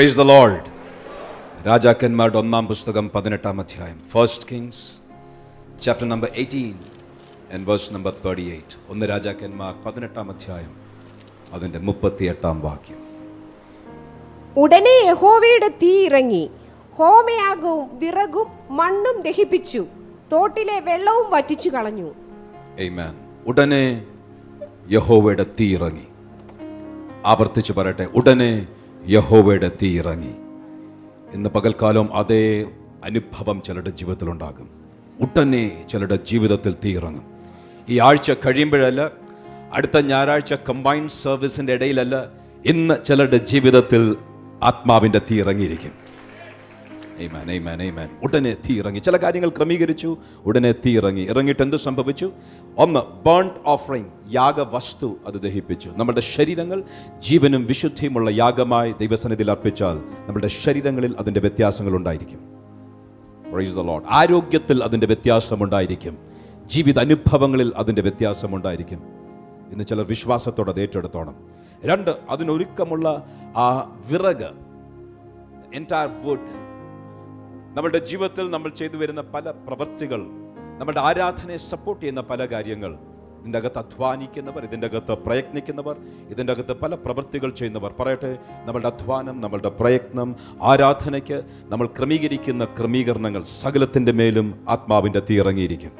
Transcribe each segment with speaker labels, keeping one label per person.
Speaker 1: Praise the Lord രാജാക്കന്മാരുടെ ഒന്നാം പുസ്തകം പതിനെട്ടാം അധ്യായം. First Kings chapter number eighteen and verse number thirty eight ഒന്ന് രാജാക്കന്മാർ പതിനെട്ടാം അധ്യായം അതിന്റെ മുപ്പത്തി എട്ടാം വാക്യം.
Speaker 2: ഉടനെ യഹോവയുടെ തീ ഇറങ്ങി. ഹോമയാകവും വിറകും മണ്ണും ദഹിപ്പിച്ചു. തോട്ടിലെ വെള്ളവും വറ്റിച്ചു കളഞ്ഞു.
Speaker 1: ഉടനെ യഹോവയുടെ തീ ഇറങ്ങി. ആവർത്തിച്ചു പറയട്ടെ. ഉടനെ യഹോവയുടെ തീ ഇറങ്ങി. ഇന്ന് പകൽക്കാലം അതേ അനുഭവം ചിലരുടെ ജീവിതത്തിലുണ്ടാകും. ഉടനെ ചിലരുടെ ജീവിതത്തിൽ തീ ഇറങ്ങും. ഈ ആഴ്ച കഴിയുമ്പോഴല്ല അടുത്ത ഞായറാഴ്ച കമ്പൈൻഡ് സർവീസിന്റെ ഇടയിലല്ല ഇന്ന് ചിലരുടെ ജീവിതത്തിൽ ആത്മാവിന്റെ തീ ഇറങ്ങിയിരിക്കും. Amen, amen, amen. ഉടനെ തീ ഇറങ്ങി. ചില കാര്യങ്ങൾ ക്രമീകരിച്ചു ഉടനെ തീ ഇറങ്ങി. ഇറങ്ങിയിട്ട് എന്ത് സംഭവിച്ചു? ഒന്ന് ബേൺഡ് ഓഫറിംഗ് യാഗവസ്തു അത് ദഹിപ്പിച്ചു. നമ്മുടെ ശരീരങ്ങൾ ജീവനും വിശുദ്ധിയുമുള്ള യാഗമായി ദൈവസന്നിധിയിൽ അർപ്പിച്ചാൽ നമ്മുടെ ശരീരങ്ങളിൽ അതിന്റെ വ്യത്യാസങ്ങൾ ഉണ്ടായിരിക്കും. ആരോഗ്യത്തിൽ അതിന്റെ വ്യത്യാസമുണ്ടായിരിക്കും ജീവിത അനുഭവങ്ങളിൽ അതിന്റെ വ്യത്യാസമുണ്ടായിരിക്കും ഇന്ന് ചിലർ വിശ്വാസത്തോടെ ഏറ്റെടുത്തോണം. രണ്ട് അതിനൊരുക്കമുള്ള ആ വിറക് എന്റയർ വുഡ് നമ്മുടെ ജീവിതത്തിൽ നമ്മൾ ചെയ്തു വരുന്ന പല പ്രവൃത്തികൾ നമ്മുടെ ആരാധനയെ സപ്പോർട്ട് ചെയ്യുന്ന പല കാര്യങ്ങൾ. ഇതിന്റെ അകത്ത് അധ്വാനിക്കുന്നവർ ഇതിന്റെ അകത്ത് പ്രയത്നിക്കുന്നവർ ഇതിന്റെ അകത്ത് പല പ്രവൃത്തികൾ ചെയ്യുന്നവർ. പറയട്ടെ നമ്മളുടെ അധ്വാനം നമ്മളുടെ പ്രയത്നം ആരാധനയ്ക്ക് നമ്മൾ ക്രമീകരിക്കുന്ന ക്രമീകരണങ്ങൾ സകലത്തിന്റെ മേലും ആത്മാവിന്റെ തീ ഇറങ്ങിയിരിക്കും.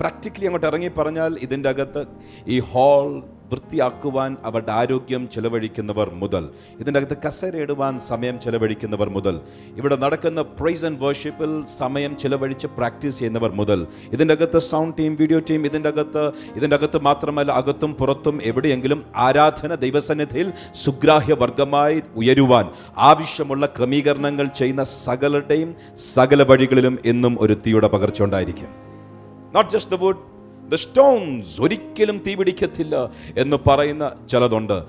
Speaker 1: പ്രാക്ടിക്കലി അങ്ങോട്ട് ഇറങ്ങി പറഞ്ഞാൽ ഇതിന്റെ അകത്ത് ഈ ഹാൾ വൃത്തിയാക്കുവാൻ അവരുടെ ആരോഗ്യം ചെലവഴിക്കുന്നവർ മുതൽ ഇതിന്റെ അകത്ത് കസേരയിടുവാൻ സമയം ചെലവഴിക്കുന്നവർ മുതൽ ഇവിടെ നടക്കുന്ന പ്രൈസ് ആൻഡ് വർഷിപ്പിൽ സമയം ചെലവഴിച്ച് പ്രാക്ടീസ് ചെയ്യുന്നവർ മുതൽ ഇതിന്റെ അകത്ത് സൗണ്ട് ടീം വീഡിയോ ടീം ഇതിന്റെ അകത്ത് ഇതിന്റെ അകത്ത് മാത്രമല്ല അകത്തും പുറത്തും എവിടെയെങ്കിലും ആരാധന ദൈവസന്നിധിയിൽ സുഗ്രാഹ്യ വർഗമായി ഉയരുവാൻ ആവശ്യമുള്ള ക്രമീകരണങ്ങൾ ചെയ്യുന്ന സകലരുടെയും സകല വഴികളിലും എന്നും ഒരു തീയുടെ പകർച്ച ഉണ്ടായിരിക്കും. Not just the wood the stones ഒരിക്കലും തീ പിടിക്കത്തില്ല എന്ന് പറയുന്ന ചിലതുണ്ട്.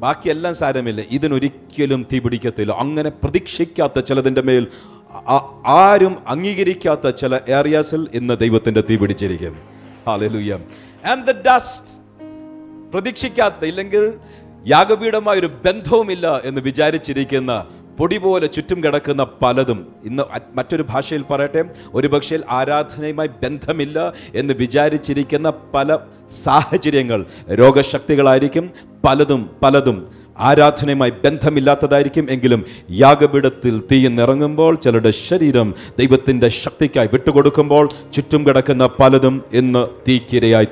Speaker 1: ബാക്കിയെല്ലാം സാരമില്ല. ഇതിനൊരിക്കലും തീ പിടിക്കത്തില്ല. അങ്ങനെ പ്രതീക്ഷിക്കാത്ത ചിലതിന്റെ മേൽ ആരും അംഗീകരിക്കാത്ത ചില ഏറിയാസിൽ ഇന്ന് ദൈവത്തിന്റെ തീ പിടിച്ചിരിക്കും. പ്രതീക്ഷിക്കാത്ത ഇല്ലെങ്കിൽ യാഗപീഠമായ ഒരു ബന്ധവുമില്ല എന്ന് വിചാരിച്ചിരിക്കുന്ന പൊടി പോലെ ചുറ്റും കിടക്കുന്ന പലതും. ഇന്ന് മറ്റൊരു ഭാഷയിൽ പറയട്ടെ ഒരു പക്ഷേ ആരാധനയുമായി ബന്ധമില്ല എന്ന് വിചാരിച്ചിരിക്കുന്ന പല സാഹചര്യങ്ങൾ രോഗശക്തികളായിരിക്കും പലതും പലതും ആരാധനയുമായി ബന്ധമില്ലാത്തതായിരിക്കും എങ്കിലും യാഗപീഠത്തിൽ തീ നിറങ്ങുമ്പോൾ ചിലരുടെ ശരീരം ദൈവത്തിന്റെ ശക്തിക്കായി വിട്ടുകൊടുക്കുമ്പോൾ ചുറ്റും കിടക്കുന്ന പലതും ഇന്ന് തീക്കിരയായി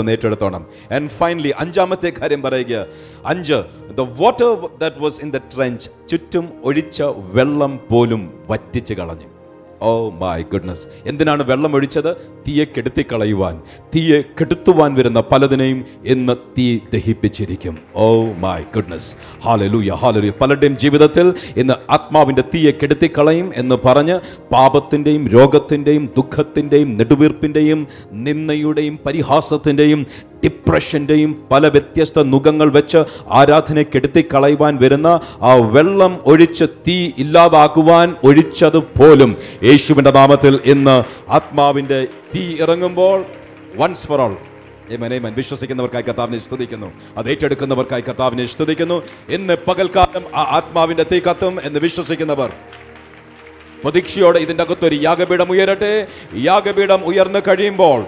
Speaker 1: ഒന്ന് ഏറ്റെടുത്തോണം. ആൻഡ് ഫൈനലി അഞ്ചാമത്തെ കാര്യം പറയുക. അഞ്ച് the water that was in the trench ചുറ്റും ഒഴിച്ച വെള്ളം പോലും വറ്റിച്ച് കളഞ്ഞു. ഓ മൈ ഗുഡ്നസ് എന്തിനാണ് വെള്ളം ഒഴിച്ചത്? തീയെ കെടുത്തി കളയുവാൻ തീയെ കെടുത്തുവാൻ വരുന്ന പലതിനെയും ഇന്ന് തീ ദഹിപ്പിച്ചിരിക്കും. Oh my goodness hallelujah hallelujah പലരുടെയും ജീവിതത്തിൽ ഇന്ന് ആത്മാവിന്റെ തീയെ കെടുത്തി കളയും എന്ന് പറഞ്ഞ് പാപത്തിന്റെയും രോഗത്തിന്റെയും ദുഃഖത്തിന്റെയും നെടുവീർപ്പിന്റെയും നിന്നയുടെയും പരിഹാസത്തിന്റെയും ഡിപ്രഷന്റെയും പല വ്യത്യസ്ത നുഖങ്ങൾ വെച്ച് ആരാധനയെ കെടുത്തി കളയുവാൻ വരുന്ന ആ വെള്ളം ഒഴിച്ച് തീ ഇല്ലാതാക്കുവാൻ ഒഴിച്ചത് പോലും യേശുവിന്റെ നാമത്തിൽ ഇന്ന് ആത്മാവിന്റെ തീ ഇറങ്ങുമ്പോൾ വൺസ് ഫോർ ഓൾ ഏമനേമൻ വിശ്വസിക്കുന്നവർക്കായി കർത്താവിനെ സ്തുതിക്കുന്നു. അത് ഏറ്റെടുക്കുന്നവർക്കായി കർത്താവിനെ സ്തുതിക്കുന്നു. ഇന്ന് പകൽക്കാലം ആ ആത്മാവിന്റെ തീ കത്തും എന്ന് വിശ്വസിക്കുന്നവർ. പ്രതീക്ഷയോടെ ഇതിന്റെ അകത്തൊരു യാഗപീഠം ഉയരട്ടെ. യാഗപീഠം ഉയർന്നു കഴിയുമ്പോൾ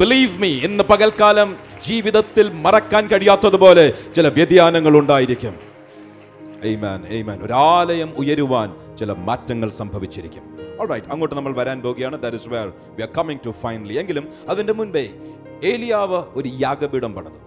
Speaker 1: ബിലീവ് മീ ഇന്ന് പകൽക്കാലം ജീവിതത്തിൽ മറക്കാൻ കഴിയാത്തതുപോലെ ചില വ്യതിയാനങ്ങൾ ഉണ്ടായിരിക്കും. എയ്മാൻ എയ്മാൻ ഒരാലയം ഉയരുവാൻ ചില മാറ്റങ്ങൾ സംഭവിച്ചിരിക്കും. അങ്ങോട്ട് നമ്മൾ വരാൻ പോവുകയാണ്. That is where we are coming to finally എങ്കിലും അതിന്റെ മുൻപേ ഏലിയാവ് ഒരു യാഗപീഠം പണിതു.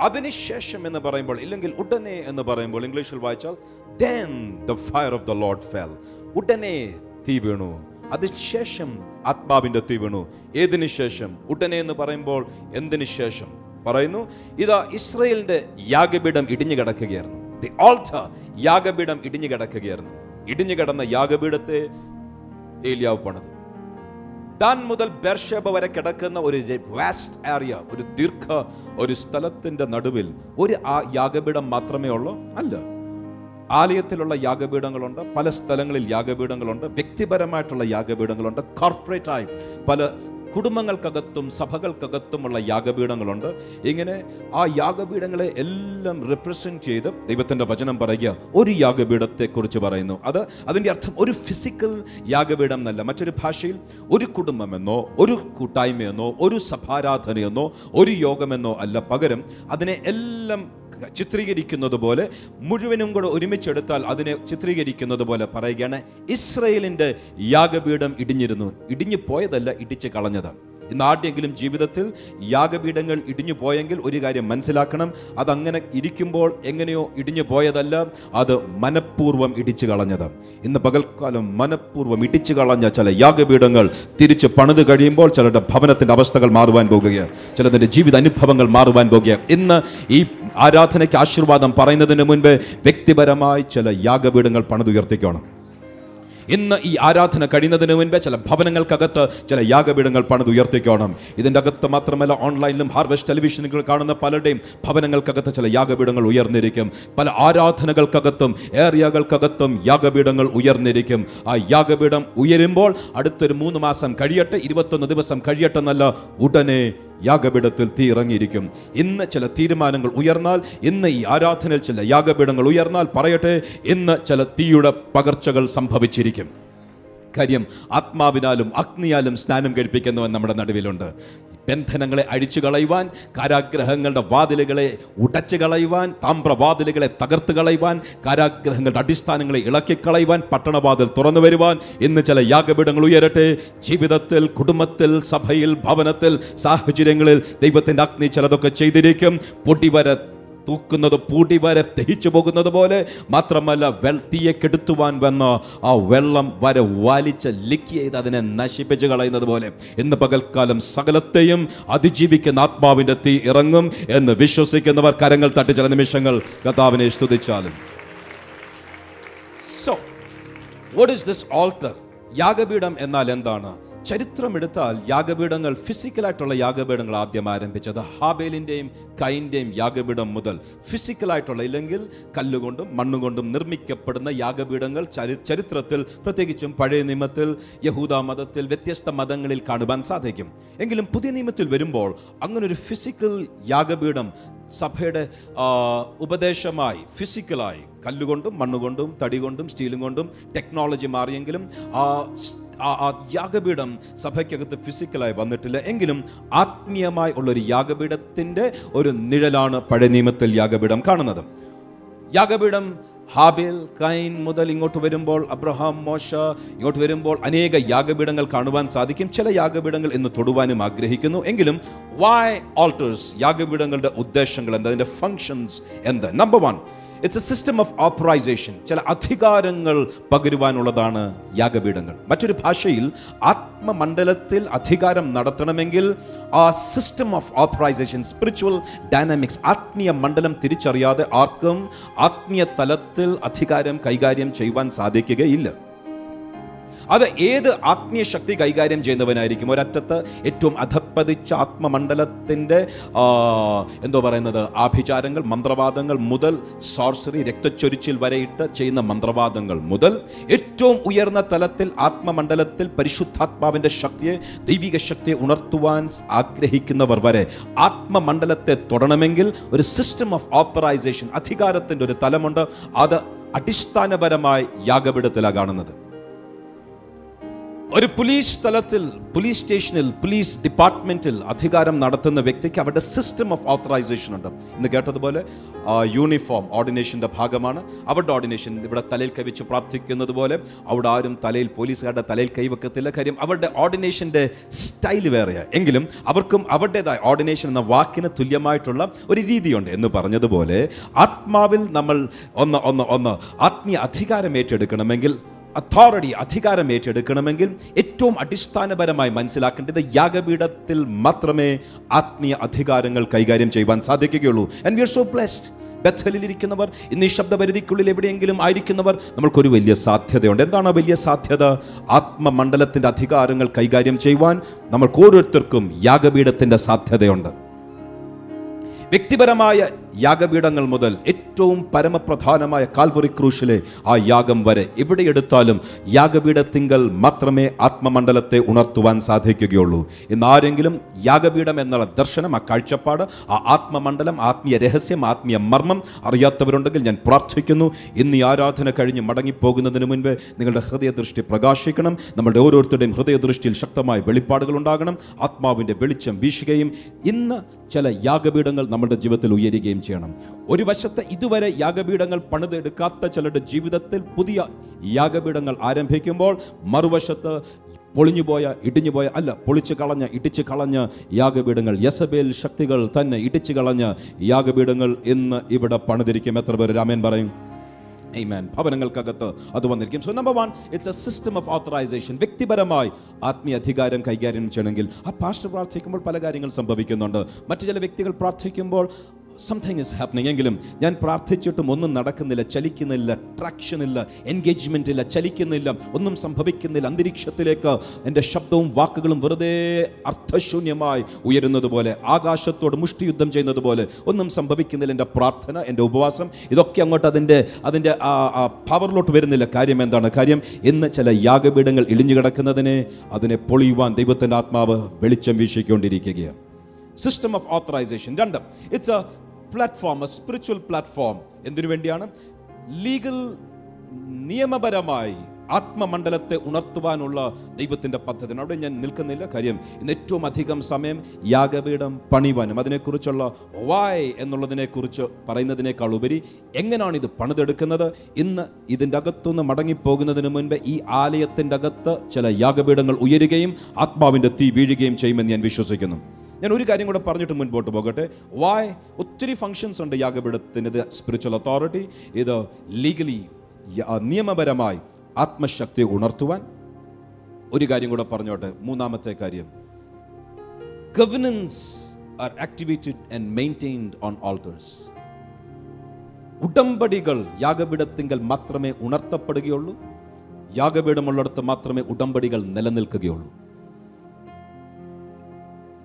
Speaker 1: അതിനുശേഷം എന്ന് പറയുമ്പോൾ ഇല്ലെങ്കിൽ ഉടനെ എന്ന് പറയുമ്പോൾ ഇംഗ്ലീഷിൽ വായിച്ചാൽ then the fire of the lord fell. ഉടനെ തീ വീണു. അതിനുശേഷം ആത്മാവിന്റെ തീ വീണു. ഏതിനു ശേഷം? ഉടനെ എന്ന് പറയുമ്പോൾ എന്തിനു ശേഷം? പറയുന്നു ഇതാ ഇസ്രയേലിന്റെ യാഗപീഠം ഇടിഞ്ഞു കിടക്കുകയായിരുന്നു. ദി ആൾട്ടർ യാഗപീഠം ഇടിഞ്ഞു കിടക്കുകയായിരുന്നു. ഇടിഞ്ഞു കിടന്ന യാഗപീഠത്തെ ഏലിയാവ് പണിതു. ദാൻ മുതൽ ബെർഷേബ വരെ കിടക്കുന്ന ഒരു വാസ്റ്റ് ഏരിയ ഒരു ദീർഘ ഒരു സ്ഥലത്തിന്റെ നടുവിൽ ഒരു ആ യാഗപീഠം മാത്രമേ ഉള്ളൂ? അല്ല. ആലയത്തിലുള്ള യാഗപീഠങ്ങളുണ്ട് പല സ്ഥലങ്ങളിൽ യാഗപീഠങ്ങളുണ്ട് വ്യക്തിപരമായിട്ടുള്ള യാഗപീഠങ്ങളുണ്ട് കോർപ്പറേറ്റ് ആയി പല കുടുംബങ്ങൾക്കകത്തും സഭകൾക്കകത്തുമുള്ള യാഗപീഠങ്ങളുണ്ട്. ഇങ്ങനെ ആ യാഗപീഠങ്ങളെ എല്ലാം റിപ്രസെന്റ് ചെയ്ത് ദൈവത്തിന്റെ വചനം പറയുക ഒരു യാഗപീഠത്തെക്കുറിച്ച് പറയുന്നു. അത് അതിന്റെ അർത്ഥം ഒരു ഫിസിക്കൽ യാഗപീഠം എന്നല്ല. മറ്റൊരു ഭാഷയിൽ ഒരു കുടുംബമെന്നോ ഒരു കൂട്ടായ്മയെന്നോ ഒരു സഭാരാധനയെന്നോ ഒരു യോഗമെന്നോ അല്ല. പകരം അതിനെ എല്ലാം ചിത്രീകരിക്കുന്നത് പോലെ മുഴുവനും കൂടെ ഒരുമിച്ചെടുത്താൽ അതിനെ ചിത്രീകരിക്കുന്നത് പോലെ പറയുകയാണ് ഇസ്രയേലിന്റെ യാഗപീഠം ഇടിഞ്ഞിരുന്നു. ഇടിഞ്ഞു പോയതല്ല ഇടിച്ച് കളഞ്ഞത്. ഇന്ന് ആദ്യെങ്കിലും ജീവിതത്തിൽ യാഗപീഠങ്ങൾ ഇടിഞ്ഞു പോയെങ്കിൽ ഒരു കാര്യം മനസ്സിലാക്കണം അതങ്ങനെ ഇരിക്കുമ്പോൾ എങ്ങനെയോ ഇടിഞ്ഞു പോയതല്ല അത് മനഃപൂർവം ഇടിച്ചു കളഞ്ഞത്. ഇന്ന് പകൽക്കാലം മനഃപൂർവം ഇടിച്ചു കളഞ്ഞ ചില യാഗപീഠങ്ങൾ തിരിച്ച് പണിത് കഴിയുമ്പോൾ ചിലരുടെ ഭവനത്തിന്റെ അവസ്ഥകൾ മാറുവാൻ പോകുകയാണ്. ചിലതിന്റെ ജീവിത അനുഭവങ്ങൾ മാറുവാൻ പോകുകയാണ്. ഇന്ന് ഈ ആരാധനയ്ക്ക് ആശീർവാദം പറയുന്നതിന് മുൻപ് വ്യക്തിപരമായി ചില യാഗപീഠങ്ങൾ പണിതുയർത്തിക്കണം. ഇന്ന് ഈ ആരാധന കഴിയുന്നതിന് മുൻപേ ചില ഭവനങ്ങൾക്കകത്ത് ചില യാഗപീഠങ്ങൾ പണിതുയർത്തിക്കണം. ഇതിന്റെ അകത്ത് മാത്രമല്ല ഓൺലൈനിലും ഹാർവെസ്റ്റ് ടെലിവിഷനുകൾ കാണുന്ന പലരുടെയും ഭവനങ്ങൾക്കകത്ത് ചില യാഗപീഠങ്ങൾ ഉയർന്നിരിക്കും. പല ആരാധനകൾക്കകത്തും ഏറിയകൾക്കകത്തും യാഗപീഠങ്ങൾ ഉയർന്നിരിക്കും. ആ യാഗപീഠം ഉയരുമ്പോൾ അടുത്തൊരു മൂന്ന് മാസം കഴിയട്ടെ ഇരുപത്തൊന്ന് ദിവസം കഴിയട്ടെ എന്നല്ല ഉടനെ യാഗപീഠത്തിൽ തീ ഇറങ്ങിയിരിക്കും. ഇന്ന് ചില തീരുമാനങ്ങൾ ഉയർന്നാൽ ഇന്ന് ഈ ആരാധനയിൽ ചില യാഗപീഠങ്ങൾ ഉയർന്നാൽ പറയട്ടെ ഇന്ന് ചില തീയുടെ പകർച്ചകൾ സംഭവിച്ചിരിക്കും. കാര്യം ആത്മാവിനാലും അഗ്നിയാലും സ്നാനം കഴിപ്പിക്കുന്നവൻ നമ്മുടെ നടുവിലുണ്ട്. ബന്ധനങ്ങളെ അഴിച്ചു കളയുവാൻ കാരാഗ്രഹങ്ങളുടെ വാതിലുകളെ ഉടച്ചു കളയുവാൻ താമ്രവാതിലുകളെ തകർത്ത് കളയുവാൻ കാരാഗ്രഹങ്ങളുടെ അടിസ്ഥാനങ്ങളെ ഇളക്കിക്കളയുവാൻ പട്ടണവാതിൽ തുറന്നു വരുവാൻ ഇന്ന് ചില യാഗപീഠങ്ങൾ ഉയരട്ടെ. ജീവിതത്തിൽ കുടുംബത്തിൽ സഭയിൽ ഭവനത്തിൽ സാഹചര്യങ്ങളിൽ ദൈവത്തിന്റെ അഗ്നി ചിലതൊക്കെ ചെയ്തിരിക്കും. പൊടിവര തൂക്കുന്നത് പൂടി വരെ ദഹിച്ചു പോകുന്നത് പോലെ മാത്രമല്ല വെൽത്തിയെ തീയെ കെടുത്തുവാൻ വന്ന് ആ വെള്ളം വരെ വലിച്ച ലിക്ക് ചെയ്ത് അതിനെ നശിപ്പിച്ച് കളയുന്നത് പോലെ. ഇന്ന് പകൽക്കാലം സകലത്തെയും അതിജീവിക്കുന്ന ആത്മാവിന്റെ തീ ഇറങ്ങും എന്ന് വിശ്വസിക്കുന്നവർ കരങ്ങൾ തട്ടി ചില നിമിഷങ്ങൾ കഥാവിനെ സ്തുതിച്ചാലും. So what is this altar യാഗപീഠം എന്നാൽ എന്താണ്? ചരിത്രമെടുത്താൽ യാഗപീഠങ്ങൾ ഫിസിക്കലായിട്ടുള്ള യാഗപീഠങ്ങൾ ആദ്യം ആരംഭിച്ചത് ഹാബേലിന്റെയും കൈന്റെയും യാഗപീഠം മുതൽ ഫിസിക്കലായിട്ടുള്ള ഇല്ലെങ്കിൽ കല്ലുകൊണ്ടും മണ്ണുകൊണ്ടും നിർമ്മിക്കപ്പെടുന്ന യാഗപീഠങ്ങൾ ചരി ചരിത്രത്തിൽ പ്രത്യേകിച്ചും പഴയ നിയമത്തിൽ യഹൂദ മതത്തിൽ വ്യത്യസ്ത മതങ്ങളിൽ കാണുവാൻ സാധിക്കും. എങ്കിലും പുതിയ നിയമത്തിൽ വരുമ്പോൾ അങ്ങനൊരു ഫിസിക്കൽ യാഗപീഠം സഭയുടെ ഉപദേശമായി ഫിസിക്കലായി കല്ലുകൊണ്ടും മണ്ണുകൊണ്ടും തടി കൊണ്ടും സ്റ്റീലും കൊണ്ടും ടെക്നോളജി മാറിയെങ്കിലും ആ ആ യാഗപീഠം സഭയ്ക്കകത്ത് ഫിസിക്കലായി വന്നിട്ടില്ല. എങ്കിലും ആത്മീയമായി ഉള്ളൊരു യാഗപീഠത്തിന്റെ ഒരു നിഴലാണ് പഴയ നിയമത്തിൽ യാഗപീഠം കാണുന്നത്. യാഗപീഠം ഹാബേൽ കൈൻ മുതൽ ഇങ്ങോട്ട് വരുമ്പോൾ അബ്രഹാം മോശ ഇങ്ങോട്ട് വരുമ്പോൾ അനേക യാഗപീഠങ്ങൾ കാണുവാൻ സാധിക്കും. ചില യാഗപീഠങ്ങൾ ഇന്ന് തൊടുവാനും ആഗ്രഹിക്കുന്നു. എങ്കിലും വൈ ആൾട്ടേഴ്സ് യാഗപീഠങ്ങളുടെ ഉദ്ദേശങ്ങൾ എന്ത്? അതിന്റെ ഫങ്ഷൻസ് എന്ത്? Number one it's a system of authorisation ചില അധികാരങ്ങൾ പകരുവാനുള്ളതാണ് യാഗപീഠങ്ങൾ. മറ്റൊരു ഭാഷയിൽ ആത്മമണ്ഡലത്തിൽ അധികാരം നടത്തണമെങ്കിൽ ആ system of authorisation spiritual dynamics ആത്മീയ മണ്ഡലം തിരിച്ചറിയാതെ ആർക്കും ആത്മീയ തലത്തിൽ അധികാരം കൈകാര്യം ചെയ്യുവാൻ സാധിക്കുകയില്ല. അത് ഏത് ആത്മീയ ശക്തി കൈകാര്യം ചെയ്യുന്നവനായിരിക്കും? ഒരറ്റത്ത് ഏറ്റവും അധപ്പതിച്ച ആത്മമണ്ഡലത്തിന്റെ എന്തോ പറയുന്നത്? ആഭിചാരങ്ങൾ മന്ത്രവാദങ്ങൾ മുതൽ സോർസറി രക്തച്ചൊരിച്ചിൽ വരെയിട്ട് ചെയ്യുന്ന മന്ത്രവാദങ്ങൾ മുതൽ ഏറ്റവും ഉയർന്ന തലത്തിൽ ആത്മമണ്ഡലത്തിൽ പരിശുദ്ധാത്മാവിന്റെ ശക്തിയെ ദൈവിക ശക്തിയെ ഉണർത്തുവാൻ ആഗ്രഹിക്കുന്നവർ വരെ ആത്മമണ്ഡലത്തെ തൊടണമെങ്കിൽ ഒരു സിസ്റ്റം ഓഫ് ഓപ്പറൈസേഷൻ അധികാരത്തിന്റെ ഒരു തലമുണ്ട്. അത് അടിസ്ഥാനപരമായി യാഗപീഠത്തിലാണ് കാണുന്നത്. ഒരു പോലീസ് സ്ഥലത്തിൽ പോലീസ് സ്റ്റേഷനിൽ പോലീസ് ഡിപ്പാർട്ട്മെന്റിൽ അധികാരം നടത്തുന്ന വ്യക്തിക്ക് അവരുടെ സിസ്റ്റം ഓഫ് ഓത്തറൈസേഷൻ ഉണ്ട്. ഇന്ന് കേട്ടതുപോലെ യൂണിഫോം ഓർഡിനേഷന്റെ ഭാഗമാണ്. അവരുടെ ഓർഡിനേഷൻ ഇവിടെ തലയിൽ കൈവച്ച് പ്രാർത്ഥിക്കുന്നത് പോലെ അവിടെ ആരും തലയിൽ പോലീസുകാരുടെ തലയിൽ കൈവെക്കത്തില്ല കാര്യം അവരുടെ ഓർഡിനേഷന്റെ സ്റ്റൈൽ വേറെയാണ് എങ്കിലും അവർക്കും അവരുടേതായ ഓർഡിനേഷൻ എന്ന വാക്കിന് തുല്യമായിട്ടുള്ള ഒരു രീതിയുണ്ട്. എന്ന് പറഞ്ഞതുപോലെ ആത്മാവിൽ നമ്മൾ ഒന്ന് ഒന്ന് ഒന്ന് ആത്മീയ അധികാരം ഏറ്റെടുക്കണമെങ്കിൽ അതോറിറ്റി അധികാരം ഏറ്റെടുക്കണമെങ്കിൽ ഏറ്റവും അടിസ്ഥാനപരമായി മനസ്സിലാക്കേണ്ടത് യാഗപീഠത്തിൽ മാത്രമേ ആത്മീയ അധികാരങ്ങൾ കൈകാര്യം ചെയ്യുവാൻ സാധിക്കുകയുള്ളൂ. And we are so blessed ബethലിലിരിക്കുന്നവർ ഇന്ന് ഈ ശബ്ദപരിധിക്കുള്ളിൽ എവിടെയെങ്കിലും ആയിരിക്കുന്നവർ നമ്മൾക്കൊരു വലിയ സാധ്യതയുണ്ട്. എന്താണ് വലിയ സാധ്യത? ആത്മമണ്ഡലത്തിന്റെ അധികാരങ്ങൾ കൈകാര്യം ചെയ്യുവാൻ നമ്മൾക്ക് ഓരോരുത്തർക്കും യാഗപീഠത്തിന്റെ സാധ്യതയുണ്ട്. വ്യക്തിപരമായ യാഗപീഠങ്ങൾ മുതൽ ഏറ്റവും പരമപ്രധാനമായ കാൽവറി ക്രൂശിലെ ആ യാഗം വരെ എവിടെ എടുത്താലും യാഗപീഠത്തിങ്കൽ മാത്രമേ ആത്മമണ്ഡലത്തെ ഉണർത്തുവാൻ സാധിക്കുകയുള്ളൂ. ഇന്ന് ആരെങ്കിലും യാഗപീഠം എന്നുള്ള ദർശനം ആ കാഴ്ചപ്പാട് ആ ആത്മമണ്ഡലം ആത്മീയ രഹസ്യം ആത്മീയ മർമ്മം അറിയാത്തവരുണ്ടെങ്കിൽ ഞാൻ പ്രാർത്ഥിക്കുന്നു. ഇന്ന് ഈ ആരാധന കഴിഞ്ഞ് മടങ്ങിപ്പോകുന്നതിന് മുൻപ് നിങ്ങളുടെ ഹൃദയദൃഷ്ടി പ്രകാശിക്കണം. നമ്മുടെ ഓരോരുത്തരുടെയും ഹൃദയദൃഷ്ടിയിൽ ശക്തമായ വെളിപ്പാടുകൾ ഉണ്ടാകണം. ആത്മാവിന്റെ വെളിച്ചം വീശുകയും ഇന്ന് ചില യാഗപീഠങ്ങൾ നമ്മുടെ ജീവിതത്തിൽ ഉയരുകയും ചെയ്യണം. ഒരു വശത്ത് ഇതുവരെ യാഗപീഠങ്ങൾ പണിതെടുക്കാത്ത ചിലരുടെ ജീവിതത്തിൽ പുതിയ യാഗപീഠങ്ങൾ ആരംഭിക്കുമ്പോൾ മറുവശത്ത് പൊളിഞ്ഞുപോയ ഇടിഞ്ഞുപോയ അല്ല പൊളിച്ചു കളഞ്ഞ ഇടിച്ചു കളഞ്ഞ യാഗപീഠങ്ങൾ യസബേൽ ശക്തികൾ തന്നെ ഇടിച്ചു കളഞ്ഞ യാഗപീഠങ്ങൾ ഇന്ന് ഇവിടെ പണിതിരിക്കും. എത്ര പേര് രാമൻ പറയും? Amen. ഭവനങ്ങൾക്കകത്ത് അത് വന്നിരിക്കും. So number one it's a system of authorisation വ്യക്തിപരമായി ആത്മീയ അധികാരം കൈകാര്യം ചെയ്യണമെങ്കിൽ ആ പാസ്റ്റർ പ്രാർത്ഥിക്കുമ്പോൾ പല കാര്യങ്ങൾ സംഭവിക്കുന്നുണ്ട്. മറ്റു ചില വ്യക്തികൾ പ്രാർത്ഥിക്കുമ്പോൾ സംതിങ് ഇസ് ഹാപ്പനിങ് എങ്കിലും ഞാൻ പ്രാർത്ഥിച്ചിട്ടും ഒന്നും നടക്കുന്നില്ല ചലിക്കുന്നില്ല ട്രാക്ഷൻ ഇല്ല എൻഗേജ്മെന്റ് ഇല്ല ചലിക്കുന്നില്ല ഒന്നും സംഭവിക്കുന്നില്ല. അന്തരീക്ഷത്തിലേക്ക് എന്റെ ശബ്ദവും വാക്കുകളും വെറുതെ അർത്ഥശൂന്യമായി ഉയരുന്നത് പോലെ ആകാശത്തോട് മുഷ്ടിയുദ്ധം ചെയ്യുന്നത് പോലെ ഒന്നും സംഭവിക്കുന്നില്ല. എന്റെ പ്രാർത്ഥന എന്റെ ഉപവാസം ഇതൊക്കെ അങ്ങോട്ട് അതിന്റെ അതിന്റെ ആ ആ പവറിലോട്ട് വരുന്നില്ല. കാര്യം എന്താണ്? കാര്യം ഇന്ന് ചില യാഗപീഠങ്ങൾ ഇളിഞ്ഞു കിടക്കുന്നതിനെ അതിനെ പൊളിയുവാൻ ദൈവത്തിന്റെ ആത്മാവ് വെളിച്ചം വീശിക്കൊണ്ടിരിക്കുകയാണ്. സിസ്റ്റം ഓഫ് ഓത്തറൈസേഷൻ രണ്ട് it's a platform a spiritual platform എന്തിനു വേണ്ടിയാണ്? ലീഗൽ നിയമപരമായി ആത്മമണ്ഡലത്തെ ഉണർത്തുവാനുള്ള ദൈവത്തിന്റെ പദ്ധതി അവിടെ ഞാൻ നിൽക്കുന്നില്ല. കാര്യം ഇന്ന് ഏറ്റവും അധികം സമയം യാഗപീഠം പണിവാനും അതിനെക്കുറിച്ചുള്ള വായ് എന്നുള്ളതിനെക്കുറിച്ച് പറയുന്നതിനേക്കാൾ ഉപരി എങ്ങനെയാണ് ഇത് പണിതെടുക്കുന്നത്? ഇന്ന് ഇതിന്റെ അകത്തുനിന്ന് മടങ്ങിപ്പോകുന്നതിന് മുൻപ് ഈ ആലയത്തിന്റെ അകത്ത് ചില യാഗപീഠങ്ങൾ ഉയരുകയും ആത്മാവിന്റെ തീ വീഴുകയും ചെയ്യുമെന്ന് ഞാൻ വിശ്വസിക്കുന്നു. ഞാൻ ഒരു കാര്യം കൂടെ പറഞ്ഞിട്ട് മുൻപോട്ട് പോകട്ടെ. വായ് ഒത്തിരി ഫങ്ഷൻസ് ഉണ്ട് യാഗപീഠത്തിന് ഇത് സ്പിരിച്വൽ അതോറിറ്റി ഇത് ലീഗലി നിയമപരമായി ആത്മശക്തി ഉണർത്തുവാൻ. ഒരു കാര്യം കൂടെ പറഞ്ഞോട്ടെ മൂന്നാമത്തെ കാര്യം. Governance are activated and maintained on altars ഉടമ്പടികൾ യാഗപീഠത്തിങ്കൽ മാത്രമേ ഉണർത്തപ്പെടുകയുള്ളൂ. യാഗപീഠമുള്ളിടത്ത് മാത്രമേ ഉടമ്പടികൾ നിലനിൽക്കുകയുള്ളൂ.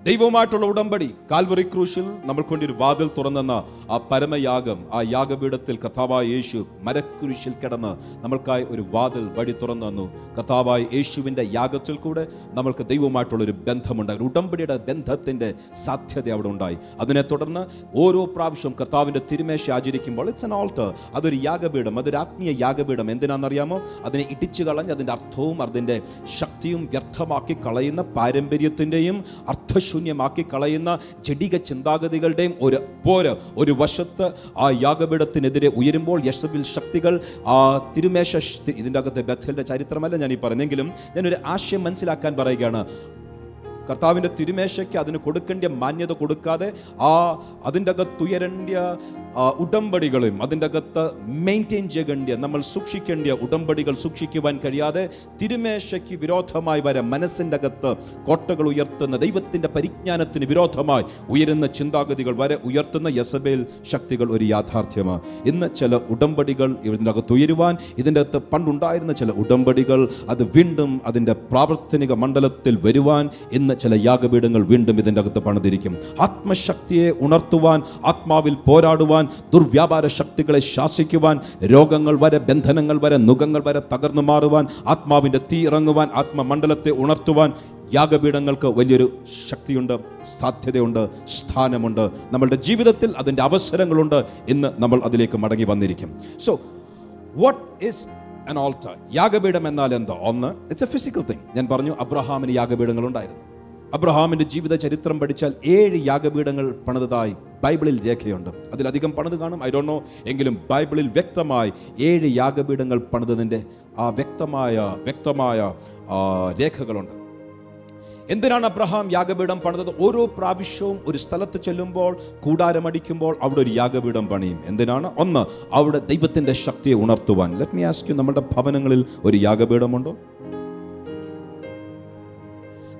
Speaker 1: ദൈവവുമായിട്ടുള്ള ഉടമ്പടി. കാൽവറി ക്രൂശിൽ നമ്മൾക്ക് ഒരു വാതിൽ തുറന്നെന്ന ആ പരമയാഗം ആ യാഗപീഠത്തിൽ കഥാവായ യേശു മരക്കുരിശിൽ കിടന്ന് നമ്മൾക്കായി ഒരു വാതിൽ വഴി തുറന്നു തന്നു. കഥാവായ യേശുവിന്റെ യാഗത്തിൽ കൂടെ നമ്മൾക്ക് ദൈവവുമായിട്ടുള്ള ഒരു ബന്ധമുണ്ടായി. ഒരു ഉടമ്പടിയുടെ ബന്ധത്തിന്റെ സാധ്യത അവിടെ ഉണ്ടായി. അതിനെ തുടർന്ന് ഓരോ പ്രാവശ്യം കർത്താവിന്റെ തിരുമേശ ആചരിക്കുമ്പോൾ ഇറ്റ്സ് എൻ ഓൾട്ടർ അതൊരു യാഗപീഠം അതൊരു ആത്മീയ യാഗപീഠം. എന്തിനാണെന്നറിയാമോ? അതിനെ ഇടിച്ചു കളഞ്ഞ് അതിന്റെ അർത്ഥവും അതിന്റെ ശക്തിയും വ്യർത്ഥമാക്കി കളയുന്ന പാരമ്പര്യത്തിന്റെയും അർത്ഥശൂന്യമാക്കി കളയുന്ന ജഡിക ചിന്താഗതികളുടെയും ഒരു പോര് ഒരു വശത്ത് ആ യാഗപീഠത്തിനെതിരെ ഉയരുമ്പോൾ യശബിൽ ശക്തികൾ ആ തിരുമേശ ഇതിന്റെ അകത്തെ ബഥലിന്റെ ചരിത്രമല്ല ഞാൻ ഈ പറഞ്ഞെങ്കിലും ഞാനൊരു ആശയം മനസ്സിലാക്കാൻ പറയുകയാണ്. കർത്താവിന്റെ തിരുമേശയ്ക്ക് അതിന് കൊടുക്കേണ്ട മാന്യത കൊടുക്കാതെ ആ അതിന്റെ അകത്ത് ഉയരേണ്ട ആ, ഉടമ്പടികളും അതിന്റെ അകത്ത് മെയിന്റെയിൻ ചെയ്യേണ്ട നമ്മൾ സൂക്ഷിക്കേണ്ട ഉടമ്പടികൾ സൂക്ഷിക്കുവാൻ കഴിയാതെ തിരുമേശയ്ക്ക് വിരോധമായി വരെ മനസ്സിന്റെ അകത്ത് കോട്ടകൾ ഉയർത്തുന്ന ദൈവത്തിന്റെ പരിജ്ഞാനത്തിന് വിരോധമായി ഉയരുന്ന ചിന്താഗതികൾ വരെ ഉയർത്തുന്ന യസബേൽ ശക്തികൾ ഒരു യാഥാർത്ഥ്യമാണ്. ഇന്ന് ചില ഉടമ്പടികൾ ഇതിന്റെ അകത്ത് ഉയരുവാൻ ഇതിന്റെ അകത്ത് പണ്ടുണ്ടായിരുന്ന ചില ഉടമ്പടികൾ അത് വീണ്ടും അതിന്റെ പ്രാവർത്തനിക മണ്ഡലത്തിൽ വരുവാൻ ഇന്ന് ചില യാഗപീഠങ്ങൾ വീണ്ടും ഇതിന്റെ അകത്ത് പണിതിരിക്കും. ആത്മശക്തിയെ ഉണർത്തുവാൻ ആത്മാവിൽ പോരാടുവാൻ ദുർവ്യാപാര ശക്തികളെ ശാസിക്കുവാൻ രോഗങ്ങൾ വരെ ബന്ധനങ്ങൾ വരെ നുഖങ്ങൾ വരെ തകർന്നു മാറുവാൻ ആത്മാവിന്റെ തീ ഇറങ്ങുവാൻ ആത്മമണ്ഡലത്തെ ഉണർത്തുവാൻ യാഗപീഠങ്ങൾക്ക് വലിയൊരു ശക്തിയുണ്ട് സാധ്യതയുണ്ട് സ്ഥാനമുണ്ട്. നമ്മളുടെ ജീവിതത്തിൽ അതിന്റെ അവസരങ്ങളുണ്ട് ഇന്ന് നമ്മൾ അതിലേക്ക് മടങ്ങി വന്നിരിക്കും. So what is an altar യാഗപീഠം എന്നാൽ എന്തോ? ഒന്ന് ഇറ്റ്സ് എ ഫിസിക്കൽ തിങ് ഞാൻ പറഞ്ഞു അബ്രഹാമിന് യാഗപീഠങ്ങൾ അബ്രഹാമിന്റെ ജീവിത ചരിത്രം പഠിച്ചാൽ ഏഴ് യാഗപീഠങ്ങൾ പണിതതായി ബൈബിളിൽ രേഖയുണ്ട്. അതിലധികം പണിത് കാണും. ഐ ഡോ നോ എങ്കിലും ബൈബിളിൽ വ്യക്തമായി ഏഴ് യാഗപീഠങ്ങൾ പണിതതിന്റെ ആ വ്യക്തമായ വ്യക്തമായ രേഖകളുണ്ട്. എന്തിനാണ് അബ്രഹാം യാഗപീഠം പണിതത്? ഓരോ പ്രാവശ്യവും ഒരു സ്ഥലത്ത് ചെല്ലുമ്പോൾ കൂടാരമടിക്കുമ്പോൾ അവിടെ ഒരു യാഗപീഠം പണിയും. എന്തിനാണ്? ഒന്ന് അവിടെ ദൈവത്തിന്റെ ശക്തിയെ ഉണർത്തുവാൻ. ലെറ്റ് മീ ആസ്ക് യു നമ്മുടെ ഭവനങ്ങളിൽ ഒരു യാഗപീഠമുണ്ടോ?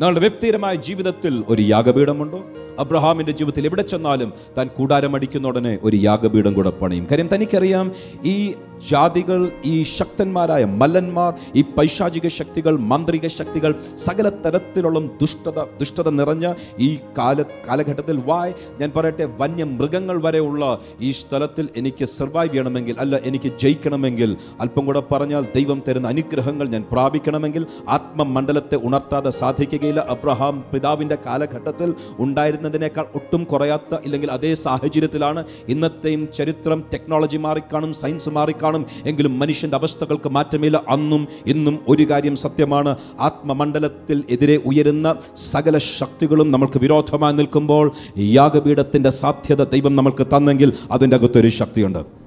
Speaker 1: നിങ്ങളുടെ വ്യക്തിപരമായ ജീവിതത്തിൽ ഒരു യാഗപീഠമുണ്ടോ? അബ്രഹാമിന്റെ ജീവിതത്തിൽ എവിടെ ചെന്നാലും താൻ കൂടാരമടിക്കുന്ന ഉടനെ ഒരു യാഗപീഠം കൂടെ പണിയും. കാര്യം തനിക്കറിയാം ഈ ജാതികൾ ഈ ശക്തന്മാരായ മല്ലന്മാർ ഈ പൈശാചിക ശക്തികൾ മാന്ത്രിക ശക്തികൾ സകല തരത്തിലുള്ള ദുഷ്ടത ദുഷ്ടത നിറഞ്ഞ ഈ കാല കാലഘട്ടത്തിൽ വായ് ഞാൻ പറയട്ടെ വന്യ മൃഗങ്ങൾ വരെയുള്ള ഈ സ്ഥലത്തിൽ എനിക്ക് സർവൈവ് ചെയ്യണമെങ്കിൽ അല്ല എനിക്ക് ജയിക്കണമെങ്കിൽ അല്പം കൂടെ പറഞ്ഞാൽ ദൈവം തരുന്ന അനുഗ്രഹങ്ങൾ ഞാൻ പ്രാപിക്കണമെങ്കിൽ ആത്മമണ്ഡലത്തെ ഉണർത്താതെ സാധിക്കുകയില്ല. അബ്രഹാം പിതാവിന്റെ കാലഘട്ടത്തിൽ ഉണ്ടായിരുന്നതിനേക്കാൾ ഒട്ടും കുറയാത്ത ഇല്ലെങ്കിൽ അതേ സാഹചര്യത്തിലാണ് ഇന്നത്തെയും ചരിത്രം ടെക്നോളജി മാറിക്കാണും സയൻസ് മാറിക്കാണും എങ്കിലും മനുഷ്യന്റെ അവസ്ഥകൾക്ക് മാറ്റമില്ല. അന്നും ഇന്നും ഒരു കാര്യം സത്യമാണ്. ആത്മമണ്ഡലത്തിൽ എതിരെ ഉയരുന്ന സകല ശക്തികളും നമ്മൾക്ക് വിരോധമായി നിൽക്കുമ്പോൾ യാഗപീഠത്തിന്റെ സാധ്യത ദൈവം നമുക്ക് തന്നെങ്കിൽ അതിന്റെ അകത്തൊരു ശക്തിയുണ്ട്.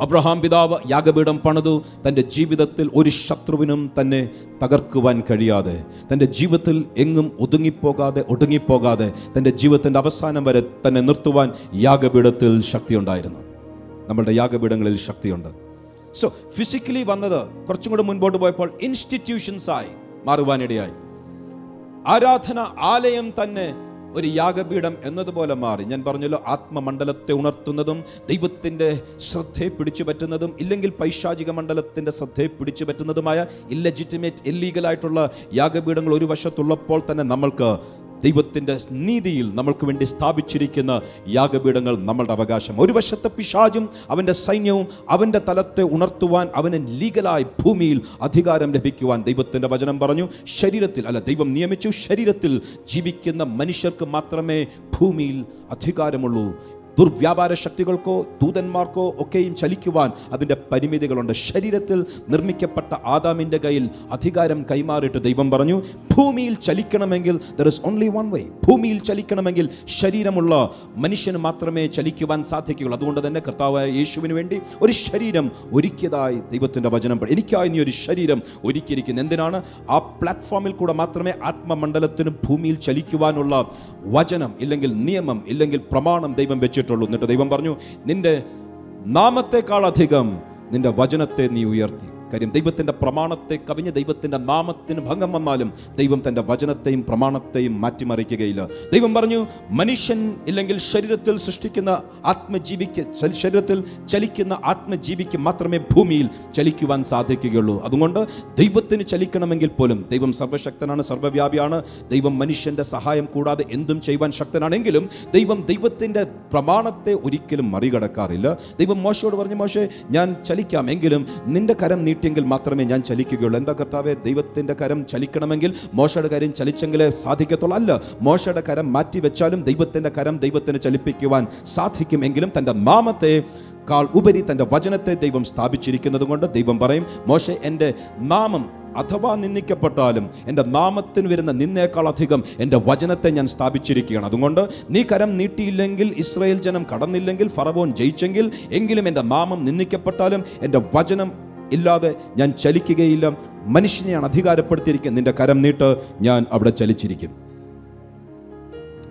Speaker 1: അബ്രഹാം പിതാവ് യാഗപീഠം പണിതു. തന്റെ ജീവിതത്തിൽ ഒരു ശത്രുവിനും തന്നെ തകർക്കുവാൻ കഴിയാതെ തന്റെ ജീവിതത്തിൽ എങ്ങും ഒതുങ്ങിപ്പോകാതെ ഒടുങ്ങിപ്പോകാതെ തന്റെ ജീവിതത്തിന്റെ അവസാനം വരെ തന്നെ നിർത്തുവാൻ യാഗപീഠത്തിൽ ശക്തിയുണ്ടായിരുന്നു. നമ്മളുടെ യാഗപീഠങ്ങളിൽ ശക്തിയുണ്ട്. സോ ഫിസിക്കലി വന്നത് കുറച്ചും കൂടെ മുൻപോട്ട് പോയപ്പോൾ ഇൻസ്റ്റിറ്റ്യൂഷൻസായി മാറുവാനിടയായി. ആരാധന ആലയം തന്നെ ഒരു യാഗപീഠം എന്നതുപോലെ മാറി. ഞാൻ പറഞ്ഞല്ലോ ആത്മമണ്ഡലത്തെ ഉണർത്തുന്നതും ദൈവത്തിന്റെ ശ്രദ്ധയെ പിടിച്ചു പറ്റുന്നതും ഇല്ലെങ്കിൽ പൈശാചിക മണ്ഡലത്തിന്റെ ശ്രദ്ധയെ പിടിച്ചു പറ്റുന്നതുമായ ഇല്ലജിറ്റിമേറ്റ് ഇല്ലീഗലായിട്ടുള്ള യാഗപീഠങ്ങൾ ഒരു വശത്തുള്ളപ്പോൾ തന്നെ നമ്മൾക്ക് ദൈവത്തിന്റെ നീതിയിൽ നമ്മൾക്ക് വേണ്ടി സ്ഥാപിച്ചിരിക്കുന്ന യാഗപീഠങ്ങൾ നമ്മളുടെ അവകാശം. ഒരു വശത്തെ പിശാചും അവന്റെ സൈന്യവും അവന്റെ തലത്തെ ഉണർത്തുവാൻ അവന് ലീഗലായി ഭൂമിയിൽ അധികാരം ലഭിക്കുവാൻ ദൈവത്തിന്റെ വചനം പറഞ്ഞു. ശരീരത്തിൽ അല്ല ദൈവം നിയമിച്ചു ശരീരത്തിൽ ജീവിക്കുന്ന മനുഷ്യർക്ക് മാത്രമേ ഭൂമിയിൽ അധികാരമുള്ളൂ. ദുർവ്യാപാര ശക്തികൾക്കോ ദൂതന്മാർക്കോ ഒക്കെയും ചലിക്കുവാൻ അതിന്റെ പരിമിതികളുണ്ട്. ശരീരത്തിൽ നിർമ്മിക്കപ്പെട്ട ആദാമിന്റെ കയ്യിൽ അധികാരം കൈമാറിയിട്ട് ദൈവം പറഞ്ഞു ഭൂമിയിൽ ചലിക്കണമെങ്കിൽ there is only one way ഭൂമിയിൽ ചലിക്കണമെങ്കിൽ ശരീരമുള്ള മനുഷ്യന് മാത്രമേ ചലിക്കുവാൻ സാധിക്കുകയുള്ളൂ. അതുകൊണ്ട് തന്നെ കർത്താവായ യേശുവിന് വേണ്ടി ഒരു ശരീരം ഒരുക്കിയതായി ദൈവത്തിന്റെ വചനം എനിക്കായി നീ ഒരു ശരീരം ഒരുക്കിയിരിക്കുന്നു. എന്തിനാണ്? ആ പ്ലാറ്റ്ഫോമിൽ കൂടെ മാത്രമേ ആത്മമണ്ഡലത്തിന് ഭൂമിയിൽ ചലിക്കുവാനുള്ള വചനം ഇല്ലെങ്കിൽ നിയമം ഇല്ലെങ്കിൽ പ്രമാണം ദൈവം വെച്ചിട്ടുള്ളൂ എന്നിട്ട് ദൈവം പറഞ്ഞു നിന്റെ നാമത്തെക്കാളധികം നിന്റെ വചനത്തെ നീ ഉയർത്തി. കാര്യം ദൈവത്തിന്റെ പ്രമാണത്തെ കവിഞ്ഞ് ദൈവത്തിന്റെ നാമത്തിന് ഭംഗം വന്നാലും ദൈവം തന്റെ വചനത്തെയും പ്രമാണത്തെയും മാറ്റിമറിക്കുകയില്ല. ദൈവം പറഞ്ഞു മനുഷ്യൻ ഇല്ലെങ്കിൽ ശരീരത്തിൽ സൃഷ്ടിക്കുന്ന ആത്മജീവിക്ക് ശരീരത്തിൽ ചലിക്കുന്ന ആത്മജീവിക്ക് മാത്രമേ ഭൂമിയിൽ ചലിക്കുവാൻ സാധിക്കുകയുള്ളൂ. അതുകൊണ്ട് ദൈവത്തിന് ചലിക്കണമെങ്കിൽ പോലും ദൈവം സർവശക്തനാണ് സർവവ്യാപിയാണ്. ദൈവം മനുഷ്യന്റെ സഹായം കൂടാതെ എന്തും ചെയ്യുവാൻ ശക്തനാണെങ്കിലും ദൈവം ദൈവത്തിന്റെ പ്രമാണത്തെ ഒരിക്കലും മറികടക്കാറില്ല. ദൈവം മോശയോട് പറഞ്ഞു മോശേ ഞാൻ ചലിക്കാം. എങ്കിലും നിന്റെ കരം നീട്ടിയെങ്കിൽ മാത്രമേ ഞാൻ ചലിക്കുകയുള്ളൂ. എന്താ കർത്താവെ? ദൈവത്തിന്റെ കരം ചലിക്കണമെങ്കിൽ മോശയുടെ കാര്യം ചലിച്ചെങ്കിലേ സാധിക്കത്തുള്ളൂ. അല്ല മോശയുടെ കരം മാറ്റി വെച്ചാലും ദൈവത്തിന്റെ കരം ദൈവത്തിന് ചലിപ്പിക്കുവാൻ സാധിക്കുമെങ്കിലും തന്റെ നാമത്തെ കാൾ ഉപരി തന്റെ വചനത്തെ ദൈവം സ്ഥാപിച്ചിരിക്കുന്നത് കൊണ്ട് ദൈവം പറയും മോശ എന്റെ നാമം അഥവാ നിന്ദിക്കപ്പെട്ടാലും എന്റെ നാമത്തിന് വരുന്ന നിന്നേക്കാൾ അധികം എന്റെ വചനത്തെ ഞാൻ സ്ഥാപിച്ചിരിക്കുകയാണ്. അതുകൊണ്ട് നീ കരം നീട്ടിയില്ലെങ്കിൽ ഇസ്രയേൽ ജനം കടന്നില്ലെങ്കിൽ ഫറവോൻ ജയിച്ചെങ്കിൽ എങ്കിലും എന്റെ നാമം നിന്ദിക്കപ്പെട്ടാലും എന്റെ വചനം ഇല്ലാതെ ഞാൻ ചലിക്കുകയില്ല. മനുഷ്യനെയാണ് അധികാരപ്പെടുത്തിയിരിക്കുന്നത്. നിന്റെ കരം നീട്ട് ഞാൻ അവിടെ ചലിച്ചിരിക്കും.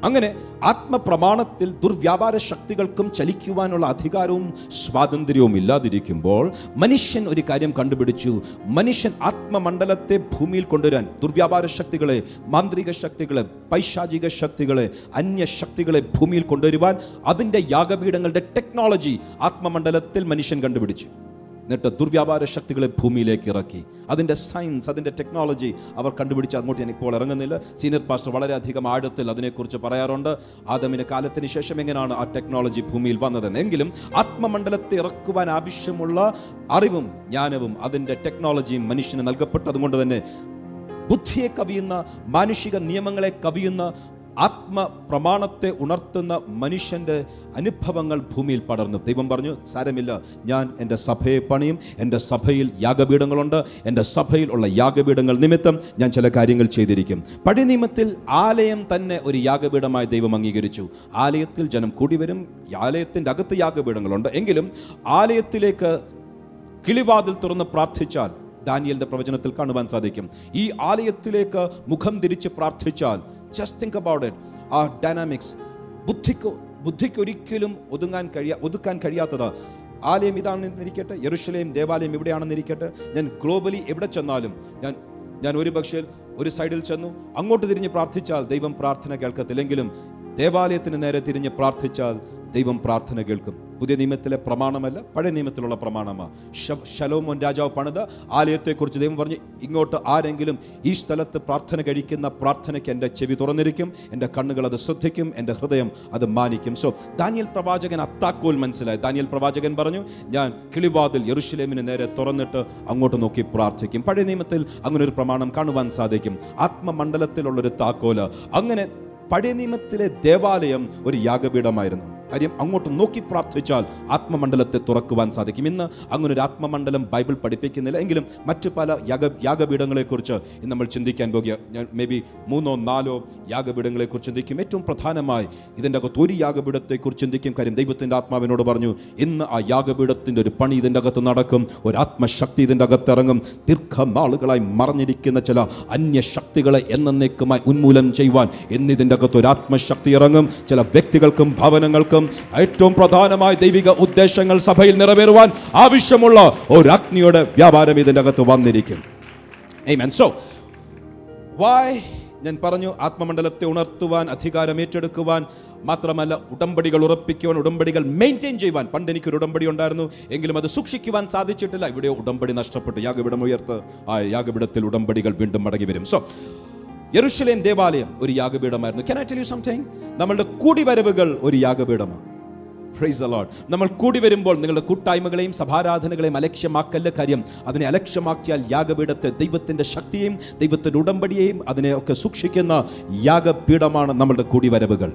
Speaker 1: അങ്ങനെ ആത്മപ്രമാണത്തിൽ ദുർവ്യാപാര ശക്തികൾക്കും ചലിക്കുവാനുള്ള അധികാരവും സ്വാതന്ത്ര്യവും ഇല്ലാതിരിക്കുമ്പോൾ മനുഷ്യൻ ഒരു കാര്യം കണ്ടുപിടിച്ചു. മനുഷ്യൻ ആത്മമണ്ഡലത്തെ ഭൂമിയിൽ കൊണ്ടുവരാൻ ദുർവ്യാപാര ശക്തികളെ മാന്ത്രിക ശക്തികളെ പൈശാചിക ശക്തികളെ അന്യ ശക്തികളെ ഭൂമിയിൽ കൊണ്ടുവരുവാൻ അതിന്റെ യാഗപീഠങ്ങളുടെ ടെക്നോളജി ആത്മമണ്ഡലത്തിൽ മനുഷ്യൻ കണ്ടുപിടിച്ചു. എന്നിട്ട് ദുർവ്യാപാര ശക്തികളെ ഭൂമിയിലേക്ക് ഇറക്കി. അതിന്റെ സയൻസ് അതിന്റെ ടെക്നോളജി അവർ കണ്ടുപിടിച്ച് അങ്ങോട്ട് ഞാൻ ഇപ്പോൾ ഇറങ്ങുന്നില്ല. സീനിയർ പാസ്റ്റർ വളരെയധികം ആഴത്തിൽ അതിനെക്കുറിച്ച് പറയാറുണ്ട്. ആദമിന് കാലത്തിന് ശേഷം എങ്ങനെയാണ് ആ ടെക്നോളജി ഭൂമിയിൽ വന്നതെന്ന്? എങ്കിലും ആത്മമണ്ഡലത്തെ ഇറക്കുവാൻ ആവശ്യമുള്ള അറിവും ജ്ഞാനവും അതിന്റെ ടെക്നോളജിയും മനുഷ്യന് നൽകപ്പെട്ടു അതുകൊണ്ട് തന്നെ ബുദ്ധിയെ കവിയുന്ന മാനുഷിക നിയമങ്ങളെ കവിയുന്ന ആത്മ പ്രമാണത്തെ ഉണർത്തുന്ന മനുഷ്യന്റെ അനുഭവങ്ങൾ ഭൂമിയിൽ പടർന്നു. ദൈവം പറഞ്ഞു സാരമില്ല ഞാൻ എന്റെ സഭയെ പണിയും എന്റെ സഭയിൽ യാഗപീഠങ്ങളുണ്ട് എന്റെ സഭയിൽ ഉള്ള യാഗപീഠങ്ങൾ നിമിത്തം ഞാൻ ചില കാര്യങ്ങൾ ചെയ്തിരിക്കും. പഴയ നിയമത്തിൽ ആലയം തന്നെ ഒരു യാഗപീഠമായി ദൈവം അംഗീകരിച്ചു. ആലയത്തിൽ ജനം കൂടി വരും ആലയത്തിന്റെ അകത്ത് യാഗപീഠങ്ങളുണ്ട്. എങ്കിലും ആലയത്തിലേക്ക് കിളിവാതിൽ തുറന്ന് പ്രാർത്ഥിച്ചാൽ ദാനിയലിന്റെ പ്രവചനത്തിൽ കാണുവാൻ സാധിക്കും. ഈ ആലയത്തിലേക്ക് മുഖം തിരിച്ച് പ്രാർത്ഥിച്ചാൽ ജസ്റ്റ് തിങ്ക് അബൌട്ട് ഇറ്റ് ആ ഡൈനാമിക്സ് ബുദ്ധിക്ക് ബുദ്ധിക്ക് ഒരിക്കലും ഒതുങ്ങാൻ കഴിയാ ഒതുക്കാൻ കഴിയാത്തത്. ആലയം ഇതാണെന്നിരിക്കട്ടെ യെറുഷലേം ദേവാലയം ഇവിടെയാണെന്നിരിക്കട്ടെ ഞാൻ ഗ്ലോബലി എവിടെ ചെന്നാലും ഞാൻ ഞാൻ ഒരു പക്ഷേ ഒരു സൈഡിൽ ചെന്നു അങ്ങോട്ട് തിരിഞ്ഞ് പ്രാർത്ഥിച്ചാൽ ദൈവം പ്രാർത്ഥന കേൾക്കത്തില്ലെങ്കിലും ദേവാലയത്തിന് നേരെ തിരിഞ്ഞ് പ്രാർത്ഥിച്ചാൽ ദൈവം പ്രാർത്ഥന കേൾക്കും. പുതിയ നിയമത്തിലെ പ്രമാണമല്ല പഴയ നിയമത്തിലുള്ള പ്രമാണമാണ് ശലോമോൻ രാജാവ് പണിത് ആലയത്തെക്കുറിച്ച് ദൈവം പറഞ്ഞു ഇങ്ങോട്ട് ആരെങ്കിലും ഈ സ്ഥലത്ത് പ്രാർത്ഥന കഴിക്കുന്ന പ്രാർത്ഥനയ്ക്ക് എന്റെ ചെവി തുറന്നിരിക്കും എന്റെ കണ്ണുകൾ അത് ശ്രദ്ധിക്കും എന്റെ ഹൃദയം അത് മാനിക്കും. സോ ദാനിയൽ പ്രവാചകൻ അത്താക്കോൽ മനസ്സിലായി. ദാനിയൽ പ്രവാചകൻ പറഞ്ഞു ഞാൻ കിളിവാതിൽ യെറുഷലേമിന് നേരെ തുറന്നിട്ട് അങ്ങോട്ട് നോക്കി പ്രാർത്ഥിക്കും. പഴയ നിയമത്തിൽ അങ്ങനെ ഒരു പ്രമാണം കാണുവാൻ സാധിക്കും. ആത്മമണ്ഡലത്തിലുള്ളൊരു താക്കോൽ. അങ്ങനെ പഴയ നിയമത്തിലെ ദേവാലയം ഒരു യാഗപീഠമായിരുന്നു. കാര്യം അങ്ങോട്ട് നോക്കി പ്രാർത്ഥിച്ചാൽ ആത്മമണ്ഡലത്തെ തുറക്കുവാൻ സാധിക്കും. ഇന്ന് അങ്ങനെ ഒരു ആത്മമണ്ഡലം ബൈബിൾ പഠിപ്പിക്കുന്നില്ല. എങ്കിലും മറ്റ് പല യാഗ യാഗപീഠങ്ങളെക്കുറിച്ച് ഇന്ന് നമ്മൾ ചിന്തിക്കാൻ പോകുക. ഞാൻ മേ ബി മൂന്നോ നാലോ യാഗപീഠങ്ങളെക്കുറിച്ച് ചിന്തിക്കും. ഏറ്റവും പ്രധാനമായി ഇതിന്റെ അകത്ത് ഒരു യാഗപീഠത്തെക്കുറിച്ച് ചിന്തിക്കും. കാര്യം ദൈവത്തിന്റെ ആത്മാവിനോട് പറഞ്ഞു ഇന്ന് ആ യാഗപീഠത്തിന്റെ ഒരു പണി ഇതിന്റെ അകത്ത് നടക്കും. ഒരു ആത്മശക്തി ഇതിന്റെ അകത്ത് ഇറങ്ങും. ദീർഘനാളുകളായി മറഞ്ഞിരിക്കുന്ന ചില അന്യശക്തികളെ എന്നേക്കുമായി ഉന്മൂലനം ചെയ്യുവാൻ എന്നിതിന്റെ അകത്ത് ഒരു ആത്മശക്തി ഇറങ്ങും. ചില വ്യക്തികൾക്കും ഭവനങ്ങൾക്കും ഏറ്റവും പ്രധാനമായ ദൈവിക ഉദ്ദേശങ്ങൾ സഭയിൽ നിറവേറുവാൻ ആവശ്യമുള്ള ഒരു അഗ്നിയുടെ വ്യാപാരം ഇതിന്റെ അകത്ത് വന്നിരിക്കും. സോ why ഞാൻ പറഞ്ഞു ആത്മമണ്ഡലത്തെ ഉണർത്തുവാൻ അധികാരം ഏറ്റെടുക്കുവാൻ മാത്രമല്ല ഉടമ്പടികൾ ഉറപ്പിക്കുവാൻ ഉടമ്പടികൾ മെയിന്റെയിൻ ചെയ്യുവാൻ. പണ്ട് എനിക്കൊരു ഉടമ്പടി ഉണ്ടായിരുന്നു എങ്കിലും അത് സൂക്ഷിക്കുവാൻ സാധിച്ചിട്ടില്ല. ഇവിടെ ഉടമ്പടി നഷ്ടപ്പെട്ടു. യാഗപീഠം ഉയർത്ത്. ആ യാഗപീഠത്തിൽ ഉടമ്പടികൾ വീണ്ടും മടങ്ങി വരും. സോ യെറുഷലേം ദേവാലയം ഒരു യാഗപീഠമായിരുന്നു. Can I tell you something നമ്മളുടെ കൂടിവരവുകൾ ഒരു യാഗപീഠമാണ്. Praise a lot. നമ്മൾ കൂടി വരുമ്പോൾ നിങ്ങളുടെ കൂട്ടായ്മകളെയും സഭാരാധനകളെയും അലക്ഷ്യമാക്കല്ല കാര്യം അതിനെ അലക്ഷ്യമാക്കിയാൽ യാഗപീഠത്തെ ദൈവത്തിന്റെ ശക്തിയെയും ദൈവത്തിന്റെ ഉടമ്പടിയെയും അതിനെയൊക്കെ സൂക്ഷിക്കുന്ന യാഗപീഠമാണ് നമ്മളുടെ കൂടിവരവുകൾ.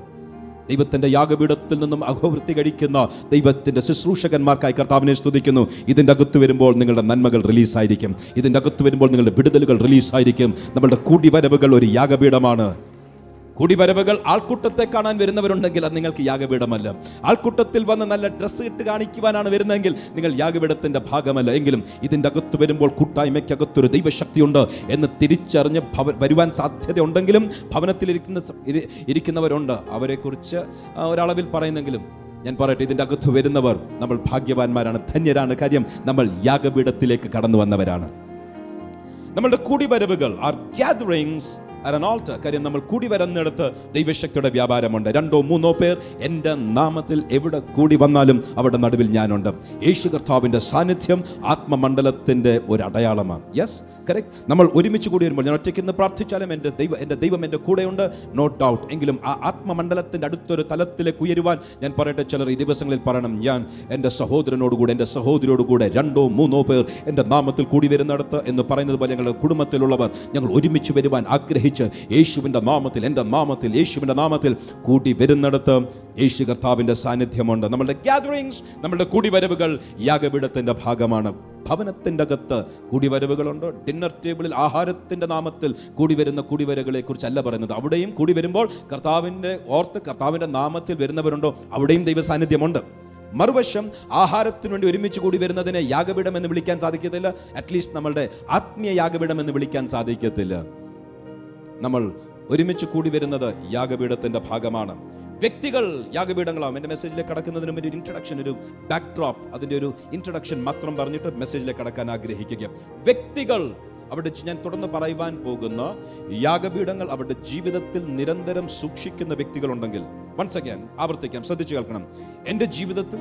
Speaker 1: ദൈവത്തിന്റെ യാഗപീഠത്തിൽ നിന്നും അഹോവൃത്തി കഴിക്കുന്ന ദൈവത്തിന്റെ ശുശ്രൂഷകന്മാർക്കായി കർത്താവിനെ സ്തുതിക്കുന്നു. ഇതിന്റെ അകത്ത് വരുമ്പോൾ നിങ്ങളുടെ നന്മകൾ റിലീസായിരിക്കും. ഇതിന്റെ അകത്ത് വരുമ്പോൾ നിങ്ങളുടെ വിടുതലുകൾ റിലീസായിരിക്കും. നമ്മളുടെ കൂടിവരവുകൾ ഒരു യാഗപീഠമാണ്. കുടിവരവുകൾ ആൾക്കൂട്ടത്തെ കാണാൻ വരുന്നവരുണ്ടെങ്കിൽ അത് നിങ്ങൾക്ക് യാഗപീഠമല്ല. ആൾക്കൂട്ടത്തിൽ വന്ന് നല്ല ഡ്രസ്സ് ഇട്ട് കാണിക്കുവാനാണ് വരുന്നതെങ്കിൽ നിങ്ങൾ യാഗപീഠത്തിന്റെ ഭാഗമല്ല. എങ്കിലും ഇതിന്റെ അകത്ത് വരുമ്പോൾ കൂട്ടായ്മയ്ക്കകത്തൊരു ദൈവശക്തിയുണ്ട് എന്ന് തിരിച്ചറിഞ്ഞ് ഭവ വരുവാൻ സാധ്യതയുണ്ടെങ്കിലും ഭവനത്തിൽ ഇരിക്കുന്ന ഇരിക്കുന്നവരുണ്ട്. അവരെക്കുറിച്ച് ഒരളവിൽ പറയുന്നെങ്കിലും ഞാൻ പറയട്ടെ ഇതിന്റെ അകത്ത് വരുന്നവർ നമ്മൾ ഭാഗ്യവാന്മാരാണ് ധന്യരാണ്. കാര്യം നമ്മൾ യാഗപീഠത്തിലേക്ക് കടന്നു വന്നവരാണ്. നമ്മളുടെ കൂടിവരവുകൾ ആർ ഗ്യാതറിങ്സ് an കാര്യം നമ്മൾ കൂടി വരുന്നിടത്ത് ദൈവശക്തിയുടെ വ്യാപാരമുണ്ട്. രണ്ടോ മൂന്നോ പേർ എന്റെ നാമത്തിൽ എവിടെ കൂടി വന്നാലും അവിടെ നടുവിൽ ഞാനുണ്ട്. യേശു കർത്താവിന്റെ സാന്നിധ്യം ആത്മമണ്ഡലത്തിന്റെ ഒരു അടയാളമാണ് യെസ് കറക്റ്റ് നമ്മൾ ഒരുമിച്ച് കൂടി വരുമ്പോൾ ഞാൻ ഒറ്റയ്ക്ക് ഇന്ന് പ്രാർത്ഥിച്ചാലും എന്റെ ദൈവം എന്റെ ദൈവം എന്റെ കൂടെയുണ്ട്. നോ ഡൗട്ട് എങ്കിലും ആ ആത്മമണ്ഡലത്തിന്റെ അടുത്തൊരു തലത്തിലേക്ക് ഉയരുവാൻ ഞാൻ പറയട്ടെ ചിലർ ഈ ദിവസങ്ങളിൽ പറയണം ഞാൻ എന്റെ സഹോദരനോടുകൂടെ എന്റെ സഹോദരിയോടുകൂടെ രണ്ടോ മൂന്നോ പേർ എന്റെ നാമത്തിൽ കൂടി വരുന്നിടത്ത് എന്ന് പറയുന്നത് പോലെ ഞങ്ങളുടെ കുടുംബത്തിലുള്ളവർ ഞങ്ങൾ ഒരുമിച്ച് വരുവാൻ ആഗ്രഹിച്ച് യേശുവിന്റെ നാമത്തിൽ എന്റെ നാമത്തിൽ യേശുവിന്റെ നാമത്തിൽ കൂടി വരുന്നിടത്ത് യേശു കർത്താവിന്റെ സാന്നിധ്യമുണ്ട്. നമ്മളുടെ ഗ്യാതറിങ്സ് നമ്മളുടെ കൂടിവരവുകൾ യാഗപീഠത്തിന്റെ ഭാഗമാണ്. ഭവനത്തിന്റെ അകത്ത് കൂടിവരവുകളുണ്ട്. ഡിന്നർ ടേബിളിൽ ആഹാരത്തിന്റെ നാമത്തിൽ കൂടി വരുന്ന കൂടിവരകളെ കുറിച്ചല്ല പറയുന്നത്. അവിടെയും കൂടി വരുമ്പോൾ കർത്താവിന്റെ ഓർത്ത് കർത്താവിന്റെ നാമത്തിൽ വരുന്നവരുണ്ടോ? അവിടെയും ദൈവസാന്നിധ്യമുണ്ട്. മറുവശം ആഹാരത്തിനു വേണ്ടി ഒരുമിച്ച് കൂടി വരുന്നതിനെ യാഗപീഠം എന്ന് വിളിക്കാൻ സാധിക്കത്തില്ല. അറ്റ്ലീസ്റ്റ് നമ്മളുടെ ആത്മീയ യാഗപീഠം എന്ന് വിളിക്കാൻ സാധിക്കത്തില്ല. നമ്മൾ ഒരുമിച്ച് കൂടി വരുന്നത് യാഗപീഠത്തിന്റെ ഭാഗമാണ്. വ്യക്തികൾ യാഗപീഠങ്ങളാവും. എന്റെ മെസ്സേജിലേക്ക് കടക്കുന്നതിന് മുമ്പ് ഒരു ഇൻട്രഡക്ഷൻ ഒരു ബാക്ക് ഡ്രോപ്പ് അതിന്റെ ഒരു ഇൻട്രഡക്ഷൻ മാത്രം പറഞ്ഞിട്ട് മെസ്സേജിലേക്ക് കടക്കാൻ ആഗ്രഹിക്കുക. വ്യക്തികൾ അവിടെ ഞാൻ തുടർന്ന് പറയുവാൻ പോകുന്ന യാഗപീഠങ്ങൾ അവരുടെ ജീവിതത്തിൽ നിരന്തരം സൂക്ഷിക്കുന്ന വ്യക്തികളുണ്ടെങ്കിൽ വൺസ് അഗൈൻ ആവർത്തിക്കാം ശ്രദ്ധിച്ചു കേൾക്കണം. എന്റെ ജീവിതത്തിൽ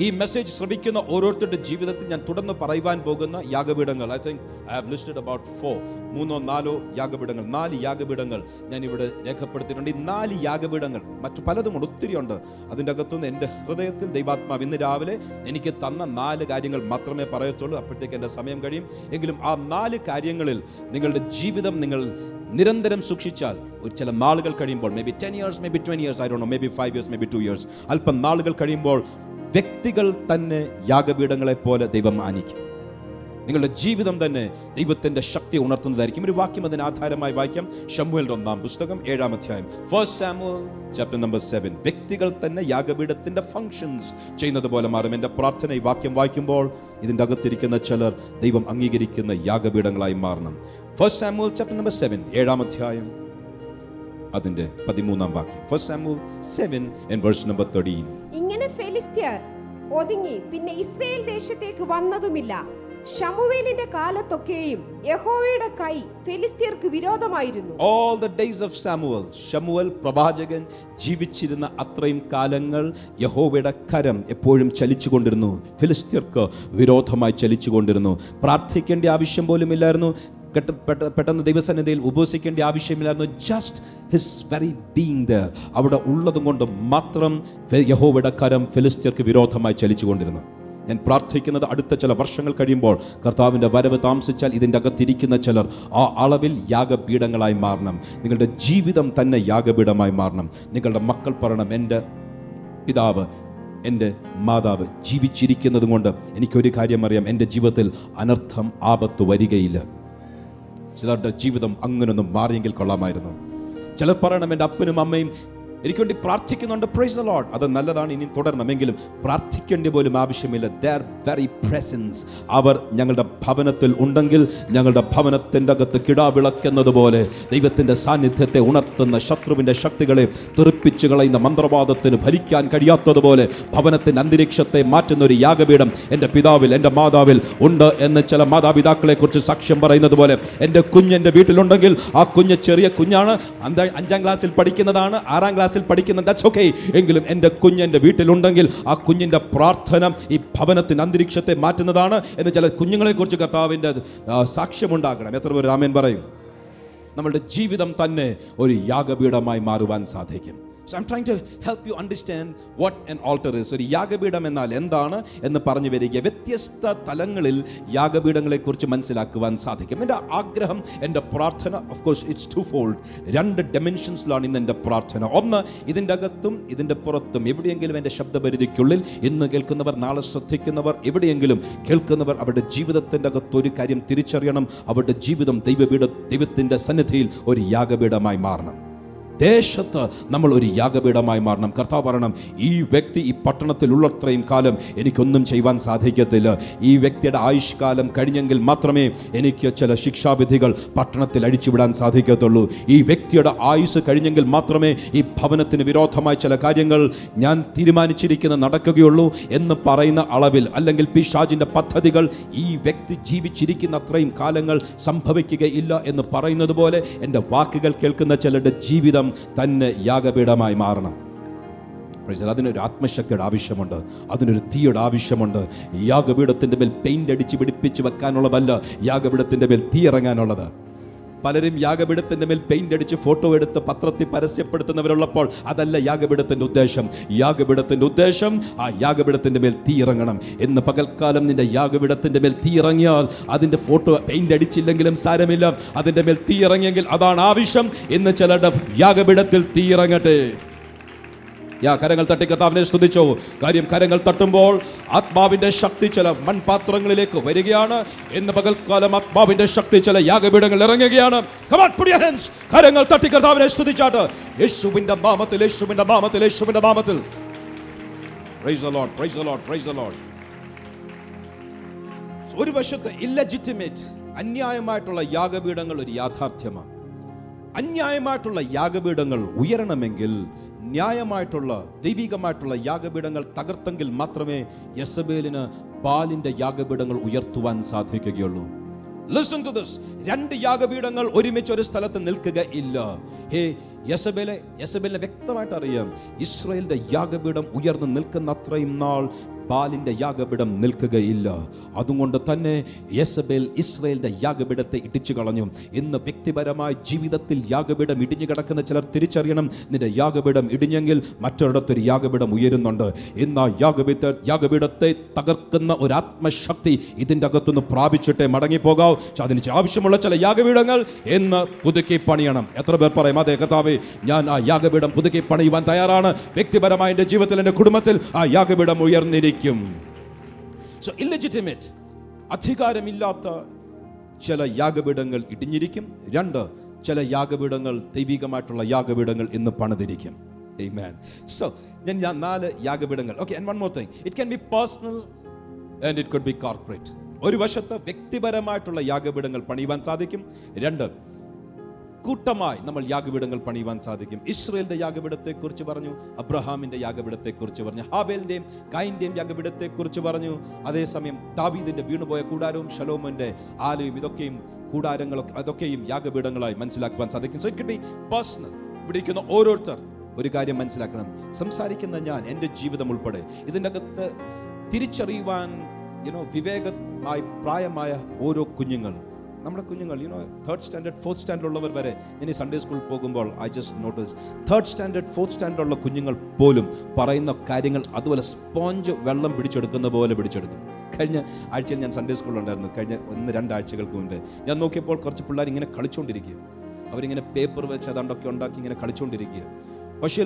Speaker 1: ഈ മെസ്സേജ് ശ്രമിക്കുന്ന ഓരോരുത്തരുടെ ജീവിതത്തിൽ ഞാൻ തുടർന്ന് പറയുവാൻ പോകുന്ന യാഗപീഠങ്ങൾ. I think I have listed about four മൂന്നോ നാലോ യാഗപീഠങ്ങൾ. നാല് യാഗപീഠങ്ങൾ ഞാൻ ഇവിടെ രേഖപ്പെടുത്തിയിട്ടുണ്ട്. ഈ നാല് യാഗപീഠങ്ങൾ മറ്റു പലതുമുണ്ട് ഒത്തിരി ഉണ്ട്. അതിന്റെ അകത്തുനിന്ന് എന്റെ ഹൃദയത്തിൽ ദൈവാത്മാവ് ഇന്ന് രാവിലെ എനിക്ക് തന്ന നാല് കാര്യങ്ങൾ മാത്രമേ പറയത്തുള്ളൂ. അപ്പോഴത്തേക്ക് എന്റെ സമയം കഴിയും. എങ്കിലും ആ നാല് കാര്യങ്ങളിൽ നിങ്ങളുടെ ജീവിതം നിങ്ങൾ നിരന്തരം സൂക്ഷിച്ചാൽ ഒരു ചില നാളുകൾ കഴിയുമ്പോൾ maybe ten years maybe twenty years ആയിരുന്നു maybe five years maybe two years അല്പം നാളുകൾ കഴിയുമ്പോൾ വ്യക്തികൾ തന്നെ യാഗപീഠങ്ങളെ പോലെ ദൈവം മാനിക്കും. നിങ്ങളുടെ ജീവിതം തന്നെ ദൈവത്തിന്റെ ശക്തി ഉണർത്തുന്നതായിരിക്കും. ഒരു വാക്യം അതിന് ആധാരമായി വായിക്കാം. ഷമുവേലിന്റെ ഒന്നാം പുസ്തകം ഏഴാം അധ്യായം. First Samuel chapter number seven വ്യക്തികൾ തന്നെ യാഗപീഠത്തിന്റെ ഫങ്ഷൻസ് ചെയ്യുന്നത് പോലെ മാറും. എന്റെ പ്രാർത്ഥന ഈ വാക്യം വായിക്കുമ്പോൾ ഇതിന്റെ അകത്തിരിക്കുന്ന ചിലർ ദൈവം അംഗീകരിക്കുന്ന യാഗപീഠങ്ങളായി മാറണം. First Samuel chapter number seven ഏഴാം അധ്യായം. അതിന്റെ പതിമൂന്നാം വാക്യം. First Samuel seven and verse number thirteen
Speaker 2: ഇങ്ങനെ ഫെലിസ്ത്യർ ഒതുങ്ങി പിന്നെ ഇസ്രയേൽ ദേശത്തേക്ക് വന്നതുമില്ല. ഷമുവേലിന്റെ കാലത്തൊക്കെയും യഹോവയുടെ കൈ ഫെലിസ്തീർക്ക് വിരോധമായിരുന്നു.
Speaker 1: All the days of Samuel Samuel പ്രവാചകൻ ജീവിച്ചിരുന്ന അത്രയും കാലങ്ങൾ യഹോവയുടെ കരം എപ്പോഴും ചലിച്ചുകൊണ്ടിരുന്നു. ഫിലിസ്തീർക്ക് വിരോധമായി ചലിച്ചുകൊണ്ടിരുന്നു. പ്രാർത്ഥിക്കേണ്ട ആവശ്യം പോലും ഇല്ലായിരുന്നു പെട്ടെന്ന് ദൈവസന്നിധിയിൽ ഉപസിക്കേണ്ട ആവശ്യമില്ലായിരുന്നു. Just his very being there അവിടെ ഉള്ളതും കൊണ്ട് മാത്രം യഹോവയുടെ കരം ഫിലിസ്തീർക്ക് വിരോധമായി ചലിച്ചുകൊണ്ടിരുന്നു. ഞാൻ പ്രാർത്ഥിക്കുന്നത് അടുത്ത ചില വർഷങ്ങൾ കഴിയുമ്പോൾ കർത്താവിന്റെ വരവ് താമസിച്ചാൽ ഇതിന്റെ അകത്തിരിക്കുന്ന ചിലർ ആ അളവിൽ യാഗപീഠങ്ങളായി മാറണം. നിങ്ങളുടെ ജീവിതം തന്നെ യാഗപീഠമായി മാറണം. നിങ്ങളുടെ മക്കൾ പറയണം എന്റെ പിതാവ് എന്റെ മാതാവ് ജീവിച്ചിരിക്കുന്നത് കൊണ്ട് എനിക്കൊരു കാര്യം അറിയാം. എന്റെ ജീവിതത്തിൽ അനർത്ഥം ആപത്ത് വരികയില്ല. ചിലരുടെ ജീവിതം അങ്ങനൊന്നും മാറിയെങ്കിൽ കൊള്ളാമായിരുന്നു. ചിലർ പറയണം എന്റെ അപ്പനും അമ്മയും എനിക്ക് വേണ്ടി പ്രാർത്ഥിക്കുന്നുണ്ട് പ്രൈസ് ലോഡ് അത് നല്ലതാണ് ഇനി തുടരണമെങ്കിലും പ്രാർത്ഥിക്കേണ്ടി പോലും ആവശ്യമില്ല. ദർ വെരി പ്രസൻസ് അവർ ഞങ്ങളുടെ ഭവനത്തിൽ ഉണ്ടെങ്കിൽ ഞങ്ങളുടെ ഭവനത്തിന്റെ അകത്ത് കിടാവിളക്കുന്നത് പോലെ ദൈവത്തിന്റെ സാന്നിധ്യത്തെ ഉണർത്തുന്ന ശത്രുവിന്റെ ശക്തികളെ തെറിപ്പിച്ചു കളയുന്ന മന്ത്രവാദത്തിന് ഭരിക്കാൻ കഴിയാത്തതുപോലെ ഭവനത്തിന്റെ അന്തരീക്ഷത്തെ മാറ്റുന്ന ഒരു യാഗപീഠം എന്റെ പിതാവിൽ എന്റെ മാതാവിൽ ഉണ്ട് എന്ന് ചില മാതാപിതാക്കളെക്കുറിച്ച് സാക്ഷ്യം പറയുന്നത് പോലെ എന്റെ കുഞ്ഞ് എന്റെ വീട്ടിലുണ്ടെങ്കിൽ ആ കുഞ്ഞ് ചെറിയ കുഞ്ഞാണ്. അഞ്ചാം ക്ലാസ്സിൽ പഠിക്കുന്നതാണ് ആറാം ക്ലാസ്സിൽ പഠിക്കുന്നത്. ദാറ്റ്സ് ഓക്കെ എങ്കിലും എന്റെ കുഞ്ഞ് എന്റെ വീട്ടിലുണ്ടെങ്കിൽ ആ കുഞ്ഞിന്റെ പ്രാർത്ഥന ഈ ഭവനത്തിന്റെ അന്തരീക്ഷത്തെ മാറ്റുന്നതാണ് എന്ന് ചില കുഞ്ഞുങ്ങളെക്കുറിച്ച് കർത്താവിന്റെ സാക്ഷ്യമുണ്ടാക്കണം എത്ര പേര് രാമൻ പറയും? നമ്മളുടെ ജീവിതം തന്നെ ഒരു യാഗപീഠമായി മാറുവാൻ സാധിക്കും. So I'm trying to help you understand what an altar is ഒരു യാഗപീഠം എന്നാൽ എന്താണ് എന്ന് പറഞ്ഞു വരിക. വ്യത്യസ്ത തലങ്ങളിൽ യാഗപീഠങ്ങളെക്കുറിച്ച് മനസ്സിലാക്കുവാൻ സാധിക്കും. എന്റെ ആഗ്രഹം എന്റെ പ്രാർത്ഥന of course it's to fold രണ്ട് ഡെമെൻഷൻസിലാണ് ഇന്ന് എന്റെ പ്രാർത്ഥന. ഒന്ന് ഇതിന്റെ അകത്തും ഇതിന്റെ പുറത്തും. എവിടെയെങ്കിലും എന്റെ ശബ്ദപരിധിക്കുള്ളിൽ ഇന്ന് കേൾക്കുന്നവർ നാളെ ശ്രദ്ധിക്കുന്നവർ എവിടെയെങ്കിലും കേൾക്കുന്നവർ അവരുടെ ജീവിതത്തിന്റെ അകത്ത് ഒരു കാര്യം തിരിച്ചറിയണം. അവരുടെ ജീവിതം ദൈവപീഠ ദൈവത്തിന്റെ സന്നിധിയിൽ ഒരു യാഗപീഠമായി മാറണം. ദേശത്ത് നമ്മൾ ഒരു യാഗപീഠമായി മാറണം. കർത്താവ് പറയണം ഈ വ്യക്തി ഈ പട്ടണത്തിലുള്ളത്രയും കാലം എനിക്കൊന്നും ചെയ്യുവാൻ സാധിക്കത്തില്ല. ഈ വ്യക്തിയുടെ ആയുഷ്കാലം കഴിഞ്ഞെങ്കിൽ മാത്രമേ എനിക്ക് ചില ശിക്ഷാവിധികൾ പട്ടണത്തിൽ അഴിച്ചുവിടാൻ സാധിക്കത്തുള്ളൂ. ഈ വ്യക്തിയുടെ ആയുസ് കഴിഞ്ഞെങ്കിൽ മാത്രമേ ഈ ഭവനത്തിന് വിരോധമായ ചില കാര്യങ്ങൾ ഞാൻ തീരുമാനിച്ചിരിക്കുന്ന നടക്കുകയുള്ളൂ എന്ന് പറയുന്ന അളവിൽ അല്ലെങ്കിൽ പിശാജിന്റെ പദ്ധതികൾ ഈ വ്യക്തി ജീവിച്ചിരിക്കുന്ന അത്രയും കാലങ്ങൾ സംഭവിക്കുകയില്ല എന്ന് പറയുന്നത് പോലെ എന്റെ വാക്കുകൾ കേൾക്കുന്ന ചിലരുടെ ജീവിതം തന്നെ യാഗപീഠമായി മാറണം. അതിനൊരു ആത്മശക്തിയുടെ ആവശ്യമുണ്ട്. അതിനൊരു തീയുടെ ആവശ്യമുണ്ട്. യാഗപീഠത്തിന്റെ മേൽ പെയിന്റ് അടിച്ച് പിടിപ്പിച്ച് വെക്കാനുള്ളതല്ല യാഗപീഠത്തിന്റെ മേൽ തീ ഇറങ്ങാനുള്ളത്. പലരും യാഗപീഠത്തിന്റെ മേൽ പെയിന്റ് അടിച്ച് ഫോട്ടോ എടുത്ത് പത്രത്തിൽ പരസ്യപ്പെടുത്തുന്നവരുള്ളപ്പോൾ അതല്ല യാഗപീഠത്തിന്റെ ഉദ്ദേശം. യാഗപീഠത്തിന്റെ ഉദ്ദേശം ആ യാഗപീഠത്തിന്റെ മേൽ തീ ഇറങ്ങണം. എന്ന് പകൽക്കാലം നിന്റെ യാഗപീഠത്തിന്റെ മേൽ തീ ഇറങ്ങിയാൽ അതിന്റെ ഫോട്ടോ പെയിന്റ് അടിച്ചില്ലെങ്കിലും സാരമില്ല. അതിന്റെ മേൽ തീ ഇറങ്ങിയെങ്കിൽ അതാണ് ആവശ്യം എന്ന് ചിലരുടെ യാഗപീഠത്തിൽ തീ യാ കരങ്ങൾ തട്ടി കർത്താവിനെ സ്തുതിച്ചോ. കാര്യം കരങ്ങൾ തട്ടുമ്പോൾ ആത്മാവിന്റെ ശക്തി ചില മൺപാത്രങ്ങളിലേക്ക് വരികയാണ്. എന്ന് പകൽക്കാലം ആത്മാവിന്റെ ശക്തി ചില യാഗപീഠങ്ങൾ ഇറങ്ങുകയാണ്. കരങ്ങൾ തട്ടി കർത്താവിനെ സ്തുതിച്ചാട്ട്. യേശുവിന്റെ നാമത്തിൽ യേശുവിന്റെ നാമത്തിൽ യേശുവിന്റെ നാമത്തിൽ. ഒരു വശത്ത് ഇല്ലജിറ്റിമേറ്റ് അന്യായമായിട്ടുള്ള യാഗപീഠങ്ങൾ ഒരു യാഥാർത്ഥ്യമാണ്. അന്യായമായിട്ടുള്ള യാഗപീഠങ്ങൾ ഉയരണമെങ്കിൽ ന്യായമായിട്ടുള്ള ദൈവികമായിട്ടുള്ള യാഗപീഠങ്ങൾ തകർത്തെങ്കിൽ മാത്രമേ യസബേലിന് ബാലിന്റെ യാഗപീഠങ്ങൾ ഉയർത്തുവാൻ സാധിക്കുകയുള്ളൂ. ലിസൺ ടു ദിസ് രണ്ട് യാഗപീഠങ്ങൾ ഒരുമിച്ച് ഒരു സ്ഥലത്ത് നിൽക്കുക ഇല്ല. ഹേ യസബേലെ യസബേലിനെ വ്യക്തമായിട്ട് അറിയാം. ഇസ്രായേലിന്റെ യാഗപീഠം ഉയർന്നു നിൽക്കുന്ന അത്രയും നാൾ ബാലിന്റെ യാഗപീഠം നിൽക്കുകയില്ല. അതുകൊണ്ട് തന്നെ യെസബേൽ ഇസ്രയേലിന്റെ യാഗപീഠത്തെ ഇടിച്ചു കളഞ്ഞു. ഇന്ന് വ്യക്തിപരമായ ജീവിതത്തിൽ യാഗപീഠം ഇടിഞ്ഞു കിടക്കുന്ന ചിലർ തിരിച്ചറിയണം. നിന്റെ യാഗപീഠം ഇടിഞ്ഞെങ്കിൽ മറ്റൊരിടത്തൊരു യാഗപീഠം ഉയരുന്നുണ്ട്. ഇന്ന് ആ യാഗപീഠ യാഗപീഠത്തെ തകർക്കുന്ന ഒരു ആത്മശക്തി ഇതിന്റെ അകത്തുനിന്ന് പ്രാപിച്ചിട്ടേ മടങ്ങിപ്പോകാവൂ. അതിന് ആവശ്യമുള്ള ചില യാഗപീഠങ്ങൾ എന്ന് പുതുക്കി പണിയണം. എത്ര പേർ പറയും അതേ കർത്താവേ ഞാൻ ആ യാഗപീഠം പുതുക്കി പണിയുവാൻ തയ്യാറാണ്. വ്യക്തിപരമായ എന്റെ ജീവിതത്തിൽ എന്റെ കുടുംബത്തിൽ ആ യാഗപീഠം ഉയർന്നിരിക്കും. സോ ഇല്ലെജിറ്റിമേറ്റ് അധികാരമില്ലാത്ത ചില യാഗപീഠങ്ങൾ ഇടിഞ്ഞിരിക്കും. രണ്ട് ചില യാഗപീഠങ്ങൾ ദൈവികമായിട്ടുള്ള യാഗപീഠങ്ങൾ ഇന്ന് പണിതിരിക്കും. Amen. So, ഞാൻ ഞാൻ നാല് യാഗപീഠങ്ങൾ. Okay one more thing it can be personal and it could be corporate ഒരു വശത്ത് വ്യക്തിപരമായിട്ടുള്ള യാഗപീഠങ്ങൾ പണിയുവാൻ സാധിക്കും. രണ്ട് കൂട്ടമായി നമ്മൾ യാഗപീഠങ്ങൾ പണിയുവാൻ സാധിക്കും. ഇസ്രയേലിന്റെ യാഗപീഠത്തെ കുറിച്ച് പറഞ്ഞു അബ്രഹാമിന്റെ യാഗപീഠത്തെ കുറിച്ച് പറഞ്ഞു ഹാബേലിന്റെയും കായിന്റെയും യാഗപീഠത്തെ കുറിച്ച് പറഞ്ഞു. അതേസമയം ദാവീദിന്റെ വീണുപോയ കൂടാരവും ഷലോമന്റെ ആലയും ഇതൊക്കെയും കൂടാരങ്ങളൊക്കെ അതൊക്കെയും യാഗപീഠങ്ങളായി മനസ്സിലാക്കുവാൻ സാധിക്കും. സോ ഇറ്റ് ബി പേഴ്സണൽ ഇവിടെ ഇരിക്കുന്ന ഓരോരുത്തർ ഒരു കാര്യം മനസ്സിലാക്കണം. സംസാരിക്കുന്ന ഞാൻ എന്റെ ജീവിതം ഉൾപ്പെടെ ഇതിന്റെ അകത്ത് തിരിച്ചറിയുവാൻ യുനോ വിവേകമായി പ്രായമായ ഓരോ കുഞ്ഞുങ്ങൾ നമ്മുടെ കുഞ്ഞുങ്ങൾ you know third standard fourth standard ഉള്ളവർ വരെ ഇനി സൺഡേ സ്കൂളിൽ പോകുമ്പോൾ I just notice third standard fourth standard ഉള്ള കുഞ്ഞുങ്ങൾ പോലും പറയുന്ന കാര്യങ്ങൾ അതുപോലെ സ്പോഞ്ച് വെള്ളം പിടിച്ചെടുക്കുന്ന പോലെ പിടിച്ചെടുക്കും. കഴിഞ്ഞ ആഴ്ചയിൽ ഞാൻ സൺഡേ സ്കൂളിലുണ്ടായിരുന്നു കഴിഞ്ഞ ഒന്ന് രണ്ടാഴ്ചകൾക്ക് മുമ്പ് ഞാൻ നോക്കിയപ്പോൾ കുറച്ച് പിള്ളേർ ഇങ്ങനെ കളിച്ചുകൊണ്ടിരിക്കുക അവരിങ്ങനെ പേപ്പർ വെച്ച് അതാണ്ടൊക്കെ ഉണ്ടാക്കി ഇങ്ങനെ കളിച്ചുകൊണ്ടിരിക്കുക പക്ഷേ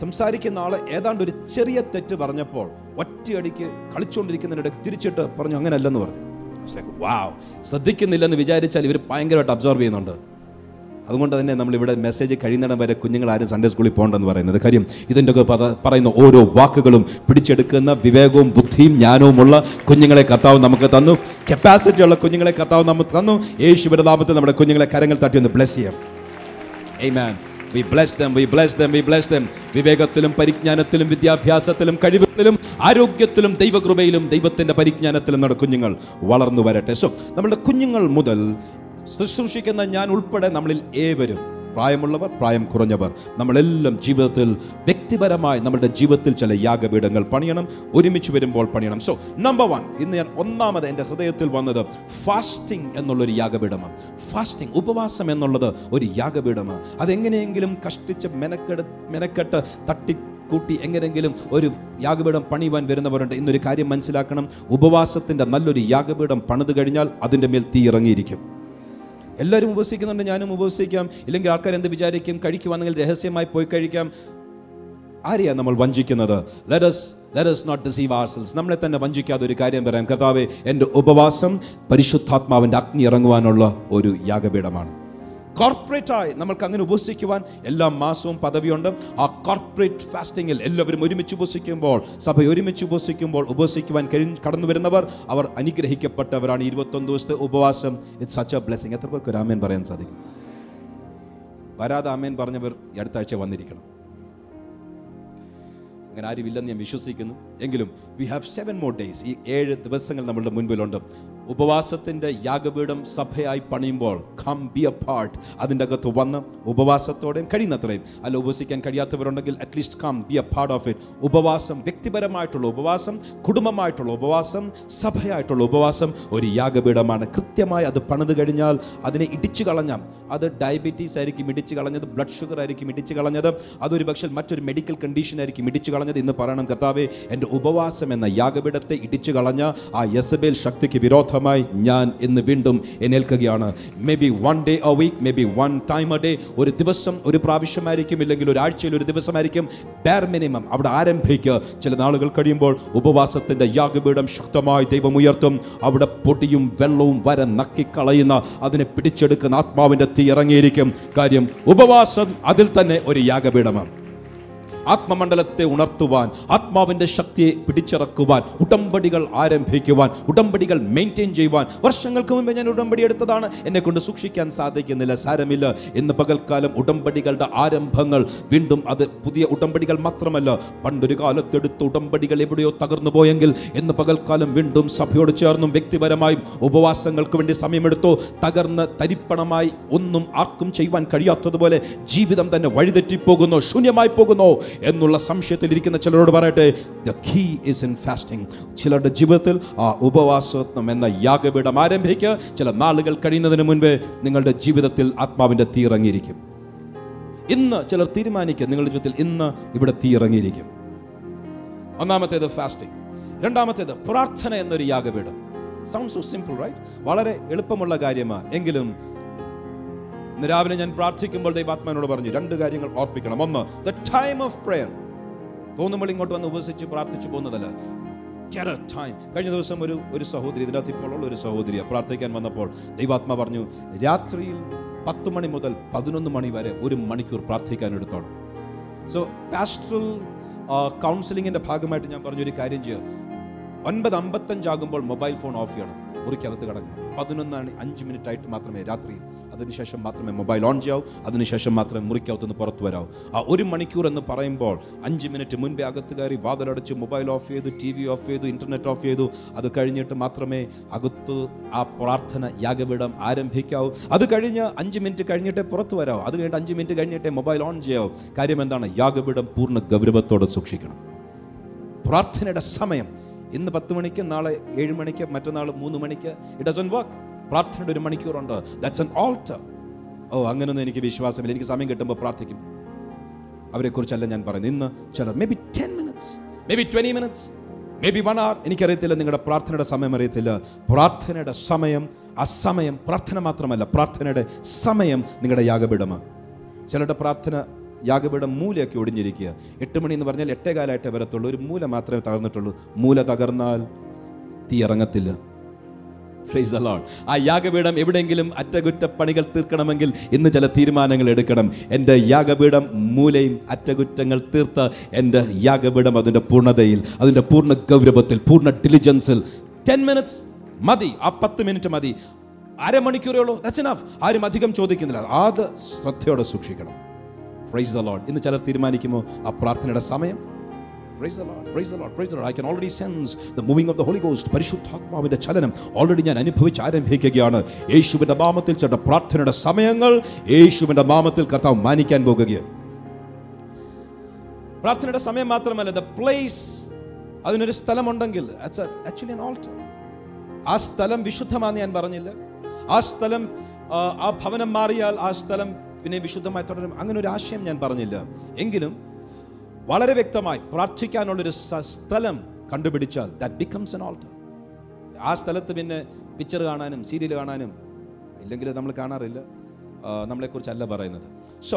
Speaker 1: സംസാരിക്കുന്ന ആൾ ഏതാണ്ട് ഒരു ചെറിയ തെറ്റ് പറഞ്ഞപ്പോൾ ഒറ്റയടിക്ക് കളിച്ചുകൊണ്ടിരിക്കുന്നതിനിടെ തിരിച്ചിട്ട് പറഞ്ഞു അങ്ങനെയല്ലെന്ന് പറഞ്ഞു. വാവ് ശ്രദ്ധിക്കുന്നില്ലെന്ന് വിചാരിച്ചാൽ ഇവർ ഭയങ്കരമായിട്ട് അബ്സോർവ് ചെയ്യുന്നുണ്ട്. അതുകൊണ്ട് തന്നെ നമ്മൾ ഇവിടെ മെസ്സേജ് കഴിയുന്നിടം വരെ കുഞ്ഞുങ്ങൾ ആരും സൺഡേ സ്കൂളിൽ പോകണ്ടെന്ന് പറയുന്നത്. കാര്യം ഇതിന്റെ ഒക്കെ പത- പറയുന്ന ഓരോ വാക്കുകളും പിടിച്ചെടുക്കുന്ന വിവേകവും ബുദ്ധിയും ജ്ഞാനവുമുള്ള കുഞ്ഞുങ്ങളെ കർത്താവ് നമുക്ക് തന്നു. കപ്പാസിറ്റി ഉള്ള കുഞ്ഞുങ്ങളെ കർത്താവ് നമുക്ക് തന്നു. നാമത്തിൽ നമ്മുടെ കുഞ്ഞുങ്ങളെ കരങ്ങൾ തട്ടി ഒന്ന് ബ്ലെസ് ചെയ്യാം. Amen. We bless them we bless them we bless them വിവേകത്തിലും പരിജ്ഞാനത്തിലും വിദ്യാഭ്യാസത്തിലും കഴിവത്തിലും ആരോഗ്യത്തിലും ദൈവകൃപയിലും ദൈവത്തിന്റെ പരിജ്ഞാനത്തിലും നമ്മുടെ കുഞ്ഞുങ്ങൾ വളർന്നു വരട്ടെ. സോ നമ്മളുടെ കുഞ്ഞുങ്ങൾ മുതൽ ശുശ്രൂഷിക്കുന്ന ഞാൻ ഉൾപ്പെടെ നമ്മളിൽ ഏവരും പ്രായമുള്ളവർ പ്രായം കുറഞ്ഞവർ നമ്മളെല്ലാം ജീവിതത്തിൽ വ്യക്തിപരമായി നമ്മുടെ ജീവിതത്തിൽ ചില യാഗപീഠങ്ങൾ പണിയണം ഒരുമിച്ച് വരുമ്പോൾ പണിയണം. സോ നമ്പർ വൺ ഇന്ന് ഞാൻ ഒന്നാമത് എന്റെ ഹൃദയത്തിൽ വന്നത് ഫാസ്റ്റിംഗ് എന്നുള്ളൊരു യാഗപീഠമാണ്. ഫാസ്റ്റിംഗ് ഉപവാസം എന്നുള്ളത് ഒരു യാഗപീഠമാണ്. അതെങ്ങനെയെങ്കിലും കഷ്ടിച്ച് മെനക്കെട് മെനക്കെട്ട് തട്ടി കൂട്ടി എങ്ങനെയെങ്കിലും ഒരു യാഗപീഠം പണിയുവാൻ വരുന്നവരുണ്ട്. ഇന്നൊരു കാര്യം മനസ്സിലാക്കണം. ഉപവാസത്തിന്റെ നല്ലൊരു യാഗപീഠം പണിത് കഴിഞ്ഞാൽ അതിന്റെ മേൽ തീ ഇറങ്ങിയിരിക്കും. എല്ലാവരും ഉപസിക്കുന്നുണ്ട് ഞാനും ഉപസിക്കാം. ഇല്ലെങ്കിൽ ആൾക്കാർ എന്ത് വിചാരിക്കും? കഴിക്കുവാണെങ്കിൽ രഹസ്യമായി പോയി കഴിക്കാം. ആരെയാ നമ്മൾ വഞ്ചിക്കുന്നത്? Let's let's not deceive ourselves നമ്മളെ തന്നെ വഞ്ചിക്കാതെ ഒരു കാര്യം പറയാം. കർത്താവെ എന്റെ ഉപവാസം പരിശുദ്ധാത്മാവിന്റെ അഗ്നി ഇറങ്ങുവാനുള്ള ഒരു യാഗപീഠമാണ്. കോർപ്പറേറ്റായി നമ്മൾക്ക് അങ്ങനെ ഉപസിക്കുവാൻ എല്ലാ മാസവും പദവിയുണ്ട്. ആ കോർപ്പറേറ്റ് ഫാസ്റ്റിങ്ങിൽ എല്ലാവരും ഒരുമിച്ച് ഉപസിക്കുമ്പോൾ സഭ ഒരുമിച്ച് ഉപസിക്കുമ്പോൾ ഉപസിക്കുവാൻ കഴിഞ്ഞ് കടന്നു വരുന്നവർ അവർ അനുഗ്രഹിക്കപ്പെട്ടവരാണ്. ഇരുപത്തൊന്ന് ദിവസത്തെ ഉപവാസം ഇറ്റ് സച്ച് എ ബ്ലെസ്സിങ് എത്ര പേർക്ക് രാമേൻ പറയാൻ സാധിക്കും? വരാതെ ആമേൻ പറഞ്ഞവർ ഈ അടുത്ത ആഴ്ച വന്നിരിക്കണം. അങ്ങനെ ആരുമില്ലെന്ന് ഞാൻ വിശ്വസിക്കുന്നു. എങ്കിലും we have seven more days ഈ ഏഴ് ദിവസങ്ങൾ നമ്മളുടെ മുൻപിലുണ്ട്. ഉപവാസത്തിന്റെ യാഗപീഠം സഭയായി പണിയുമ്പോൾ കം ബി എ പാർട്ട് അതിന്റെ അകത്ത് വന്ന് ഉപവാസത്തോടെയും കഴിയുന്നത്രയും. അല്ല ഉപവസിക്കാൻ കഴിയാത്തവരുണ്ടെങ്കിൽ at least come be a part of it ഉപവാസം വ്യക്തിപരമായിട്ടുള്ള ഉപവാസം കുടുംബമായിട്ടുള്ള ഉപവാസം സഭയായിട്ടുള്ള ഉപവാസം ഒരു യാഗപീഠമാണ്. കൃത്യമായി അത് പണിത് കഴിഞ്ഞാൽ അതിനെ ഇടിച്ചു കളഞ്ഞാൽ അത് ഡയബറ്റീസ് ആയിരിക്കും ഇടിച്ചു കളഞ്ഞത് ബ്ലഡ് ഷുഗർ ആയിരിക്കും ഇടിച്ചു കളഞ്ഞത് അതൊരു പക്ഷേ മറ്റൊരു മെഡിക്കൽ കണ്ടീഷൻ ആയിരിക്കും ഇടിച്ചു കളഞ്ഞത് ഇന്ന് പറയണം കർത്താവെ. എന്റെ ഉപവാസം എന്ന യാഗപീഠത്തെ ഇടിച്ചു കളഞ്ഞ ആ യസബേൽ ശക്തിക്ക് വിരോധമായി ഞാൻ ഇന്ന് വീണ്ടും എന്നേൽക്കുകയാണ്. Maybe one day a week maybe one time a day ഒരു ദിവസം ഒരു പ്രാവശ്യമായിരിക്കും ഇല്ലെങ്കിൽ ഒരാഴ്ചയിൽ ഒരു ദിവസമായിരിക്കും. ബാർ മിനിമം അവിടെ ആരംഭിക്കുക. ചില നാളുകൾ കഴിയുമ്പോൾ ഉപവാസത്തിന്റെ യാഗപീഠം ശക്തമായി ദൈവം ഉയർത്തും. അവിടെ പൊടിയും വെള്ളവും വര നക്കിക്കളയുന്ന അതിനെ പിടിച്ചെടുക്കുന്ന ആത്മാവിന്റെ തീ ഇറങ്ങിയിരിക്കും. കാര്യം ഉപവാസം അതിൽ തന്നെ ഒരു യാഗപീഠമാണ്. ആത്മമണ്ഡലത്തെ ഉണർത്തുവാൻ ആത്മാവിന്റെ ശക്തിയെ പിടിച്ചിറക്കുവാൻ ഉടമ്പടികൾ ആരംഭിക്കുവാൻ ഉടമ്പടികൾ മെയിന്റെയിൻ ചെയ്യുവാൻ. വർഷങ്ങൾക്ക് മുമ്പ് ഞാൻ ഉടമ്പടി എടുത്തതാണ്. എന്നെ കൊണ്ട് സൂക്ഷിക്കാൻ സാധിക്കുന്നില്ല സാരമില്ല. ഇന്ന് പകൽക്കാലം ഉടമ്പടികളുടെ ആരംഭങ്ങൾ വീണ്ടും അത് പുതിയ ഉടമ്പടികൾ മാത്രമല്ല പണ്ടൊരു കാലത്തെടുത്ത് ഉടമ്പടികൾ എവിടെയോ തകർന്നു പോയെങ്കിൽ ഇന്ന് പകൽക്കാലം വീണ്ടും സഭയോട് ചേർന്നും വ്യക്തിപരമായും ഉപവാസങ്ങൾക്ക് വേണ്ടി സമയമെടുത്തോ. തകർന്ന് തരിപ്പണമായി ഒന്നും ആർക്കും ചെയ്യുവാൻ കഴിയാത്തതുപോലെ ജീവിതം തന്നെ വഴിതെറ്റിപ്പോകുന്നു ശൂന്യമായി പോകുന്നു. എന്നുള്ള സംശയത്തിൽ ഇരിക്കുന്ന ചിലരോട് പറയട്ടെ the key is in fasting ചിലരുടെ ജീവിതത്തിൽ ആ ഉപവാസത്വം എന്ന യാഗപീഠം ആരംഭിക്കുക ചില നാളുകൾ കഴിയുന്നതിന് മുൻപേ നിങ്ങളുടെ ജീവിതത്തിൽ ആത്മാവിന്റെ തീ ഇറങ്ങിയിരിക്കും. ഇന്ന് ചിലർ തീരുമാനിക്കുക നിങ്ങളുടെ ജീവിതത്തിൽ ഇന്ന് ഇവിടെ തീ ഇറങ്ങിയിരിക്കും. ഒന്നാമത്തേത് ഫാസ്റ്റിംഗ് രണ്ടാമത്തേത് പ്രാർത്ഥന എന്നൊരു യാഗപീഠം. സൗണ്ട് സോ സിമ്പിൾ റൈറ്റ് വളരെ എളുപ്പമുള്ള കാര്യമാണ്. എങ്കിലും ഇന്ന് രാവിലെ ഞാൻ പ്രാർത്ഥിക്കുമ്പോൾ ദൈവാത്മാനോട് പറഞ്ഞു രണ്ട് കാര്യങ്ങൾ ഓർപ്പിക്കണം. ഒന്ന് ദ ടൈം ഓഫ് പ്രെയർ തോന്നുമ്പോൾ ഇങ്ങോട്ട് വന്ന് ഉപസിച്ച് പ്രാർത്ഥിച്ചു പോകുന്നതല്ല. ടൈം കഴിഞ്ഞ ദിവസം ഒരു ഒരു സഹോദരി ഇതിനകത്ത് ഇപ്പോൾ ഉള്ള ഒരു സഹോദരിയ പ്രാർത്ഥിക്കാൻ വന്നപ്പോൾ ദൈവാത്മ പറഞ്ഞു രാത്രിയിൽ പത്ത് മണി മുതൽ പതിനൊന്ന് മണി വരെ ഒരു മണിക്കൂർ പ്രാർത്ഥിക്കാൻ എടുത്തോണം. സോ പാസ്റ്ററൽ കൗൺസിലിങ്ങിന്റെ ഭാഗമായിട്ട് ഞാൻ പറഞ്ഞൊരു കാര്യം ചെയ്യുക ഒൻപത് അമ്പത്തഞ്ചാകുമ്പോൾ മൊബൈൽ ഫോൺ ഓഫ് ചെയ്യണം. മുറിക്കകത്ത് കിടക്കണം. പതിനൊന്നാണ് അഞ്ച് മിനിറ്റ് ആയിട്ട് മാത്രമേ രാത്രി അത് അതിനുശേഷം മാത്രമേ മൊബൈൽ ഓൺ ചെയ്യാവൂ അതിനുശേഷം മാത്രമേ മുറിക്കകത്തുനിന്ന് പുറത്ത് വരാവൂ. ആ ഒരു മണിക്കൂർ എന്ന് പറയുമ്പോൾ അഞ്ച് മിനിറ്റ് മുൻപേ അകത്ത് കയറി വാതിലടച്ച് മൊബൈൽ ഓഫ് ചെയ്തു ടി വി ഓഫ് ചെയ്തു ഇന്റർനെറ്റ് ഓഫ് ചെയ്തു അത് കഴിഞ്ഞിട്ട് മാത്രമേ അകത്ത് ആ പ്രാർത്ഥന യാഗപീഠം ആരംഭിക്കാവൂ. അത് കഴിഞ്ഞ് അഞ്ച് മിനിറ്റ് കഴിഞ്ഞിട്ടേ പുറത്ത് വരാവൂ. അത് കഴിഞ്ഞിട്ട് അഞ്ച് മിനിറ്റ് കഴിഞ്ഞിട്ടേ മൊബൈൽ ഓൺ ചെയ്യാവൂ. കാര്യം എന്താണ്? യാഗപീഠം പൂർണ ഗൗരവത്തോടെ സൂക്ഷിക്കണം. പ്രാർത്ഥനയുടെ സമയം. ഇന്ന് പത്ത് മണിക്ക് നാളെ ഏഴ് മണിക്ക് മറ്റന്നാൾ മൂന്ന് മണിക്ക് ഇറ്റ് ഡസൻ വർക്ക് പ്രാർത്ഥനയുടെ ഒരു മണിക്കൂറുണ്ട്. ദാറ്റ്സ് എൻ ഓൾട്ടർ ഓ അങ്ങനൊന്നും എനിക്ക് വിശ്വാസമില്ല. എനിക്ക് സമയം കിട്ടുമ്പോൾ പ്രാർത്ഥിക്കും. അവരെക്കുറിച്ചല്ല ഞാൻ പറയുന്നത്. ഇന്ന് ചിലർ maybe ten minutes maybe twenty minutes maybe one hour എനിക്കറിയത്തില്ല നിങ്ങളുടെ പ്രാർത്ഥനയുടെ സമയം അറിയത്തില്ല. പ്രാർത്ഥനയുടെ സമയം അസമയം. പ്രാർത്ഥന മാത്രമല്ല പ്രാർത്ഥനയുടെ സമയം നിങ്ങളുടെ യാഗപീഠമാണ്. ചിലരുടെ പ്രാർത്ഥന യാഗപീഠം മൂലയൊക്കെ ഒടിഞ്ഞിരിക്കുക. എട്ട് മണി എന്ന് പറഞ്ഞാൽ എട്ടേ കാലമായിട്ടേ വരത്തുള്ളൂ. ഒരു മൂല മാത്രമേ തകർന്നിട്ടുള്ളൂ. മൂല തകർന്നാൽ തീ ഇറങ്ങത്തില്ല. Praise the Lord. ആ യാഗപീഠം എവിടെയെങ്കിലും അറ്റകുറ്റപ്പണികൾ തീർക്കണമെങ്കിൽ ഇന്ന് ചില തീരുമാനങ്ങൾ എടുക്കണം. എന്റെ യാഗപീഠം മൂലയും അറ്റകുറ്റങ്ങൾ തീർത്ത് എന്റെ യാഗപീഠം അതിന്റെ പൂർണതയിൽ അതിന്റെ പൂർണ ഗൗരവത്തിൽ പൂർണ ഡിലിജൻസിൽ ടെൻ മിനിറ്റ്സ് മതി. ആ പത്ത് മിനിറ്റ് മതി. അരമണിക്കൂറേ ഉള്ളൂ ദാറ്റ്സ് ഇനഫ് ആരും അധികം ചോദിക്കുന്നില്ല. അത് ശ്രദ്ധയോടെ സൂക്ഷിക്കണം. പ്രൈസ് ദ ലോഡ് ഇന്ന് ചിലർ തീരുമാനിക്കുമോ? ആ പ്രാർത്ഥനയുടെ സമയം. പരിശുദ്ധാത്മാവിന്റെ ചലനം ഓൾറെഡി ഞാൻ അനുഭവിച്ച് ആരംഭിക്കുകയാണ്. യേശുവിന്റെ മാമത്തിൽ ചേട്ട പ്രാർത്ഥനയുടെ സമയങ്ങൾ യേശുവിന്റെ മാമത്തിൽ കർത്താവ് മാനിക്കാൻ പോകുകയാണ്. പ്രാർത്ഥനയുടെ സമയം മാത്രമല്ല ദ പ്ലേസ് അതിനൊരു സ്ഥലമുണ്ടെങ്കിൽ ആക്ച്വലി altar. ആ സ്ഥലം വിശുദ്ധമാണെന്ന് ഞാൻ പറഞ്ഞില്ല. ആ സ്ഥലം ആ ഭവനം മാറിയാൽ ആ സ്ഥലം പിന്നെ വിശുദ്ധമായി തുടരും. അങ്ങനെ ഒരു ആശയം ഞാൻ പറഞ്ഞില്ല. എങ്കിലും വളരെ വ്യക്തമായി പ്രാർത്ഥിക്കാനുള്ളൊരു സ്ഥലം കണ്ടുപിടിച്ചാൽ ദാറ്റ് ബിക്കംസ് എൻ ഓൾട്ടർ ആ സ്ഥലത്ത് പിന്നെ പിക്ചർ കാണാനും സീരിയൽ കാണാനും ഇല്ലെങ്കിൽ നമ്മൾ കാണാറില്ല. നമ്മളെക്കുറിച്ചല്ല പറയുന്നത്. സോ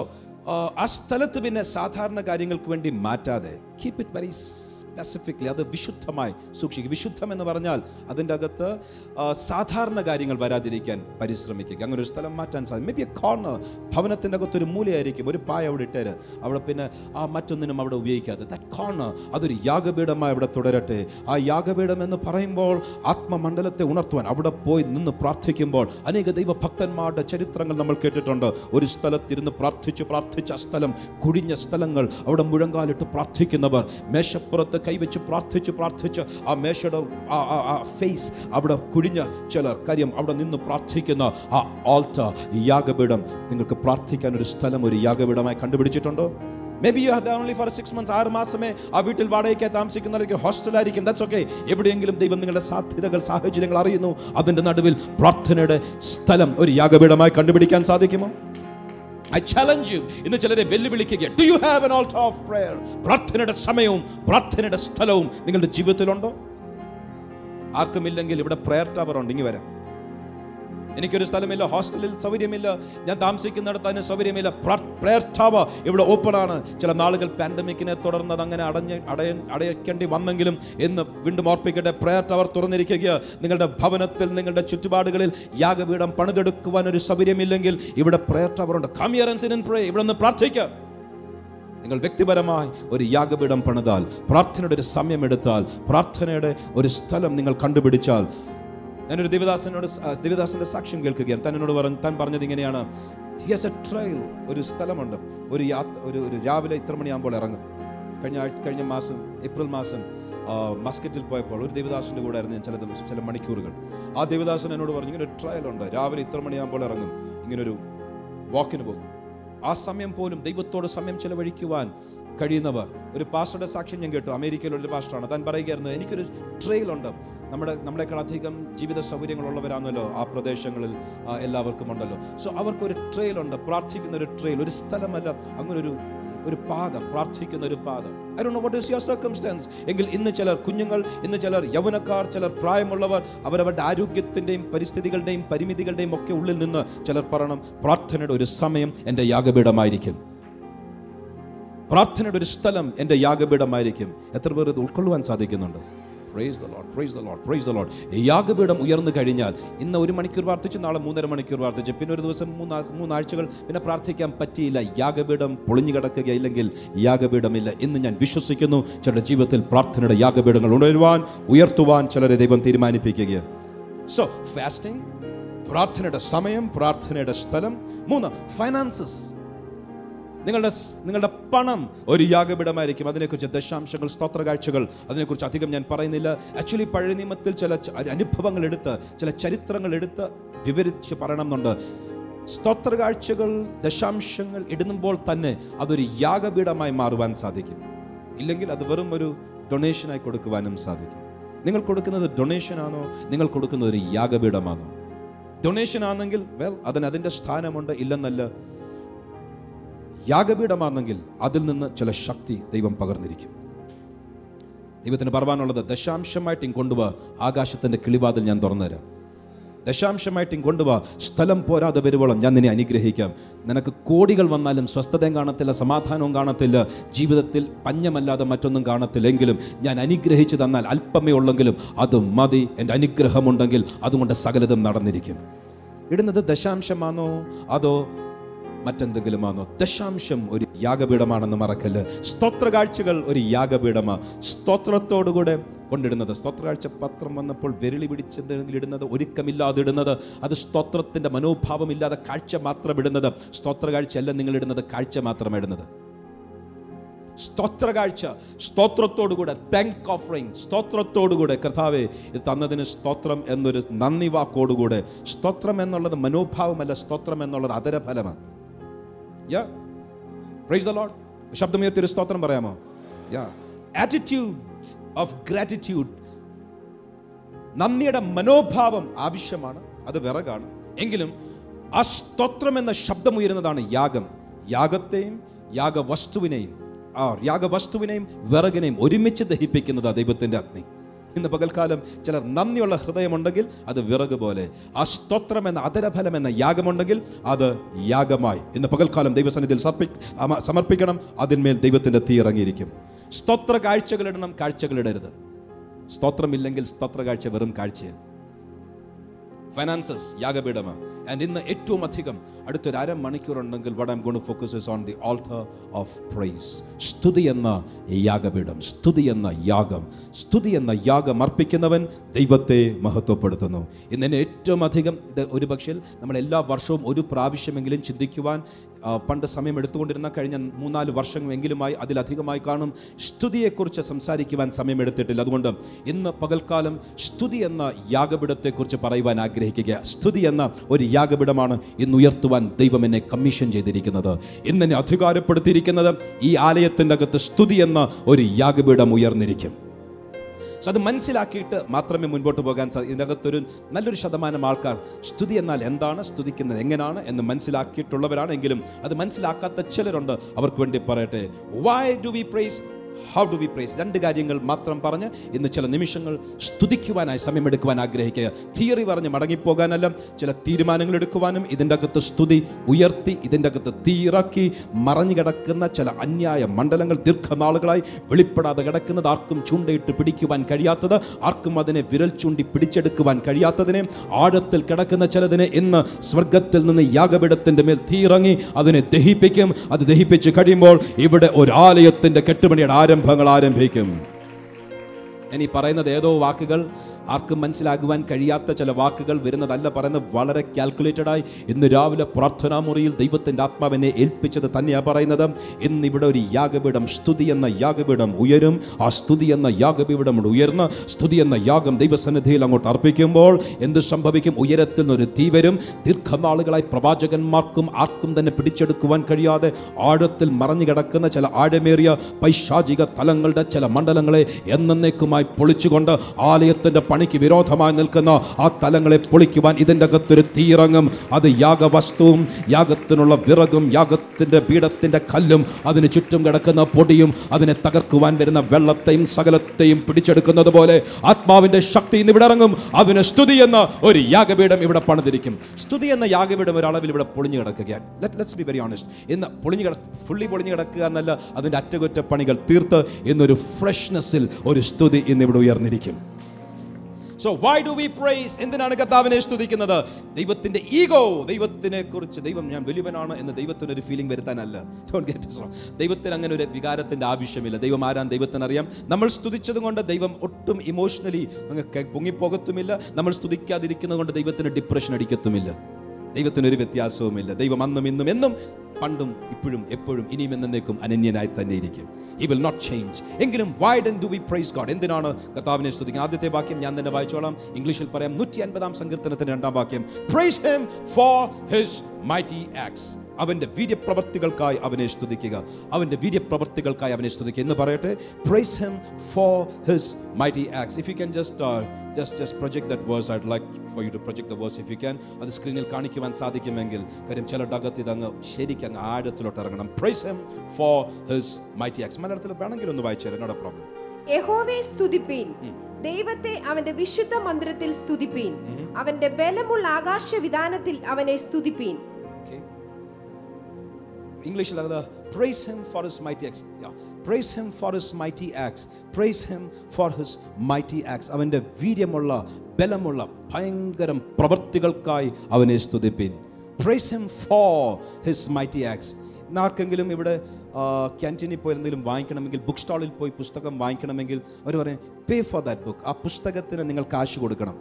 Speaker 1: ആ സ്ഥലത്ത് പിന്നെ സാധാരണ കാര്യങ്ങൾക്ക് വേണ്ടി മാറ്റാതെ കീപ്പ് ഇറ്റ് വെരി സ്പെസിഫിക്കലി അത് വിശുദ്ധമായി സൂക്ഷിക്കുക. വിശുദ്ധം എന്ന് പറഞ്ഞാൽ അതിന്റെ അകത്ത് സാധാരണ കാര്യങ്ങൾ വരാതിരിക്കാൻ പരിശ്രമിക്കുക. അങ്ങനെ ഒരു സ്ഥലം മാറ്റാൻ സാധിക്കും. മേ ബി എ കോർണർ ഭവനത്തിന്റെ അകത്ത് ഒരു മൂലയായിരിക്കും. ഒരു പായ അവിടെ ഇട്ടേര്. അവിടെ പിന്നെ ആ മറ്റൊന്നിനും അവിടെ ഉപയോഗിക്കാതെ. ദാറ്റ് കോർണർ അതൊരു യാഗപീഠമായി അവിടെ തുടരട്ടെ. ആ യാഗപീഠം എന്ന് പറയുമ്പോൾ ആത്മമണ്ഡലത്തെ ഉണർത്തുവാൻ അവിടെ പോയി നിന്ന് പ്രാർത്ഥിക്കുമ്പോൾ അനേക ദൈവഭക്തന്മാരുടെ ചരിത്രങ്ങൾ നമ്മൾ കേട്ടിട്ടുണ്ട്. ഒരു സ്ഥലത്തിരുന്ന് പ്രാർത്ഥിച്ചു പ്രാർത്ഥിച്ച് ആ സ്ഥലം കുഴിഞ്ഞ സ്ഥലങ്ങൾ അവിടെ മുഴങ്കാലിട്ട് പ്രാർത്ഥിക്കുന്നവർ. മേശപ്പുറത്ത് കൈവച്ച് പ്രാർത്ഥിച്ച് പ്രാർത്ഥിച്ച് ആ മേശയുടെ ഫേസ് അവിടെ കുഴിഞ്ഞ ചിലർ കാര്യം അവിടെ നിന്ന് പ്രാർത്ഥിക്കുന്ന ആ ആൾട്ട യാഗപീഠം. നിങ്ങൾക്ക് പ്രാർത്ഥിക്കാൻ ഒരു സ്ഥലം ഒരു യാഗപീഠമായി കണ്ടുപിടിച്ചിട്ടുണ്ടോ? Maybe you have only four six months ആറ് മാസമേ ആ വീട്ടിൽ വാടകയ്ക്കായി താമസിക്കുന്നവർക്ക് ഹോസ്റ്റലായിരിക്കും ദാറ്റ്സ് ഓക്കെ എവിടെയെങ്കിലും ദൈവം നിങ്ങളുടെ സാധ്യതകൾ സാഹചര്യങ്ങൾ അറിയുന്നു. അതിന്റെ നടുവിൽ പ്രാർത്ഥനയുടെ സ്ഥലം ഒരു യാഗപീഠമായി കണ്ടുപിടിക്കാൻ സാധിക്കുമോ? ഐ ചലഞ്ച് യു ഇന്ന് ചിലരെ വെല്ലുവിളിക്കുക. Do you have an altar of prayer പ്രാർത്ഥനയുടെ സമയവും പ്രാർത്ഥനയുടെ സ്ഥലവും നിങ്ങളുടെ ജീവിതത്തിലുണ്ടോ? ആർക്കുമില്ലെങ്കിൽ ഇവിടെ പ്രെയർ ടവർ ഉണ്ട്. ഇങ്ങി വരാം. എനിക്കൊരു സ്ഥലമില്ല ഹോസ്റ്റലിൽ സൗകര്യമില്ല ഞാൻ താമസിക്കുന്നിടത്ത് അതിന് സൗകര്യമില്ല. പ്രയർ ടവർ ഇവിടെ ഓപ്പണാണ് ചില നാളുകൾ പാൻഡമിക്കിനെ തുടർന്ന് അതങ്ങനെ അടഞ്ഞ് അടയ അടയ്ക്കേണ്ടി വന്നെങ്കിലും എന്ന് വീണ്ടും ഓർപ്പിക്കട്ടെ. പ്രയർ ടവർ തുറന്നിരിക്കുക നിങ്ങളുടെ ഭവനത്തിൽ നിങ്ങളുടെ ചുറ്റുപാടുകളിൽ യാഗപീഠം പണിതെടുക്കുവാൻ ഒരു സൗകര്യമില്ലെങ്കിൽ ഇവിടെ പ്രയർ ടവർ ഉണ്ട് കമ്മിയറൻസിൻ പ്രേ ഇവിടെ നിന്ന് പ്രാർത്ഥിക്കുക നിങ്ങൾ വ്യക്തിപരമായി ഒരു യാഗപീഠം പണിതാൽ പ്രാർത്ഥനയുടെ ഒരു സമയമെടുത്താൽ പ്രാർത്ഥനയുടെ ഒരു സ്ഥലം നിങ്ങൾ കണ്ടുപിടിച്ചാൽ ഞാനൊരു ദേവദാസനോട് ദേവദാസന്റെ സാക്ഷ്യം കേൾക്കുകയാണ്. താൻ എന്നോട് പറഞ്ഞു താൻ പറഞ്ഞത് ഇങ്ങനെയാണ്. ഹിയസ് എ ട്രയൽ ഒരു സ്ഥലമുണ്ട്. ഒരു യാത്ര ഒരു ഒരു രാവിലെ ഇത്ര മണിയാകുമ്പോൾ ഇറങ്ങും. കഴിഞ്ഞ കഴിഞ്ഞ മാസം ഏപ്രിൽ മാസം മസ്കറ്റിൽ പോയപ്പോൾ ഒരു ദേവദാസിന്റെ കൂടെ ആയിരുന്നു ഞാൻ ചില ദിവസം ചില മണിക്കൂറുകൾ. ആ ദേവദാസൻ എന്നോട് പറഞ്ഞു ഇങ്ങനെ ഒരു ട്രയൽ ഉണ്ട്. രാവിലെ ഇത്ര മണിയാകുമ്പോൾ ഇറങ്ങും. ഇങ്ങനൊരു വാക്കിന് പോകും. ആ സമയം പോലും ദൈവത്തോട് സമയം ചിലവഴിക്കുവാൻ കഴിയുന്നവർ. ഒരു പാസ്റ്ററുടെ സാക്ഷ്യം ഞാൻ കേട്ടു. അമേരിക്കയിലുള്ള ഒരു പാസ്റ്ററാണ് താൻ പറയുകയായിരുന്നു എനിക്കൊരു ട്രെയിലുണ്ട് നമ്മുടെ നമ്മളെക്കാൾ അധികം ജീവിത സൗകര്യങ്ങളുള്ളവരാണല്ലോ ആ പ്രദേശങ്ങളിൽ എല്ലാവർക്കും ഉണ്ടല്ലോ. സോ അവർക്കൊരു ട്രെയിലുണ്ട് പ്രാർത്ഥിക്കുന്ന ഒരു ട്രെയിൽ ഒരു സ്ഥലമല്ല അങ്ങനെ ഒരു ഒരു പാത പ്രാർത്ഥിക്കുന്ന ഒരു പാത I do what is your circumstance എങ്കിൽ ഇന്ന് ചിലർ കുഞ്ഞുങ്ങൾ ഇന്ന് ചിലർ യൗവനക്കാർ ചിലർ പ്രായമുള്ളവർ അവരവരുടെ ആരോഗ്യത്തിന്റെയും പരിസ്ഥിതികളുടെയും പരിമിതികളുടെയും ഒക്കെ ഉള്ളിൽ നിന്ന് ചിലർ പറയണം പ്രാർത്ഥനയുടെ ഒരു സമയം എന്റെ യാഗപീഠമായിരിക്കും. പ്രാർത്ഥനയുടെ ഒരു സ്ഥലം എന്റെ യാഗപീഠമായിരിക്കും. എത്ര പേർ ഇത് ഉൾക്കൊള്ളുവാൻ സാധിക്കുന്നുണ്ട്? Praise the Lord praise the Lord praise the Lord യാഗപീഠം ഉയർന്നു കഴിഞ്ഞാൽ ഇന്ന് ഒരു മണിക്കൂർ പ്രാർത്ഥിച്ചു നാളെ മൂന്നര മണിക്കൂർ പ്രാർത്ഥിച്ചു പിന്നെ ഒരു ദിവസം മൂന്നാ മൂന്നാഴ്ചകൾ പിന്നെ പ്രാർത്ഥിക്കാൻ പറ്റിയില്ല. യാഗപീഠം പൊളിഞ്ഞു കിടക്കുകയില്ലെങ്കിൽ യാഗപീഠമില്ല ഇന്ന് ഞാൻ വിശ്വസിക്കുന്നു. ചിലരുടെ ജീവിതത്തിൽ പ്രാർത്ഥനയുടെ യാഗപീഠങ്ങൾ ഉണരുവാൻ ഉയർത്തുവാൻ ചിലരെ ദൈവം തീരുമാനിപ്പിക്കുകയാണ്. സോ ഫാസ്റ്റിംഗ് പ്രാർത്ഥനയുടെ സമയം പ്രാർത്ഥനയുടെ സ്ഥലം മൂന്ന് ഫൈനാൻസസ് നിങ്ങളുടെ നിങ്ങളുടെ പണം ഒരു യാഗപീഠമായിരിക്കും. അതിനെക്കുറിച്ച് ദശാംശങ്ങൾ സ്തോത്ര കാഴ്ചകൾ അതിനെക്കുറിച്ച് അധികം ഞാൻ പറയുന്നില്ല. ആക്ച്വലി പഴയ നിയമത്തിൽ ചില അനുഭവങ്ങൾ എടുത്ത് ചില ചരിത്രങ്ങൾ എടുത്ത് വിവരിച്ച് പറയണമെന്നുണ്ട്. സ്തോത്ര കാഴ്ചകൾ ദശാംശങ്ങൾ ഇടുമ്പോൾ തന്നെ അതൊരു യാഗപീഠമായി മാറുവാൻ സാധിക്കും. ഇല്ലെങ്കിൽ അത് വെറും ഒരു ഡൊണേഷനായി കൊടുക്കുവാനും സാധിക്കും. നിങ്ങൾ കൊടുക്കുന്നത് ഡൊണേഷനാണോ നിങ്ങൾ കൊടുക്കുന്നത് ഒരു യാഗപീഠമാണോ? ഡൊണേഷൻ ആണെങ്കിൽ വെൽ അതിന് അതിന്റെ സ്ഥാനമുണ്ട് ഇല്ലെന്നല്ല. യാഗപീഠമാണെങ്കിൽ അതിൽ നിന്ന് ചില ശക്തി ദൈവം പകർന്നിരിക്കും. ദൈവത്തിന് പറവാനുള്ളത് ദശാംശമായിട്ട് കൊണ്ടുപോവാ ആകാശത്തിന്റെ കിളിവാതിൽ ഞാൻ തുറന്നുതരാം. ദശാംശമായിട്ട് കൊണ്ടുപോവാ സ്ഥലം പോരാതെ വരുവോളം ഞാൻ നിന്നെ അനുഗ്രഹിക്കാം. നിനക്ക് കോടികൾ വന്നാലും സ്വസ്ഥതയും കാണത്തില്ല സമാധാനവും കാണത്തില്ല ജീവിതത്തിൽ പഞ്ഞമല്ലാതെ മറ്റൊന്നും കാണത്തില്ലെങ്കിലും ഞാൻ അനുഗ്രഹിച്ചു തന്നാൽ അല്പമേ ഉള്ളെങ്കിലും അത് മതി എന്റെ അനുഗ്രഹമുണ്ടെങ്കിൽ അതുകൊണ്ട് സകലതും നടന്നിരിക്കും. ഇടുന്നത് ദശാംശമാണോ? അതോ മറ്റെന്തെങ്കിലുമാണോ? ദശാംശം ഒരു യാഗപീഠമാണെന്ന് മറക്കല്ല്. സ്തോത്ര കാഴ്ചകൾ ഒരു യാഗപീഠമാണ് സ്തോത്രത്തോടുകൂടെ കൊണ്ടിടുന്നത്. സ്തോത്ര കാഴ്ച പത്രം വന്നപ്പോൾ വിരളി പിടിച്ചെന്തെങ്കിലും ഇടുന്നത് ഒരുക്കമില്ലാതെ ഇടുന്നത്. അത് സ്തോത്രത്തിന്റെ മനോഭാവമില്ലാതെ കാഴ്ച മാത്രം ഇടുന്നത്. സ്തോത്ര കാഴ്ചയല്ല നിങ്ങൾ ഇടുന്നത് കാഴ്ച മാത്രം ഇടുന്നത്. സ്തോത്രകാഴ്ച സ്തോത്രത്തോടുകൂടെ താങ്ക് ഓഫറിങ് സ്തോത്രത്തോടുകൂടെ. കർത്താവെ ഇത് തന്നതിന് സ്തോത്രം എന്നൊരു നന്ദി വാക്കോടുകൂടെ. സ്തോത്രം എന്നുള്ളത് മനോഭാവമല്ല സ്തോത്രം എന്നുള്ളത് അതരഫലമാണ്. യാ പ്രൈസ് ദ ലോഡ് ശബ്ദമുയർത്തി സ്തോത്രം പറയാമോ? യാ ആറ്റിറ്റ്യൂഡ് ഓഫ് ഗ്രാറ്റിറ്റ്യൂഡ് നന്ദിയുടെ മനോഭാവം ആവശ്യമാണ്. അത് വിറകാണ്. എങ്കിലും ആ സ്തോത്രം എന്ന ശബ്ദമുയരുന്നതാണ് യാഗം. യാഗത്തെയും യാഗവസ്തുവിനെയും ആ യാഗവസ്തുവിനെയും വിറകിനെയും ഒരുമിച്ച് ദഹിപ്പിക്കുന്നത് ദൈവത്തിന്റെ അഗ്നി. ഇന്ന് പകൽക്കാലം ചിലർ നന്ദിയുള്ള ഹൃദയമുണ്ടെങ്കിൽ അത് വിറക് പോലെ ആ സ്തോത്രം എന്ന അതരഫലം എന്ന യാഗമുണ്ടെങ്കിൽ അത് യാഗമായി. ഇന്ന് പകൽക്കാലം ദൈവസന്നിധിയിൽ സമർപ്പി സമർപ്പിക്കണം. അതിന്മേൽ ദൈവത്തിന്റെ തീ ഇറങ്ങിയിരിക്കും. സ്തോത്ര കാഴ്ചകളിടണം കാഴ്ചകളിടരുത് സ്തോത്രമില്ലെങ്കിൽ സ്തോത്ര കാഴ്ച വെറും കാഴ്ചയാണ്. ഫൈനാൻസസ് യാഗപീഠമ? ആൻഡ് ഇന്ന് ഏറ്റവും അധികം അടുത്തൊരു അര മണിക്കൂറുണ്ടെങ്കിൽ what I'm gonna focus on the altar of praise സ്തുതി എന്ന യാഗപീഠം സ്തുതി എന്ന യാഗം സ്തുതി എന്ന യാഗം അർപ്പിക്കുന്നവൻ ദൈവത്തെ മഹത്വപ്പെടുത്തുന്നു. ഇന്ന് എന്നെ ഏറ്റവും അധികം ഇത് ഒരു പക്ഷേ നമ്മൾ എല്ലാ വർഷവും ഒരു പ്രാവശ്യമെങ്കിലും ചിന്തിക്കുവാൻ പണ്ട് സമയം എടുത്തുകൊണ്ടിരുന്ന കഴിഞ്ഞ മൂന്നാൽ വർഷമെങ്കിലുമായി അതിലധികമായി കാണും സ്തുതിയെക്കുറിച്ച് സംസാരിക്കുവാൻ സമയം എടുത്തിട്ടില്ല അതുകൊണ്ട് ഇന്ന് പകൽക്കാലം സ്തുതി എന്ന യാഗപീഠത്തെക്കുറിച്ച് പറയുവാൻ ആഗ്രഹിക്കുക. സ്തുതി എന്ന ഒരു യാഗപീഠമാണ് ഇന്ന് ഉയർത്തുവാൻ ദൈവം എന്നെ കമ്മീഷൻ ചെയ്തിരിക്കുന്നത്. ഇന്ന് എന്നെ അധികാരപ്പെടുത്തിയിരിക്കുന്നത് ഈ ആലയത്തിന്റെ അകത്ത് സ്തുതി എന്ന ഒരു യാഗപീഠം ഉയർന്നിരിക്കും. അത് മനസ്സിലാക്കിയിട്ട് മാത്രമേ മുൻപോട്ട് പോകാൻ സാധിക്കും ഇതിനകത്തൊരു നല്ലൊരു ശതമാനം ആൾക്കാർ സ്തുതി എന്നാൽ എന്താണ് സ്തുതിക്കുന്നത് എങ്ങനെയാണ് എന്ന് മനസ്സിലാക്കിയിട്ടുള്ളവരാണെങ്കിലും അത് മനസ്സിലാക്കാത്ത ചിലരുണ്ട്. അവർക്ക് വേണ്ടി പറയട്ടെ why do we praise how do we praise രണ്ട് കാര്യങ്ങൾ മാത്രം പറഞ്ഞ് ഇന്ന് ചില നിമിഷങ്ങൾ സ്തുതിക്കുവാനായി സമയമെടുക്കുവാൻ ആഗ്രഹിക്കുക. തിയറി പറഞ്ഞ് മടങ്ങിപ്പോകാനല്ല ചില തീരുമാനങ്ങൾ എടുക്കുവാനും ഇതിന്റെ അകത്ത് സ്തുതി ഉയർത്തി ഇതിന്റെ അകത്ത് തീറാക്കി മറഞ്ഞു കിടക്കുന്ന ചില അന്യായ മണ്ഡലങ്ങൾ ദീർഘനാളുകളായി വെളിപ്പെടാതെ കിടക്കുന്നത് ആർക്കും ചൂണ്ടയിട്ട് പിടിക്കുവാൻ കഴിയാത്തത് ആർക്കും അതിനെ വിരൽ ചൂണ്ടി പിടിച്ചെടുക്കുവാൻ കഴിയാത്തതിനെ ആഴത്തിൽ കിടക്കുന്ന ചിലതിനെ ഇന്ന് സ്വർഗത്തിൽ നിന്ന് യാഗപീഠത്തിന്റെ മേൽ തീറങ്ങി അതിനെ ദഹിപ്പിക്കും. അത് ദഹിപ്പിച്ച് കഴിയുമ്പോൾ ഇവിടെ ഒരു ആലയത്തിന്റെ കെട്ടുപണിയുടെ ആരംഭങ്ങൾ ആരംഭിക്കും. ഇനി പറയുന്നത് ഏതോ വാക്കുകൾ ആർക്കും മനസ്സിലാകുവാൻ കഴിയാത്ത ചില വാക്കുകൾ വരുന്നതല്ല പറയുന്നത് വളരെ കാൽക്കുലേറ്റഡായി ഇന്ന് രാവിലെ പ്രാർത്ഥനാ മുറിയിൽ ദൈവത്തിന്റെ ആത്മാവിനെ ഏൽപ്പിച്ചത് തന്നെയാണ് പറയുന്നത്. ഇന്ന് ഇവിടെ ഒരു യാഗപീഠം സ്തുതി എന്ന യാഗപീഠം ഉയരും. ആ സ്തുതി എന്ന യാഗപീഠം ഉയർന്ന് സ്തുതി എന്ന യാഗം ദൈവസന്നിധിയിൽ അങ്ങോട്ട് അർപ്പിക്കുമ്പോൾ എന്ത് സംഭവിക്കും? ഉയരത്തിൽ നിന്നൊരു തീ വരും. ദീർഘനാളുകളായി പ്രവാചകന്മാർക്കും ആർക്കും തന്നെ പിടിച്ചെടുക്കുവാൻ കഴിയാതെ ആഴത്തിൽ മറഞ്ഞു കിടക്കുന്ന ചില ആഴമേറിയ പൈശാചിക തലങ്ങളുടെ ചില മണ്ഡലങ്ങളെ എന്നേക്കുമായി പൊളിച്ചുകൊണ്ട് ആലയത്തിന്റെ പണിക്ക് വിരോധമായി നിൽക്കുന്ന ആ തലങ്ങളെ പൊളിക്കുവാൻ ഇതിന്റെ അകത്തൊരു തീയിറങ്ങും. അത് യാഗവസ്തുവും യാഗത്തിനുള്ള വിറകും യാഗത്തിന്റെ പീഠത്തിന്റെ കല്ലും അതിന് ചുറ്റും കിടക്കുന്ന പൊടിയും അതിനെ തകർക്കുവാൻ വരുന്ന വെള്ളത്തെയും സകലത്തെയും പിടിച്ചെടുക്കുന്നത് പോലെ ആത്മാവിന്റെ ശക്തി ഇന്ന് ഇവിടെ ഇറങ്ങും. അതിന് സ്തുതി എന്ന ഒരു യാഗപീഠം ഇവിടെ പണിതിരിക്കും. സ്തുതി എന്ന യാഗപീഠം ഒരളവിൽ ഇവിടെ പൊളിഞ്ഞു കിടക്കുകയാണ്. Let let's be very honest ഇന്ന് പൊളിഞ്ഞു കിട ഫുള്ളി പൊളിഞ്ഞു കിടക്കുക എന്നല്ല അതിന്റെ അറ്റകുറ്റപ്പണികൾ തീർത്ത് ഇന്നൊരു ഫ്രഷ്നെസ്സിൽ ഒരു സ്തുതി ഇന്ന് ഇവിടെ ഉയർന്നിരിക്കും. So why do we praise എന്തിനാണ് കർത്താവിനെ സ്തുതിക്കുന്നത്? ദൈവത്തിന്റെ ഈഗോ ദൈവത്തിനെ കുറിച്ച് ദൈവം ഞാൻ വലിയവനാണ് എന്ന് ദൈവത്തിന് ഒരു ഫീലിംഗ് വരുത്താനല്ല. ദൈവത്തിന് അങ്ങനെ ഒരു വികാരത്തിന്റെ ആവശ്യമില്ല. ദൈവം ആരാൻ ദൈവത്തിന് അറിയാം. നമ്മൾ സ്തുതിച്ചത് കൊണ്ട് ദൈവം ഒട്ടും ഇമോഷണലി അങ്ങ് പൊങ്ങിപ്പോകത്തുമില്ല. നമ്മൾ സ്തുതിക്കാതിരിക്കുന്നത് കൊണ്ട് ദൈവത്തിന് ഡിപ്രഷൻ അടിക്കത്തുമില്ല. ദൈവത്തിന് ഒരു വ്യത്യാസവുമില്ല. ദൈവം അന്നും ഇന്നും എന്നും പണ്ടും ഇപ്പോഴും എപ്പോഴും ഇനിയും എന്നേക്കും അനന്യനായി തന്നെ ഇരിക്കും. ഇ വിൽ നോട്ട് ചേഞ്ച് എങ്കിലും why then do we praise God എന്തിനാണ് കർത്താവിനെ സ്തുതിക്കുക ആദ്യത്തെ വാക്യം ഞാൻ തന്നെ വായിച്ചോളാം. ഇംഗ്ലീഷിൽ പറയാം നൂറ്റി അൻപതാം സങ്കീർത്തനത്തിന്റെ രണ്ടാം വാക്യം. Praise him for his mighty acts അവന്റെ വീര്യപ്രവർത്തികൾക്കായി അവനെ സ്തുതിക്കുക. അവന്റെ വീര്യപ്രവർത്തികൾക്കായി അവനെ സ്തുതിക്കുക. എന്ന് പറയട്ടെ praise him for his mighty acts if you can just just just project that verse I'd like for you to project the verse if you can അത് സ്ക്രീനിൽ കാണിക്കുവാൻ സാധിക്കുമെങ്കിൽ കാര്യം ചില ഡകത്ത് ഇതങ്ങ് ശരിക്കും അങ്ങ് ആഴത്തിലോട്ട് ഇറങ്ങണം. Praise him for his mighty acts മലയാളത്തിൽ വേണമെങ്കിൽ ഒന്ന് വായിച്ചു തരാം. പ്രോബ്ലം
Speaker 2: യഹോവെ സ്തുതിപ്പീൻ. ദൈവത്തെ അവന്റെ വിശുദ്ധ മന്ദിരത്തിൽ സ്തുതിപ്പീൻ. അവന്റെ ബലമുള്ള ആകാശ വിധാനത്തിൽ അവനെ സ്തുതിപ്പീൻ.
Speaker 1: ഇംഗ്ലീഷിൽ അത് praise him for his mighty acts praise him for his mighty acts praise him for his mighty acts അവന്റെ വീര്യമുള്ള ബലമുള്ള ഭയങ്കരം പ്രവൃത്തികൾക്കായി അവനെ സ്തുതിപ്പിൻ. Praise him for his mighty acts ആർക്കെങ്കിലും ഇവിടെ ക്യാന്റീനിൽ പോയി എന്തെങ്കിലും വാങ്ങിക്കണമെങ്കിൽ ബുക്ക് സ്റ്റാളിൽ പോയി പുസ്തകം വാങ്ങിക്കണമെങ്കിൽ അവർ പറയും പേ ഫോർ ദാറ്റ് ബുക്ക് ആ പുസ്തകത്തിന് നിങ്ങൾ കാശ് കൊടുക്കണം.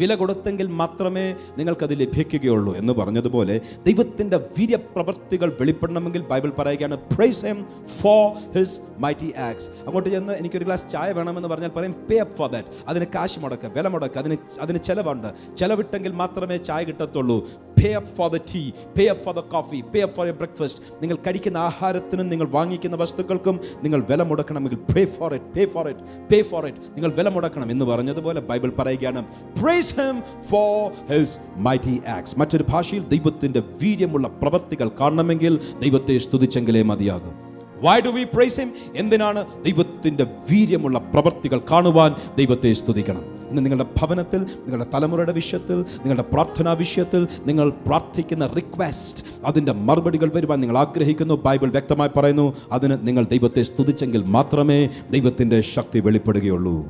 Speaker 1: വില കൊടുത്തെങ്കിൽ മാത്രമേ നിങ്ങൾക്കത് ലഭിക്കുകയുള്ളൂ എന്ന് പറഞ്ഞതുപോലെ ദൈവത്തിന്റെ വീര്യപ്രവൃത്തികൾ വെളിപ്പെടണമെങ്കിൽ ബൈബിൾ പറയുകയാണ് praise him for his mighty acts അങ്ങോട്ട് ചെന്ന് എനിക്കൊരു ഗ്ലാസ് ചായ വേണമെന്ന് പറഞ്ഞാൽ പറയും പേ അപ്പ് ഫോർ ദാറ്റ് അതിന് കാശ് മുടക്കുക വില മുടക്കുക അതിന് അതിന് ചിലവുണ്ട്. ചിലവിട്ടെങ്കിൽ മാത്രമേ ചായ കിട്ടത്തുള്ളൂ. Pay up for the tea pay up for the coffee pay up for a breakfast നിങ്ങൾ കഴിക്കുന്ന ആഹാരത്തിനും നിങ്ങൾ വാങ്ങിക്കുന്ന വസ്തുക്കൾക്കും നിങ്ങൾ വില മുടക്കണമെങ്കിൽ pay for it pay for it pay for it നിങ്ങൾ വില മുടക്കണം എന്ന് പറഞ്ഞതുപോലെ ബൈബിൾ പറയുകയാണ്. Praise him for his mighty acts മറ്റൊരു ഭാഷയിൽ ദൈവത്തിന്റെ വീര്യമുള്ള പ്രവൃത്തികൾ കാണണമെങ്കിൽ ദൈവത്തെ സ്തുതിച്ചെങ്കിലേ മതിയാകും. Why do we praise him എന്തിനാണ് ദൈവത്തിന്റെ വീര്യമുള്ള പ്രവൃത്തികൾ കാണുവാൻ ദൈവത്തെ സ്തുതിക്കണം? ഇന്ന് നിങ്ങളുടെ ഭവനത്തിൽ നിങ്ങളുടെ തലമുറയുടെ വിഷയത്തിൽ നിങ്ങളുടെ പ്രാർത്ഥനാ വിഷയത്തിൽ നിങ്ങൾ പ്രാർത്ഥിക്കുന്ന റിക്വസ്റ്റ് അതിന്റെ മറുപടികൾ വരുവാൻ നിങ്ങൾ ആഗ്രഹിക്കുന്നു. ബൈബിൾ വ്യക്തമായി പറയുന്നു അതിന് നിങ്ങൾ ദൈവത്തെ സ്തുതിച്ചെങ്കിൽ മാത്രമേ ദൈവത്തിന്റെ ശക്തി വെളിപ്പെടുകയുള്ളൂ.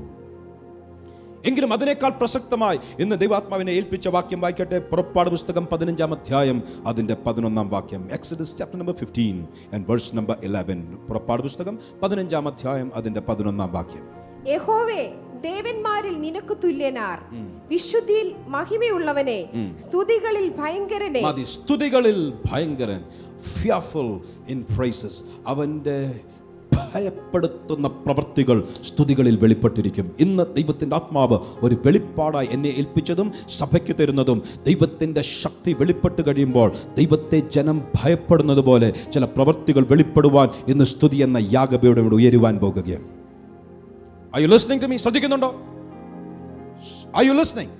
Speaker 1: എങ്കിലും അതിനേക്കാൾ പ്രസക്തമായി ഇന്ന് ദൈവാത്മാവിനെ ഏൽപ്പിച്ച വാക്യം വായിക്കട്ടെ. പുറപ്പാട് പുസ്തകം പതിനഞ്ചാം അധ്യായം അതിന്റെ പതിനൊന്നാം വാക്യം. Exodus chapter number fifteen and verse number eleven പുറപ്പാട് പുസ്തകം പതിനഞ്ചാം അധ്യായം അതിന്റെ പതിനൊന്നാം വാക്യം.
Speaker 2: യഹോവേ ദേവന്മാരിൽ നിനക്ക് തുല്യനാർ. വിശുദ്ധിയിൽ മഹിമയുള്ളവനെ സ്തുതികളിൽ ഭയങ്കരനെ.
Speaker 1: മതി സ്തുതികളിൽ ഭയങ്കരൻ ഫിയർഫുൾ ഇൻ പ്രൈസസ് അവന്റെ ഭയപ്പെടുത്തുന്ന പ്രവൃത്തികൾ സ്തുതികളിൽ വെളിപ്പെട്ടിരിക്കും. ഇന്ന് ദൈവത്തിന്റെ ആത്മാവ് ഒരു വെളിപ്പാടായി എന്നെ ഏൽപ്പിച്ചതും സഭയ്ക്ക് തരുന്നതും ദൈവത്തിന്റെ ശക്തി വെളിപ്പെട്ട് കഴിയുമ്പോൾ ദൈവത്തെ ജനം ഭയപ്പെടുന്നത് പോലെ ചില പ്രവൃത്തികൾ വെളിപ്പെടുവാൻ ഇന്ന് സ്തുതി എന്ന യാഗബയുടെ ഉയരുവാൻ പോകുകയാണ്. Are you listening to me? ശ്രദ്ധിക്കുന്നുണ്ടോ ഐ യു listening?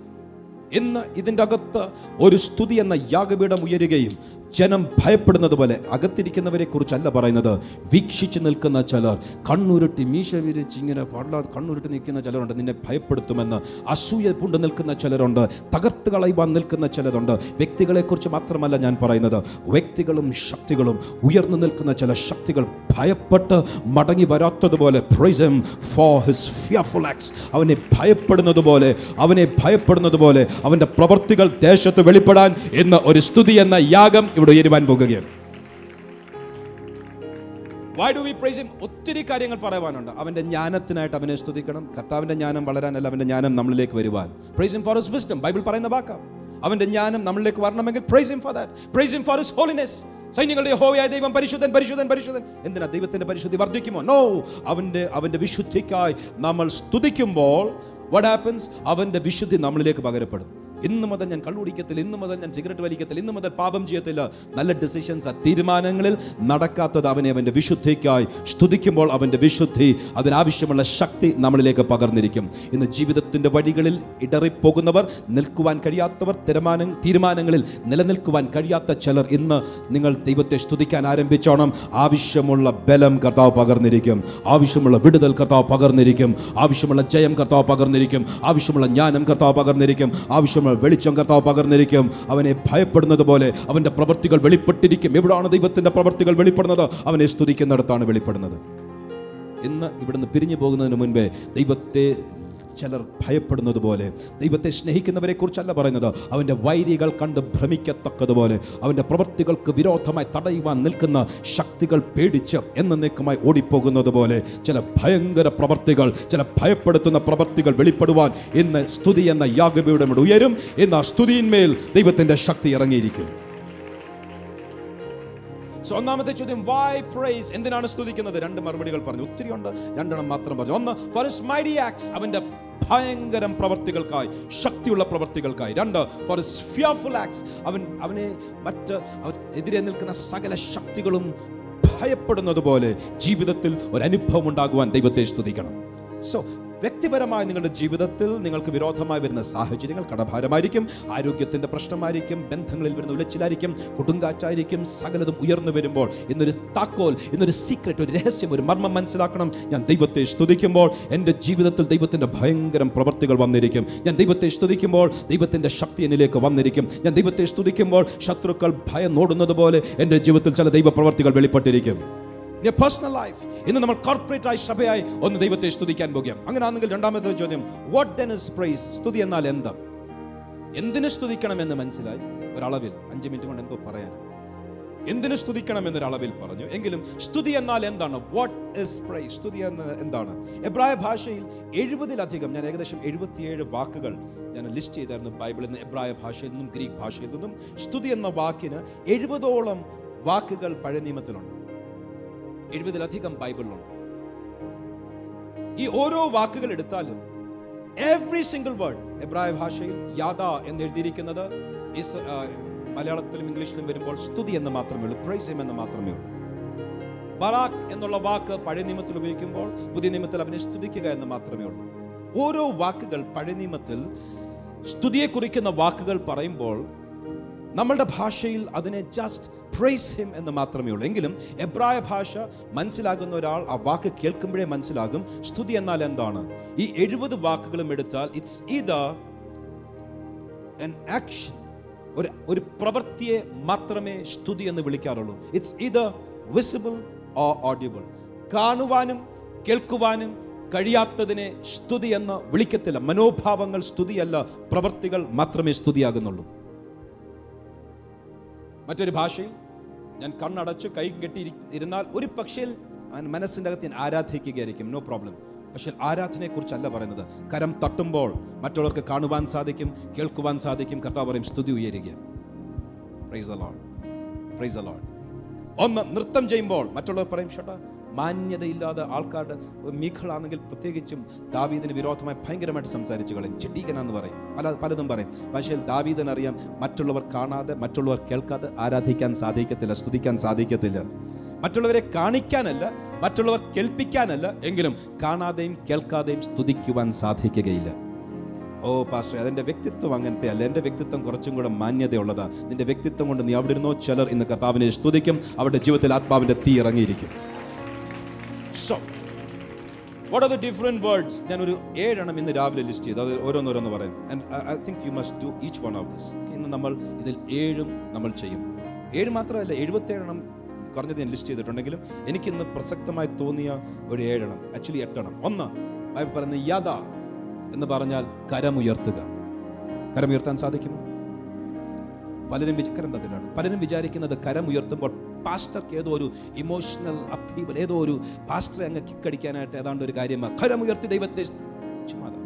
Speaker 1: ഇന്ന് ഇതിന്റെ അകത്ത് ഒരു സ്തുതി എന്ന യാഗപീഠം ഉയരുകയും ജനം ഭയപ്പെടുന്നത് പോലെ അകത്തിരിക്കുന്നവരെ കുറിച്ചല്ല പറയുന്നത്. വീക്ഷിച്ച് നിൽക്കുന്ന ചിലർ കണ്ണുരുട്ടി മീശ വിരിച്ച് ഇങ്ങനെ പാടില്ലാതെ കണ്ണുരുട്ടി നിൽക്കുന്ന ചിലരുണ്ട്. നിന്നെ ഭയപ്പെടുത്തുമെന്ന് അസൂയ പൂണ്ട് നിൽക്കുന്ന ചിലരുണ്ട്. തകർത്ത് കളയുവാൻ നിൽക്കുന്ന ചിലരുണ്ട്. വ്യക്തികളെക്കുറിച്ച് മാത്രമല്ല ഞാൻ പറയുന്നത്. വ്യക്തികളും ശക്തികളും ഉയർന്നു നിൽക്കുന്ന ചില ശക്തികൾ ഭയപ്പെട്ട് മടങ്ങി വരാത്തതുപോലെ ഫോർ ഹിസ് ഫിയർഫുൾ അവനെ ഭയപ്പെടുന്നത് പോലെ അവനെ ഭയപ്പെടുന്നത് പോലെ അവന്റെ പ്രവൃത്തികൾ ദേശത്ത് വെളിപ്പെടാൻ എന്ന ഒരു സ്തുതി എന്ന യാഗം ഇവിടെ ഉയരുവാൻ പോകുകയാണ്. Why do we praise him ഒത്തിരി കാര്യങ്ങൾ പറയാനുണ്ട് അവന്റെ ജ്ഞാനത്തിനായിട്ട് അവനെ സ്തുതിക്കണം. കർത്താവിന്റെ ജ്ഞാനം വളരാനല്ല അവന്റെ ജ്ഞാനം നമ്മളിലേക്ക് വരുവാൻ. Praise him for his wisdom Bible പറയുന്ന വാക്കാം. അവന്റെ ജ്ഞാനം നമ്മളിലേക്ക് വരണമെങ്കിൽ praise him for that praise him for his holiness സൈന്യങ്ങളുടെ ഹോവയായ ദൈവം പരിശുദ്ധൻ പരിശുദ്ധൻ പരിശുദ്ധൻ. എന്തിനാ ദൈവത്തിന്റെ പരിശുദ്ധി വർദ്ധിക്കുമോ? നോ അവന്റെ അവന്റെ വിശുദ്ധിക്കായി നമ്മൾ സ്തുതിക്കുമ്പോൾ വാട്ട് ഹാപ്പൻസ് അവന്റെ വിശുദ്ധി നമ്മളിലേക്ക് പകരപ്പെടും. ഇന്ന് മുതൽ ഞാൻ കള്ളുടിക്കത്തില്ല ഇന്ന് മുതൽ ഞാൻ സിഗരറ്റ് വലിക്കത്തില്ല ഇന്ന് മുതൽ പാപം ചെയ്യത്തില്ല. നല്ല ഡിസിഷൻസ് തീരുമാനങ്ങളിൽ നടക്കാത്തത് അവനെ അവന്റെ വിശുദ്ധിക്കായി സ്തുതിക്കുമ്പോൾ അവന്റെ വിശുദ്ധി അതിനാവശ്യമുള്ള ശക്തി നമ്മളിലേക്ക് പകർന്നിരിക്കും. ഇന്ന് ജീവിതത്തിന്റെ വഴികളിൽ ഇടറിപ്പോകുന്നവർ നിൽക്കുവാൻ കഴിയാത്തവർ തീരുമാനം തീരുമാനങ്ങളിൽ നിലനിൽക്കുവാൻ കഴിയാത്ത ചിലർ ഇന്ന് നിങ്ങൾ ദൈവത്തെ സ്തുതിക്കാൻ ആരംഭിച്ചോണം. ആവശ്യമുള്ള ബലം കർത്താവ് പകർന്നിരിക്കും. ആവശ്യമുള്ള വിടുതൽ കർത്താവ് പകർന്നിരിക്കും. ആവശ്യമുള്ള ജയം കർത്താവ് പകർന്നിരിക്കും. ആവശ്യമുള്ള ജ്ഞാനം കർത്താവ് പകർന്നിരിക്കും. ആവശ്യമുള്ള വെളിച്ചം കർത്താവ് പകർന്നിരിക്കും. അവനെ ഭയപ്പെടുന്നത് പോലെ അവന്റെ പ്രവൃത്തികൾ വെളിപ്പെട്ടിരിക്കും. എവിടാണ് ദൈവത്തിന്റെ പ്രവൃത്തികൾ വെളിപ്പെടുന്നത്? അവനെ സ്തുതിക്കുന്നിടത്താണ് വെളിപ്പെടുന്നത്. ഇന്ന് ഇവിടുന്ന് പിരിഞ്ഞു പോകുന്നതിന് മുൻപേ ദൈവത്തെ ചിലർ ഭയപ്പെടുന്നത് പോലെ ദൈവത്തെ സ്നേഹിക്കുന്നവരെ കുറിച്ചല്ല പറയുന്നത്. അവന്റെ വൈരികൾ കണ്ട് ഭ്രമിക്കത്തക്കതുപോലെ അവന്റെ പ്രവൃത്തികൾക്ക് വിരോധമായി തടയുവാൻ നിൽക്കുന്ന ശക്തികൾ പേടിച്ച് എന്നേക്കുമായി ഓടിപ്പോകുന്നത് പോലെ ചില ഭയങ്കര പ്രവൃത്തികൾ ചില ഭയപ്പെടുത്തുന്ന പ്രവൃത്തികൾ വെളിപ്പെടുവാൻ ഇന്ന് സ്തുതി എന്ന യാഗബിയുടെ ഉയരും. ഇന്ന് ആ സ്തുതിയിന്മേൽ ദൈവത്തിന്റെ ശക്തി ഇറങ്ങിയിരിക്കും. സോ ഒന്നാമത്തെ ചോദ്യം വൈ പ്രൈസ് എന്തിനാണ് സ്തുതിക്കുന്നത്? രണ്ട് മറുപടികൾ പറഞ്ഞു. ഒത്തിരി ഉണ്ട് രണ്ടെണ്ണം മാത്രം പറഞ്ഞു. ഒന്ന് ഹിസ് മൈഡി ആക്സ് അവന്റെ ഭയങ്കരം പ്രവർത്തികൾക്കായി ശക്തിയുള്ള പ്രവർത്തികൾക്കായി. രണ്ട് ഫോർ ഫിയർഫുൾ ആക്സ് അവൻ അവനെ മറ്റ് എതിരെ നിൽക്കുന്ന സകല ശക്തികളും ഭയപ്പെടുന്നത് പോലെ ജീവിതത്തിൽ ഒരു അനുഭവം ഉണ്ടാകുവാൻ ദൈവത്തെ സ്തുതിക്കണം. സോ വ്യക്തിപരമായ നിങ്ങളുടെ ജീവിതത്തിൽ നിങ്ങൾക്ക് വിരോധമായി വരുന്ന സാഹചര്യങ്ങൾ കടഭാരമായിരിക്കും ആരോഗ്യത്തിന്റെ പ്രശ്നമായിരിക്കും ബന്ധങ്ങളിൽ വരുന്ന ഉലച്ചിലായിരിക്കും കൊടുങ്കാറ്റായിരിക്കും സകലതും ഉയർന്നു വരുമ്പോൾ ഇന്നൊരു താക്കോൽ ഇന്നൊരു സീക്രട്ട് ഒരു രഹസ്യം ഒരു മർമ്മം മനസ്സിലാക്കണം. ഞാൻ ദൈവത്തെ സ്തുതിക്കുമ്പോൾ എന്റെ ജീവിതത്തിൽ ദൈവത്തിന്റെ ഭയങ്കരം പ്രവൃത്തികൾ വന്നിരിക്കും. ഞാൻ ദൈവത്തെ സ്തുതിക്കുമ്പോൾ ദൈവത്തിന്റെ ശക്തി എന്നിലേക്ക് വന്നിരിക്കും. ഞാൻ ദൈവത്തെ സ്തുതിക്കുമ്പോൾ ശത്രുക്കൾ ഭയം നോടുന്നത് പോലെ എന്റെ ജീവിതത്തിൽ ചില ദൈവപ്രവർത്തികൾ വെളിപ്പെട്ടിരിക്കും. പേഴ്സണൽ ലൈഫ് ഇന്ന് നമ്മൾ കോർപ്പറേറ്റ് ആയി സഭയായി ഒന്ന് ദൈവത്തെ സ്തുതിക്കാൻ പോകുകയാണ്. അങ്ങനെ ആണെങ്കിൽ രണ്ടാമത്തെ ചോദ്യം വാട്ട് ദെൻ ഇസ് പ്രൈസ് സ്തുതി എന്നാൽ എന്താ? എന്തിനു സ്തുതിക്കണമെന്ന് മനസ്സിലായി? ഒരളവിൽ. അഞ്ച് മിനിറ്റ് കൊണ്ട് എന്തോ പറയാൻ എന്തിനു സ്തുതിക്കണം എന്നൊരളവിൽ പറഞ്ഞു. എങ്കിലും സ്തുതി എന്നാൽ എന്താണ്? വാട്ട് ഇസ് പ്രൈസ് സ്തുതി എന്ന എന്താണ്? എബ്രായ ഭാഷയിൽ എഴുപതിലധികം ഞാൻ ഏകദേശം എഴുപത്തിയേഴ് വാക്കുകൾ ഞാൻ ലിസ്റ്റ് ചെയ്തായിരുന്നു ബൈബിളിൽ നിന്ന് എബ്രായ ഭാഷയിൽ നിന്നും ഗ്രീക്ക് ഭാഷയിൽ നിന്നും. സ്തുതി എന്ന വാക്കിന് എഴുപതോളം വാക്കുകൾ പഴയ നിയമത്തിലുണ്ട്. എഴുപതിലധികം ബൈബിളിലുണ്ട്. ഈ ഓരോ വാക്കുകൾ എടുത്താലും എവ്രി സിംഗിൾ വേർഡ് എബ്രായ ഭാഷയിൽ യാദ എന്ന് എഴുതിയിരിക്കുന്നത് മലയാളത്തിലും ഇംഗ്ലീഷിലും വരുമ്പോൾ സ്തുതി എന്ന് മാത്രമേ ഉള്ളൂ പ്രൈസ് എന്ന് മാത്രമേ ഉള്ളൂ. ബറാഖ് എന്നുള്ള വാക്ക് പഴയ നിയമത്തിൽ ഉപയോഗിക്കുമ്പോൾ പുതിയ നിയമത്തിൽ അവനെ സ്തുതിക്കുക എന്ന് മാത്രമേ ഉള്ളൂ. ഓരോ വാക്കുകൾ പഴയ നിയമത്തിൽ സ്തുതിയെ കുറിക്കുന്ന വാക്കുകൾ പറയുമ്പോൾ നമ്മളുടെ ഭാഷയിൽ അതിനെ ജസ്റ്റ് പ്രൈസ് ഹിം എന്ന് മാത്രമേ ഉള്ളൂ. എങ്കിലും എബ്രായ ഭാഷ മനസ്സിലാകുന്ന ഒരാൾ ആ വാക്ക് കേൾക്കുമ്പോഴേ മനസ്സിലാകും സ്തുതി എന്നാൽ എന്താണ്? ഈ എഴുപത് വാക്കുകളും എടുത്താൽ ഇറ്റ്സ് ഇത് action ഒരു ഒരു പ്രവൃത്തിയെ മാത്രമേ സ്തുതി എന്ന് വിളിക്കാറുള്ളൂ. ഇറ്റ്സ് ഇത് വിസിബിൾ ഓ ഓഡിയബിൾ കാണുവാനും കേൾക്കുവാനും കഴിയാത്തതിനെ സ്തുതി എന്ന് വിളിക്കത്തില്ല. മനോഭാവങ്ങൾ സ്തുതിയല്ല പ്രവൃത്തികൾ മാത്രമേ സ്തുതിയാകുന്നുള്ളൂ. മറ്റൊരു ഭാഷയിൽ ഞാൻ കണ്ണടച്ച് കൈ കെട്ടി ഇരുന്നാൽ ഒരു പക്ഷേ മനസ്സിന്റെ അകത്ത് ഞാൻ ആരാധിക്കുകയായിരിക്കും. നോ പ്രോബ്ലം പക്ഷേ ആരാധനയെക്കുറിച്ചല്ല പറയുന്നത്. കരം തട്ടുമ്പോൾ മറ്റുള്ളവർക്ക് കാണുവാൻ സാധിക്കും കേൾക്കുവാൻ സാധിക്കും. കർത്താവ് പറയും സ്തുതി ഉയരുക. ഒന്ന് നൃത്തം ചെയ്യുമ്പോൾ മറ്റുള്ളവർ പറയും ഷട്ടാ മാന്യതയില്ലാതെ ആൾക്കാരുടെ മീഖളാണെങ്കിൽ പ്രത്യേകിച്ചും ദാവീദിന് വിരോധമായി ഭയങ്കരമായിട്ട് സംസാരിച്ചു കളയും. ചെട്ടീകനാന്ന് പറയും. പല പലതും പറയും. പക്ഷേ ദാവീദിനറിയാം മറ്റുള്ളവർ കാണാതെ മറ്റുള്ളവർ കേൾക്കാതെ ആരാധിക്കാൻ സാധിക്കത്തില്ല സ്തുതിക്കാൻ സാധിക്കത്തില്ല. മറ്റുള്ളവരെ കാണിക്കാനല്ല മറ്റുള്ളവർ കേൾപ്പിക്കാനല്ല എങ്കിലും കാണാതെയും കേൾക്കാതെയും സ്തുതിക്കുവാൻ സാധിക്കുകയില്ല. ഓ പാസ്റ്റർ അതെന്റെ വ്യക്തിത്വം അങ്ങനത്തെ അല്ല. എന്റെ വ്യക്തിത്വം കുറച്ചും കൂടെ മാന്യതയുള്ളതാണ് നിന്റെ വ്യക്തിത്വം കൊണ്ട് നീ അവിടെ ഇരുന്നോ ചിലർ ഇന്ന് കർത്താവിനെ സ്തുതിക്കും അവരുടെ ജീവിതത്തിൽ ആത്മാവിന്റെ തീ ഇറങ്ങിയിരിക്കും. So what are the different words ഞാൻ ഒരു ഏഴെണ്ണം ഇന്ന് രാവിലെ ലിസ്റ്റ് ചെയ്തു. അത് ഓരോന്നോരോന്ന് പറയും I think you must do each one of this ഇന്ന് നമ്മൾ ഇതിൽ ഏഴും നമ്മൾ ചെയ്യും. ഏഴ് മാത്രമല്ല എഴുപത്തേഴെണ്ണം കുറഞ്ഞത് ഞാൻ ലിസ്റ്റ് ചെയ്തിട്ടുണ്ടെങ്കിലും എനിക്കിന്ന് പ്രസക്തമായി തോന്നിയ ഒരു ഏഴെണ്ണം ആക്ച്വലി എട്ടെണ്ണം. ഒന്ന് പറയുന്നത് പറയുന്ന യഥ എന്ന് പറഞ്ഞാൽ കരമുയർത്തുക. കരമുയർത്താൻ സാധിക്കുമോ? പലരും വിചാരം തന്നിട്ടാണ് പലരും വിചാരിക്കുന്നത് കരം ഉയർത്തുമ്പോൾ പാസ്റ്റർക്ക് ഏതോ ഒരു ഇമോഷണൽ അപ്പീവൽ ഏതോ ഒരു പാസ്റ്റർ അങ്ങ് കിക്കടിക്കാനായിട്ട് ഏതാണ്ട് ഒരു കാര്യമാണ്. കരമുയർത്തി ദൈവത്തെ ചുമ്മാതാ.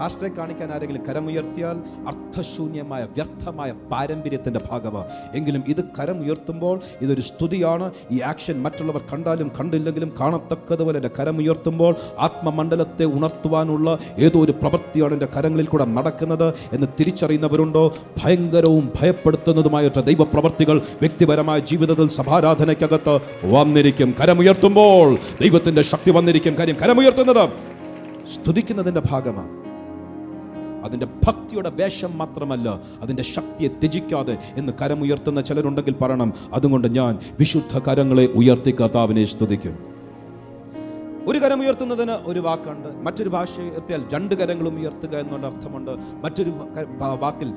Speaker 1: പാസ്റ്ററെ കാണിക്കാൻ ആരെങ്കിലും കരമുയർത്തിയാൽ അർത്ഥശൂന്യമായ വ്യർത്ഥമായ പാരമ്പര്യത്തിന്റെ ഭാഗമാണ് എങ്കിലും ഇത് കരമുയർത്തുമ്പോൾ ഇതൊരു സ്തുതിയാണ്. ഈ ആക്ഷൻ മറ്റുള്ളവർ കണ്ടാലും കണ്ടില്ലെങ്കിലും കാണത്തക്കതുപോലെ എന്റെ കരമുയർത്തുമ്പോൾ ആത്മമണ്ഡലത്തെ ഉണർത്തുവാനുള്ള ഏതോ ഒരു പ്രവൃത്തിയാണ് എന്റെ കരങ്ങളിൽ കൂടെ നടക്കുന്നത് എന്ന് തിരിച്ചറിയുന്നവരുണ്ടോ? ഭയങ്കരവും ഭയപ്പെടുത്തുന്നതുമായിട്ട് ദൈവപ്രവർത്തികൾ വ്യക്തിപരമായ ജീവിതത്തിൽ സഭാരാധനയ്ക്കകത്ത് വന്നിരിക്കും. കരമുയർത്തുമ്പോൾ ദൈവത്തിന്റെ ശക്തി വന്നിരിക്കും. കാര്യം കരമുയർത്തുന്നത് സ്തുതിക്കുന്നതിന്റെ ഭാഗമാണ് അതിന്റെ ഭക്തിയുടെ വേഷം മാത്രമല്ല അതിന്റെ ശക്തിയെ ത്യജിക്കാതെ എന്ന് കരമുയർത്തുന്ന ചിലരുണ്ടെങ്കിൽ പറയണം അതുകൊണ്ട് ഞാൻ വിശുദ്ധ കരങ്ങളെ ഉയർത്തി കർത്താവിനെ സ്തുതിക്കും. ഒരു കരം ഉയർത്തുന്നതിന് ഒരു വാക്കുണ്ട്. മറ്റൊരു ഭാഷ ഉയർത്തിയാൽ രണ്ട് കരങ്ങളും ഉയർത്തുക എന്നുള്ള അർത്ഥമുണ്ട്. മറ്റൊരു വാക്കിൽ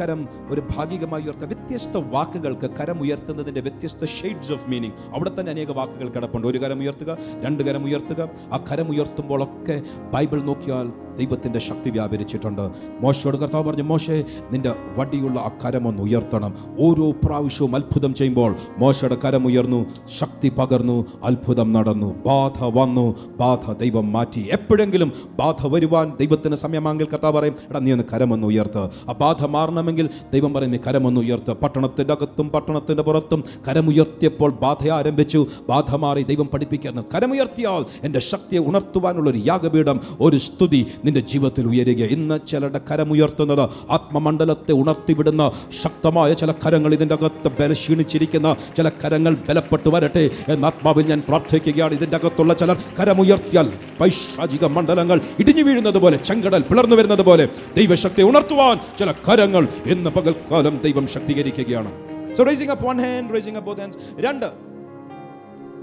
Speaker 1: കരം ഒരു ഭാഗികമായി ഉയർത്തുക. വ്യത്യസ്ത വാക്കുകൾക്ക് കരം ഉയർത്തുന്നതിന്റെ വ്യത്യസ്ത ഷെയ്ഡ്സ് ഓഫ് മീനിങ് അവിടെ തന്നെ അനേക വാക്കുകൾ കിടപ്പുണ്ട്. ഒരു കരം ഉയർത്തുക രണ്ട് കരം ഉയർത്തുക. ആ കരം ഉയർത്തുമ്പോഴൊക്കെ ബൈബിൾ നോക്കിയാൽ ദൈവത്തിന്റെ ശക്തി വ്യാപരിച്ചിട്ടുണ്ട്. മോശയോട് കർത്താവ് പറഞ്ഞു മോശേ നിന്റെ വടിയുള്ള ആ കരമൊന്ന് ഉയർത്തണം. ഓരോ പ്രാവശ്യവും അത്ഭുതം ചെയ്യുമ്പോൾ മോശയുടെ കരമുയർന്നു ശക്തി പകർന്നു അത്ഭുതം നടന്നു. ബാധ വന്നു ബാധ ദൈവം മാറ്റി. എപ്പോഴെങ്കിലും ബാധ വരുവാൻ ദൈവത്തിന് സമയമാണെങ്കിൽ കർത്താവ് പറയും എടാ നീ ഒന്ന് കരമൊന്ന് ഉയർത്ത്. ആ ബാധ മാറണമെങ്കിൽ ദൈവം പറയും നീ കരമൊന്ന് ഉയർത്ത്. പട്ടണത്തിന്റെ അകത്തും പട്ടണത്തിന്റെ പുറത്തും കരമുയർത്തിയപ്പോൾ ബാധ ആരംഭിച്ചു. ബാധ മാറി ദൈവം പഠിപ്പിക്കുന്നു. കരമുയർത്തിയാൽ എന്റെ ശക്തിയെ ഉണർത്തുവാനുള്ള ഒരു യാഗപീഠം ഒരു സ്തുതി നിന്റെ ജീവിതത്തിൽ ഉയരുക ഇന്ന് ചിലരുടെ കരമുയർത്തുന്നത് ആത്മമണ്ഡലത്തെ ഉണർത്തിവിടുന്ന ശക്തമായ ചില കരങ്ങൾ ഇതിന്റെ അകത്ത് ബലക്ഷീണിച്ചിരിക്കുന്ന ചില കരങ്ങൾ ബലപ്പെട്ടു വരട്ടെ എന്ന് ആത്മാവിൽ ഞാൻ പ്രാർത്ഥിക്കുകയാണ്. ഇതിന്റെ അകത്തുള്ള ചിലർ കരമുയർത്തിയാൽ പൈശാചിക മണ്ഡലങ്ങൾ ഇടിഞ്ഞു വീഴുന്നത് പോലെ ചെങ്കടൽ പിളർന്നു വരുന്നത് പോലെ ദൈവശക്തി ഉണർത്തുവാൻ ചില കരങ്ങൾ ഇന്ന് പകൽക്കാലം ദൈവം ശക്തീകരിക്കുകയാണ്. So up one hand both hands രണ്ട്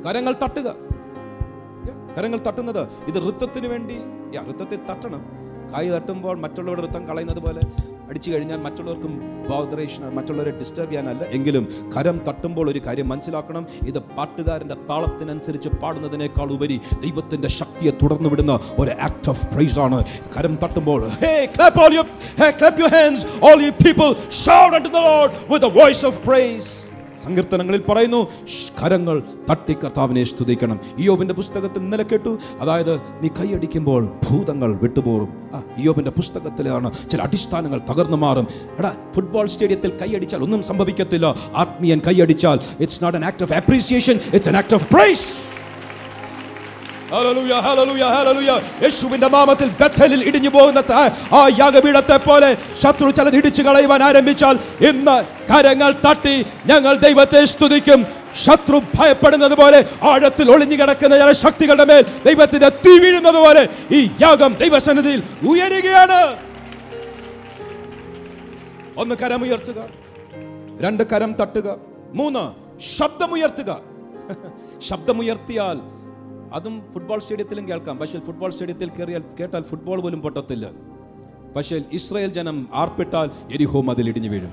Speaker 1: കരങ്ങൾ തട്ടുക. കരങ്ങൾ തട്ടുന്നത് ഇത് ഋത്തത്തിന് വേണ്ടി. ഋത്തത്തെ തട്ടണം. കായ് തട്ടുമ്പോൾ മറ്റുള്ളവരുടെ ഋത്തം കളയുന്നത് പോലെ. അടിച്ചു കഴിഞ്ഞാൽ മറ്റുള്ളവർക്കും ബോധറേഷൻ മറ്റുള്ളവരെ ഡിസ്റ്റർബ് ചെയ്യാനല്ല. എങ്കിലും കരം തട്ടുമ്പോൾ ഒരു കാര്യം മനസ്സിലാക്കണം. ഇത് പാട്ടുകാരന്റെ താളത്തിനനുസരിച്ച് പാടുന്നതിനേക്കാൾ ഉപരി ദൈവത്തിന്റെ ശക്തിയെ തുടർന്നു വിടുന്ന ഒരു ആക്ട് ഓഫ് പ്രൈസ് ആണ്. കരം തട്ടുമ്പോൾ hey clap you hey clap the Lord with voice of shout സങ്കീർത്തനങ്ങളിൽ പറയുന്നു "ഷ്, കരങ്ങൾ തട്ടി കർത്താവിനെ സ്തുതിക്കണം. ഇയോബിന്റെ പുസ്തകത്തിൽ ഇന്നലെ കേട്ടു. അതായത് നീ കൈയടിക്കുമ്പോൾ ഭൂതങ്ങൾ വിട്ടുപോകും ആ ഇയോബിന്റെ പുസ്തകത്തിലാണ് ചില അടിസ്ഥാനങ്ങൾ തകർന്നു മാറും. എടാ ഫുട്ബോൾ സ്റ്റേഡിയത്തിൽ കൈയടിച്ചാൽ ഒന്നും സംഭവിക്കത്തില്ല. ആത്മീയൻ കൈയടിച്ചാൽ it's not an act of appreciation it's an act of praise. യേശുവിന്റെ നാമത്തിൽ ബഥലിൽ ഇടിഞ്ഞു പോകുന്ന ആ യാഗപീഠത്തെ പോലെ ശത്രു ചിലത് ഇടിച്ചു കളയുവാൻ ആരംഭിച്ചാൽ ഇന്ന് കരങ്ങൾ തട്ടി ഞങ്ങൾ ദൈവത്തെ സ്തുതിക്കും. ശത്രു ഭയപ്പെടുന്നത് പോലെ ആഴത്തിൽ ഒളിഞ്ഞു കിടക്കുന്ന ചില ശക്തികളുടെ മേൽ ദൈവത്തിന്റെ തീ വീഴുന്നത് പോലെ ഈ യാഗം ദൈവസന്നിധിയിൽ ഉയരുകയാണ്. ഒന്ന് കരമുയർത്തുക രണ്ട് കരം തട്ടുക മൂന്ന് ശബ്ദമുയർത്തുക. ശബ്ദമുയർത്തിയാൽ അതും ഫുട്ബോൾ സ്റ്റേഡിയത്തിലും കേൾക്കാം. പക്ഷേ ഫുട്ബോൾ സ്റ്റേഡിയത്തിൽ കയറിയാൽ കേട്ടാൽ ഫുട്ബോൾ പോലും പൊട്ടത്തില്ല. പക്ഷേ ഇസ്രായേൽ ജനം ആർപ്പിട്ടാൽ എരിഹോ മതിൽ ഇടിഞ്ഞു വീഴും.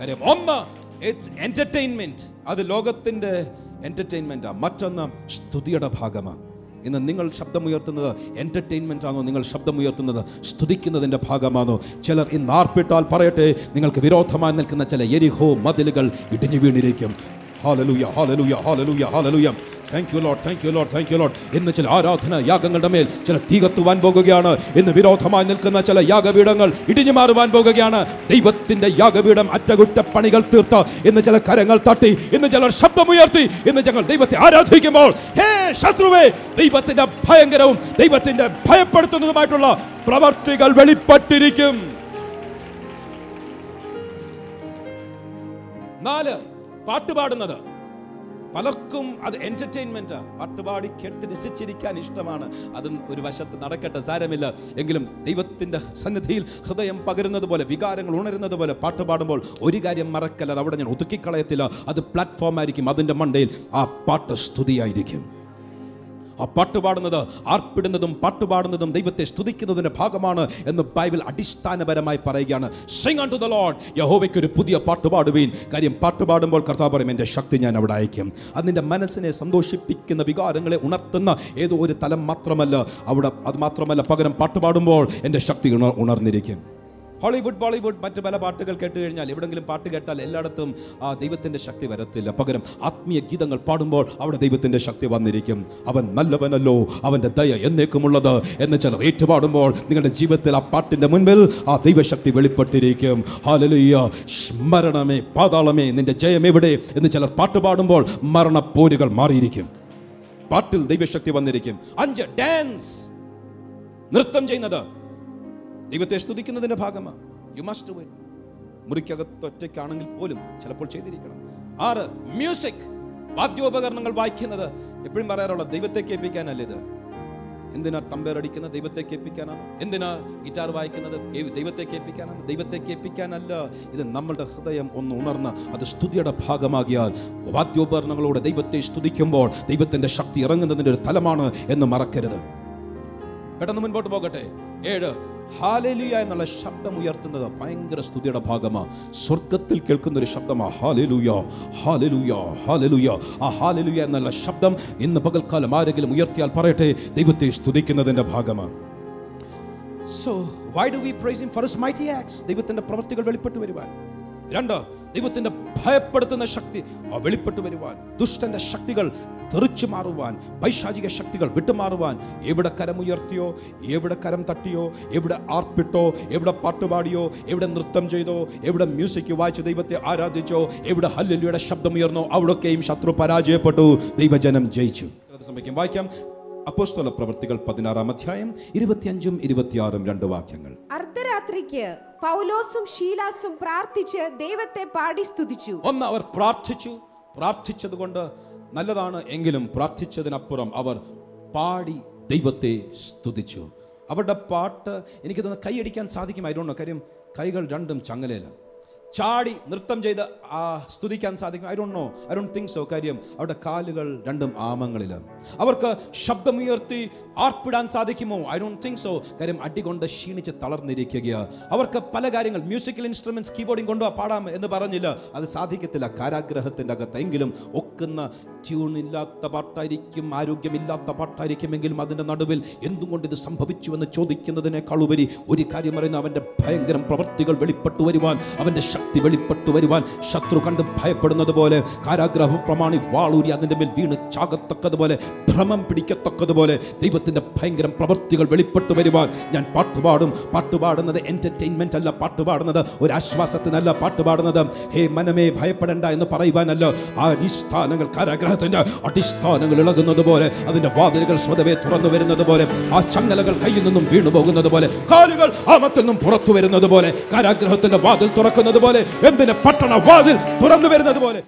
Speaker 1: കാര്യം ഒന്ന് ഇറ്റ്സ് എന്റർടൈൻമെന്റ് അത് ലോകത്തിന്റെ എന്റർടൈൻമെന്റാണ് മറ്റൊന്ന് സ്തുതിയുടെ ഭാഗമാണ് ഇന്ന് നിങ്ങൾ ശബ്ദമുയർത്തുന്നത് എന്റർടൈൻമെന്റ് ആണോ? നിങ്ങൾ ശബ്ദമുയർത്തുന്നത് സ്തുതിക്കുന്നതിന്റെ ഭാഗമാണോ? ചിലർ ഇന്ന് ആർപ്പിട്ടാൽ പറയട്ടെ നിങ്ങൾക്ക് വിരോധമായി നിൽക്കുന്ന ചില എരിഹോ മതിലുകൾ ഇടിഞ്ഞു വീണിരിക്കും. Hallelujah hallelujah hallelujah hallelujah thank you Lord thank you Lord thank you Lord ഇന്ന് ചില ആരാധന യാഗങ്ങളുടെ മേൽ ചില തീ കത്തുവാൻ പോകുകയാണ്. ഇന്ന് വിരോധമായി നിൽക്കുന്ന ചില യാഗപീഠങ്ങൾ ഇടിഞ്ഞു മാറുവാൻ പോകുകയാണ്. ദൈവത്തിന്റെ യാഗപീഠം അറ്റകുറ്റപ്പണികൾ തീർത്ത് ഇന്ന് ചില കരങ്ങൾ തട്ടി ഇന്ന് ചിലർ ശബ്ദമുയർത്തി ഇന്ന് ഞങ്ങൾ ദൈവത്തെ ആരാധിക്കുമ്പോൾ ഹേ ശത്രുവേ ദൈവത്തിന്റെ ഭയങ്കരവും ദൈവത്തിന്റെ ഭയപ്പെടുത്തുന്നതുമായിട്ടുള്ള പ്രവർത്തികൾ വെളിപ്പെട്ടിരിക്കും. നാല് പാട്ടുപാടുന്നത്. പലർക്കും അത് എന്റർടൈൻമെന്റ് പാട്ടുപാടി കേട്ട് രസിച്ചിരിക്കാൻ ഇഷ്ടമാണ്. അതും ഒരു വശത്ത് നടക്കട്ടെ സാരമില്ല. എങ്കിലും ദൈവത്തിന്റെ സന്നിധിയിൽ ഹൃദയം പകരുന്നത് പോലെ വികാരങ്ങൾ ഉണരുന്നത് പോലെ പാട്ട് പാടുമ്പോൾ ഒരു കാര്യം മറക്കല്ല അത് അവിടെ ഞാൻ ഒതുക്കിക്കളയത്തില്ല. അത് പ്ലാറ്റ്ഫോം ആയിരിക്കും അതിന്റെ മണ്ടയിൽ ആ പാട്ട് സ്തുതിയായിരിക്കും. ആ പാട്ട് പാടുന്നത് ആർപ്പിടുന്നതും പാട്ടുപാടുന്നതും ദൈവത്തെ സ്തുതിക്കുന്നതിന്റെ ഭാഗമാണ് എന്ന് ബൈബിൾ അടിസ്ഥാനപരമായി പറയുകയാണ്. സിംഗ് ടു ദ ലോഡ് യഹോവയ്ക്ക് ഒരു പുതിയ പാട്ട് പാടുവീൻ. കാര്യം പാട്ട് പാടുമ്പോൾ കർത്താവ് പറയും എന്റെ ശക്തി ഞാൻ അവിടെ അയക്കും അതിന്റെ മനസ്സിനെ സന്തോഷിപ്പിക്കുന്ന വികാരങ്ങളെ ഉണർത്തുന്ന ഏതോ ഒരു തലം മാത്രമല്ല. അവിടെ അത് മാത്രമല്ല പകരം പാട്ടുപാടുമ്പോൾ എന്റെ ശക്തി ഉണർന്നിരിക്കും. ഹോളിവുഡ് ബോളിവുഡ് മറ്റ് പല പാട്ടുകൾ കേട്ട് കഴിഞ്ഞാൽ എവിടെങ്കിലും പാട്ട് കേട്ടാൽ എല്ലായിടത്തും ആ ദൈവത്തിന്റെ ശക്തി വരത്തില്ല. പകരം ആത്മീയ ഗീതങ്ങൾ പാടുമ്പോൾ അവിടെ ദൈവത്തിന്റെ ശക്തി വന്നിരിക്കും. അവൻ നല്ലവനല്ലോ അവന്റെ ദയ എന്നേക്കുമുള്ളത് എന്ന് ചിലർ ഏറ്റുപാടുമ്പോൾ നിങ്ങളുടെ ജീവിതത്തിൽ ആ പാട്ടിന്റെ മുൻപിൽ ആ ദൈവശക്തി വെളിപ്പെട്ടിരിക്കും. ഹാലലുയ്യ സ്മരണമേ പാതാളമേ നിന്റെ ജയം എവിടെ എന്ന് ചിലർ പാട്ട് പാടുമ്പോൾ മരണപ്പോരുകൾ മാറിയിരിക്കും. പാട്ടിൽ ദൈവശക്തി വന്നിരിക്കും. അഞ്ച് ഡാൻസ് നൃത്തം ചെയ്യുന്നത്. ദൈവത്തെ സ്തുതിക്കുന്നതിന്റെ ഭാഗമാണ്. യു മസ്റ്റ് വിൻ മുറിക്കകത്ത് ഒറ്റയ്ക്കാണെങ്കിൽ പോലും ചിലപ്പോൾ ചെയ്തിരിക്കണം. ആറ് മ്യൂസിക് വാദ്യോപകരണങ്ങൾ വായിക്കുന്നത്. എപ്പോഴും പറയാറുള്ള ദൈവത്തെ കേൾപ്പിക്കാനല്ല ഇത്? എന്തിനാ തമ്പേർ അടിക്കുന്നത് ദൈവത്തെ കേൾപ്പിക്കാനാണ്? എന്തിനാ ഗിറ്റാർ വായിക്കുന്നത്? ദൈവത്തെ കേൾപ്പിക്കാനാണ്? ദൈവത്തെ കേൾപ്പിക്കാനല്ല. ഇത് നമ്മളുടെ ഹൃദയം ഒന്ന് ഉണർന്ന് അത് സ്തുതിയുടെ ഭാഗമാകിയാൽ വാദ്യോപകരണങ്ങളോട് ദൈവത്തെ സ്തുതിക്കുമ്പോൾ ദൈവത്തിന്റെ ശക്തി ഇറങ്ങുന്നതിന്റെ ഒരു തലമാണ് എന്ന് മറക്കരുത്. പെട്ടെന്ന് മുൻപോട്ട് പോകട്ടെ. ഏഴ് ഹാലേലുയ എന്നുള്ള ശബ്ദം ഉയർത്തുന്നത് ഭയങ്കര സ്തുതിയുടെ ഭാഗമാണ്. സ്വർഗത്തിൽ കേൾക്കുന്ന ഒരു ശബ്ദമാണ് ഹാലലുയ ഹാലലുയ ഹാലലുയ. ആ ഹാലലുയ എന്നുള്ള ശബ്ദം ഇന്ന് പകൽക്കാലം ആരെങ്കിലും ഉയർത്തിയാൽ പറയട്ടെ ദൈവത്തെ സ്തുതിക്കുന്നതിന്റെ ഭാഗമാണ്. So why do we praise in for his mighty acts ദൈവത്തിന്റെ പ്രവൃത്തികൾ വെളിപ്പെട്ടു വരുവാൻ. രണ്ട് ദൈവത്തിന്റെ ഭയപ്പെടുത്തുന്ന ശക്തി വെളിപ്പെട്ടു വരുവാൻ. ദുഷ്ടന്റെ ശക്തികൾ തെറിച്ചു മാറുവാൻ പൈശാചിക ശക്തികൾ വിട്ടുമാറുവാൻ എവിടെ കരമുയർത്തിയോ എവിടെ കരം തട്ടിയോ എവിടെ ആർപ്പിട്ടോ എവിടെ പാട്ടുപാടിയോ എവിടെ നൃത്തം ചെയ്തോ എവിടെ മ്യൂസിക് വായിച്ച് ദൈവത്തെ ആരാധിച്ചോ എവിടെ ഹല്ലുലിയുടെ ശബ്ദമുയർന്നോ അവിടൊക്കെയും ശത്രു പരാജയപ്പെട്ടു. ദൈവജനം ജയിച്ചു. സംഭവിക്കും. വായിക്കാം. അപ്പോസ്തല പ്രവർത്തികൾ പതിനാറാം അധ്യായം ഇരുപത്തിയഞ്ചും ഇരുപത്തിയാറും രണ്ട് വാക്യങ്ങൾ.
Speaker 2: അർദ്ധരാത്രിക്ക് പൗലോസും ശീലാസും പ്രാർത്ഥിച്ച് ദൈവത്തെ പാടി സ്തുതിച്ചു.
Speaker 1: ഒന്ന് അവർ പ്രാർത്ഥിച്ചു. പ്രാർത്ഥിച്ചതുകൊണ്ട് നല്ലതാണ് എങ്കിലും പ്രാർത്ഥിച്ചതിനപ്പുറം അവർ പാടി ദൈവത്തെ സ്തുതിച്ചു. അവരുടെ പാട്ട് എനിക്ക് തോന്നുന്നു കൈയടിക്കാൻ സാധിക്കും ആയിരുന്നു കാര്യം കൈകൾ രണ്ടും ചങ്ങലയില്ല ചാടി നൃത്തം ചെയ്ത് ആ സ്തുതിക്കാൻ സാധിക്കും. I don't know I don't think so കാര്യം അവരുടെ കാലുകൾ രണ്ടും ആമങ്ങളിൽ അവർക്ക് ശബ്ദമുയർത്തി ആർപ്പിടാൻ സാധിക്കുമോ? ഐ ഡോണ്ട് തിങ്ക് സോ കാര്യം അടികൊണ്ട് ക്ഷീണിച്ച് തളർന്നിരിക്കുകയാണ് അവർക്ക് പല കാര്യങ്ങൾ മ്യൂസിക്കൽ ഇൻസ്ട്രുമെന്റ്സ് കീബോർഡിങ് കൊണ്ടോ പാടാം എന്ന് പറഞ്ഞില്ല. അത് സാധിക്കത്തില്ല കാരാഗ്രഹത്തിന്റെ അകത്തെങ്കിലും ഒക്കുന്ന ട്യൂൺ ഇല്ലാത്ത പാട്ടായിരിക്കും ആരോഗ്യമില്ലാത്ത പാട്ടായിരിക്കുമെങ്കിലും അതിന്റെ നടുവിൽ എന്തുകൊണ്ട് ഇത് സംഭവിച്ചു എന്ന് ചോദിക്കുന്നതിനേക്കാൾ ഉപരി ഒരു കാര്യം പറയുന്ന അവന്റെ ഭയങ്കര പ്രവൃത്തികൾ വെളിപ്പെട്ടു വരുവാൻ അവന്റെ ശക്തി വെളിപ്പെട്ടു വരുവാൻ ശത്രു കണ്ട് ഭയപ്പെടുന്നത് പോലെ കാരാഗ്രഹ പ്രമാണി വാളൂരി അതിന്റെ മേൽ വീണ് ചാകത്തക്കതുപോലെ ഭ്രമം പിടിക്കത്തക്കതുപോലെ ദൈവത്തിന്റെ ഭയങ്കര പ്രവൃത്തികൾ വെളിപ്പെട്ടു വരുവാൻ ഞാൻ പാട്ടുപാടും പാട്ടുപാടുന്നത് എന്റർടൈൻമെന്റ് അല്ല പാട്ടുപാടുന്നത് ഒരു ആശ്വാസത്തിനല്ല പാട്ടുപാടുന്നത് ഹേ മനമേ ഭയപ്പെടേണ്ട എന്ന് പറയുവാനല്ല. ആ അടിസ്ഥാനങ്ങൾ കാരാഗ്രഹത്തിന്റെ അടിസ്ഥാനങ്ങൾ ഇളകുന്നത് പോലെ അതിന്റെ വാതിലുകൾ സ്വതവേ തുറന്നു വരുന്നത് പോലെ ആ ചങ്ങലകൾ കയ്യിൽ നിന്നും വീണു പോകുന്നത് പോലെ കാലുകൾ ആമത്തിൽ നിന്നും പുറത്തു വരുന്നത് പോലെ കാരാഗ്രഹത്തിന്റെ വാതിൽ തുറക്കുന്നത് പോലെ എന്തിന് പട്ടണ വാതിൽ തുറന്നു വരുന്നത് പോലെ.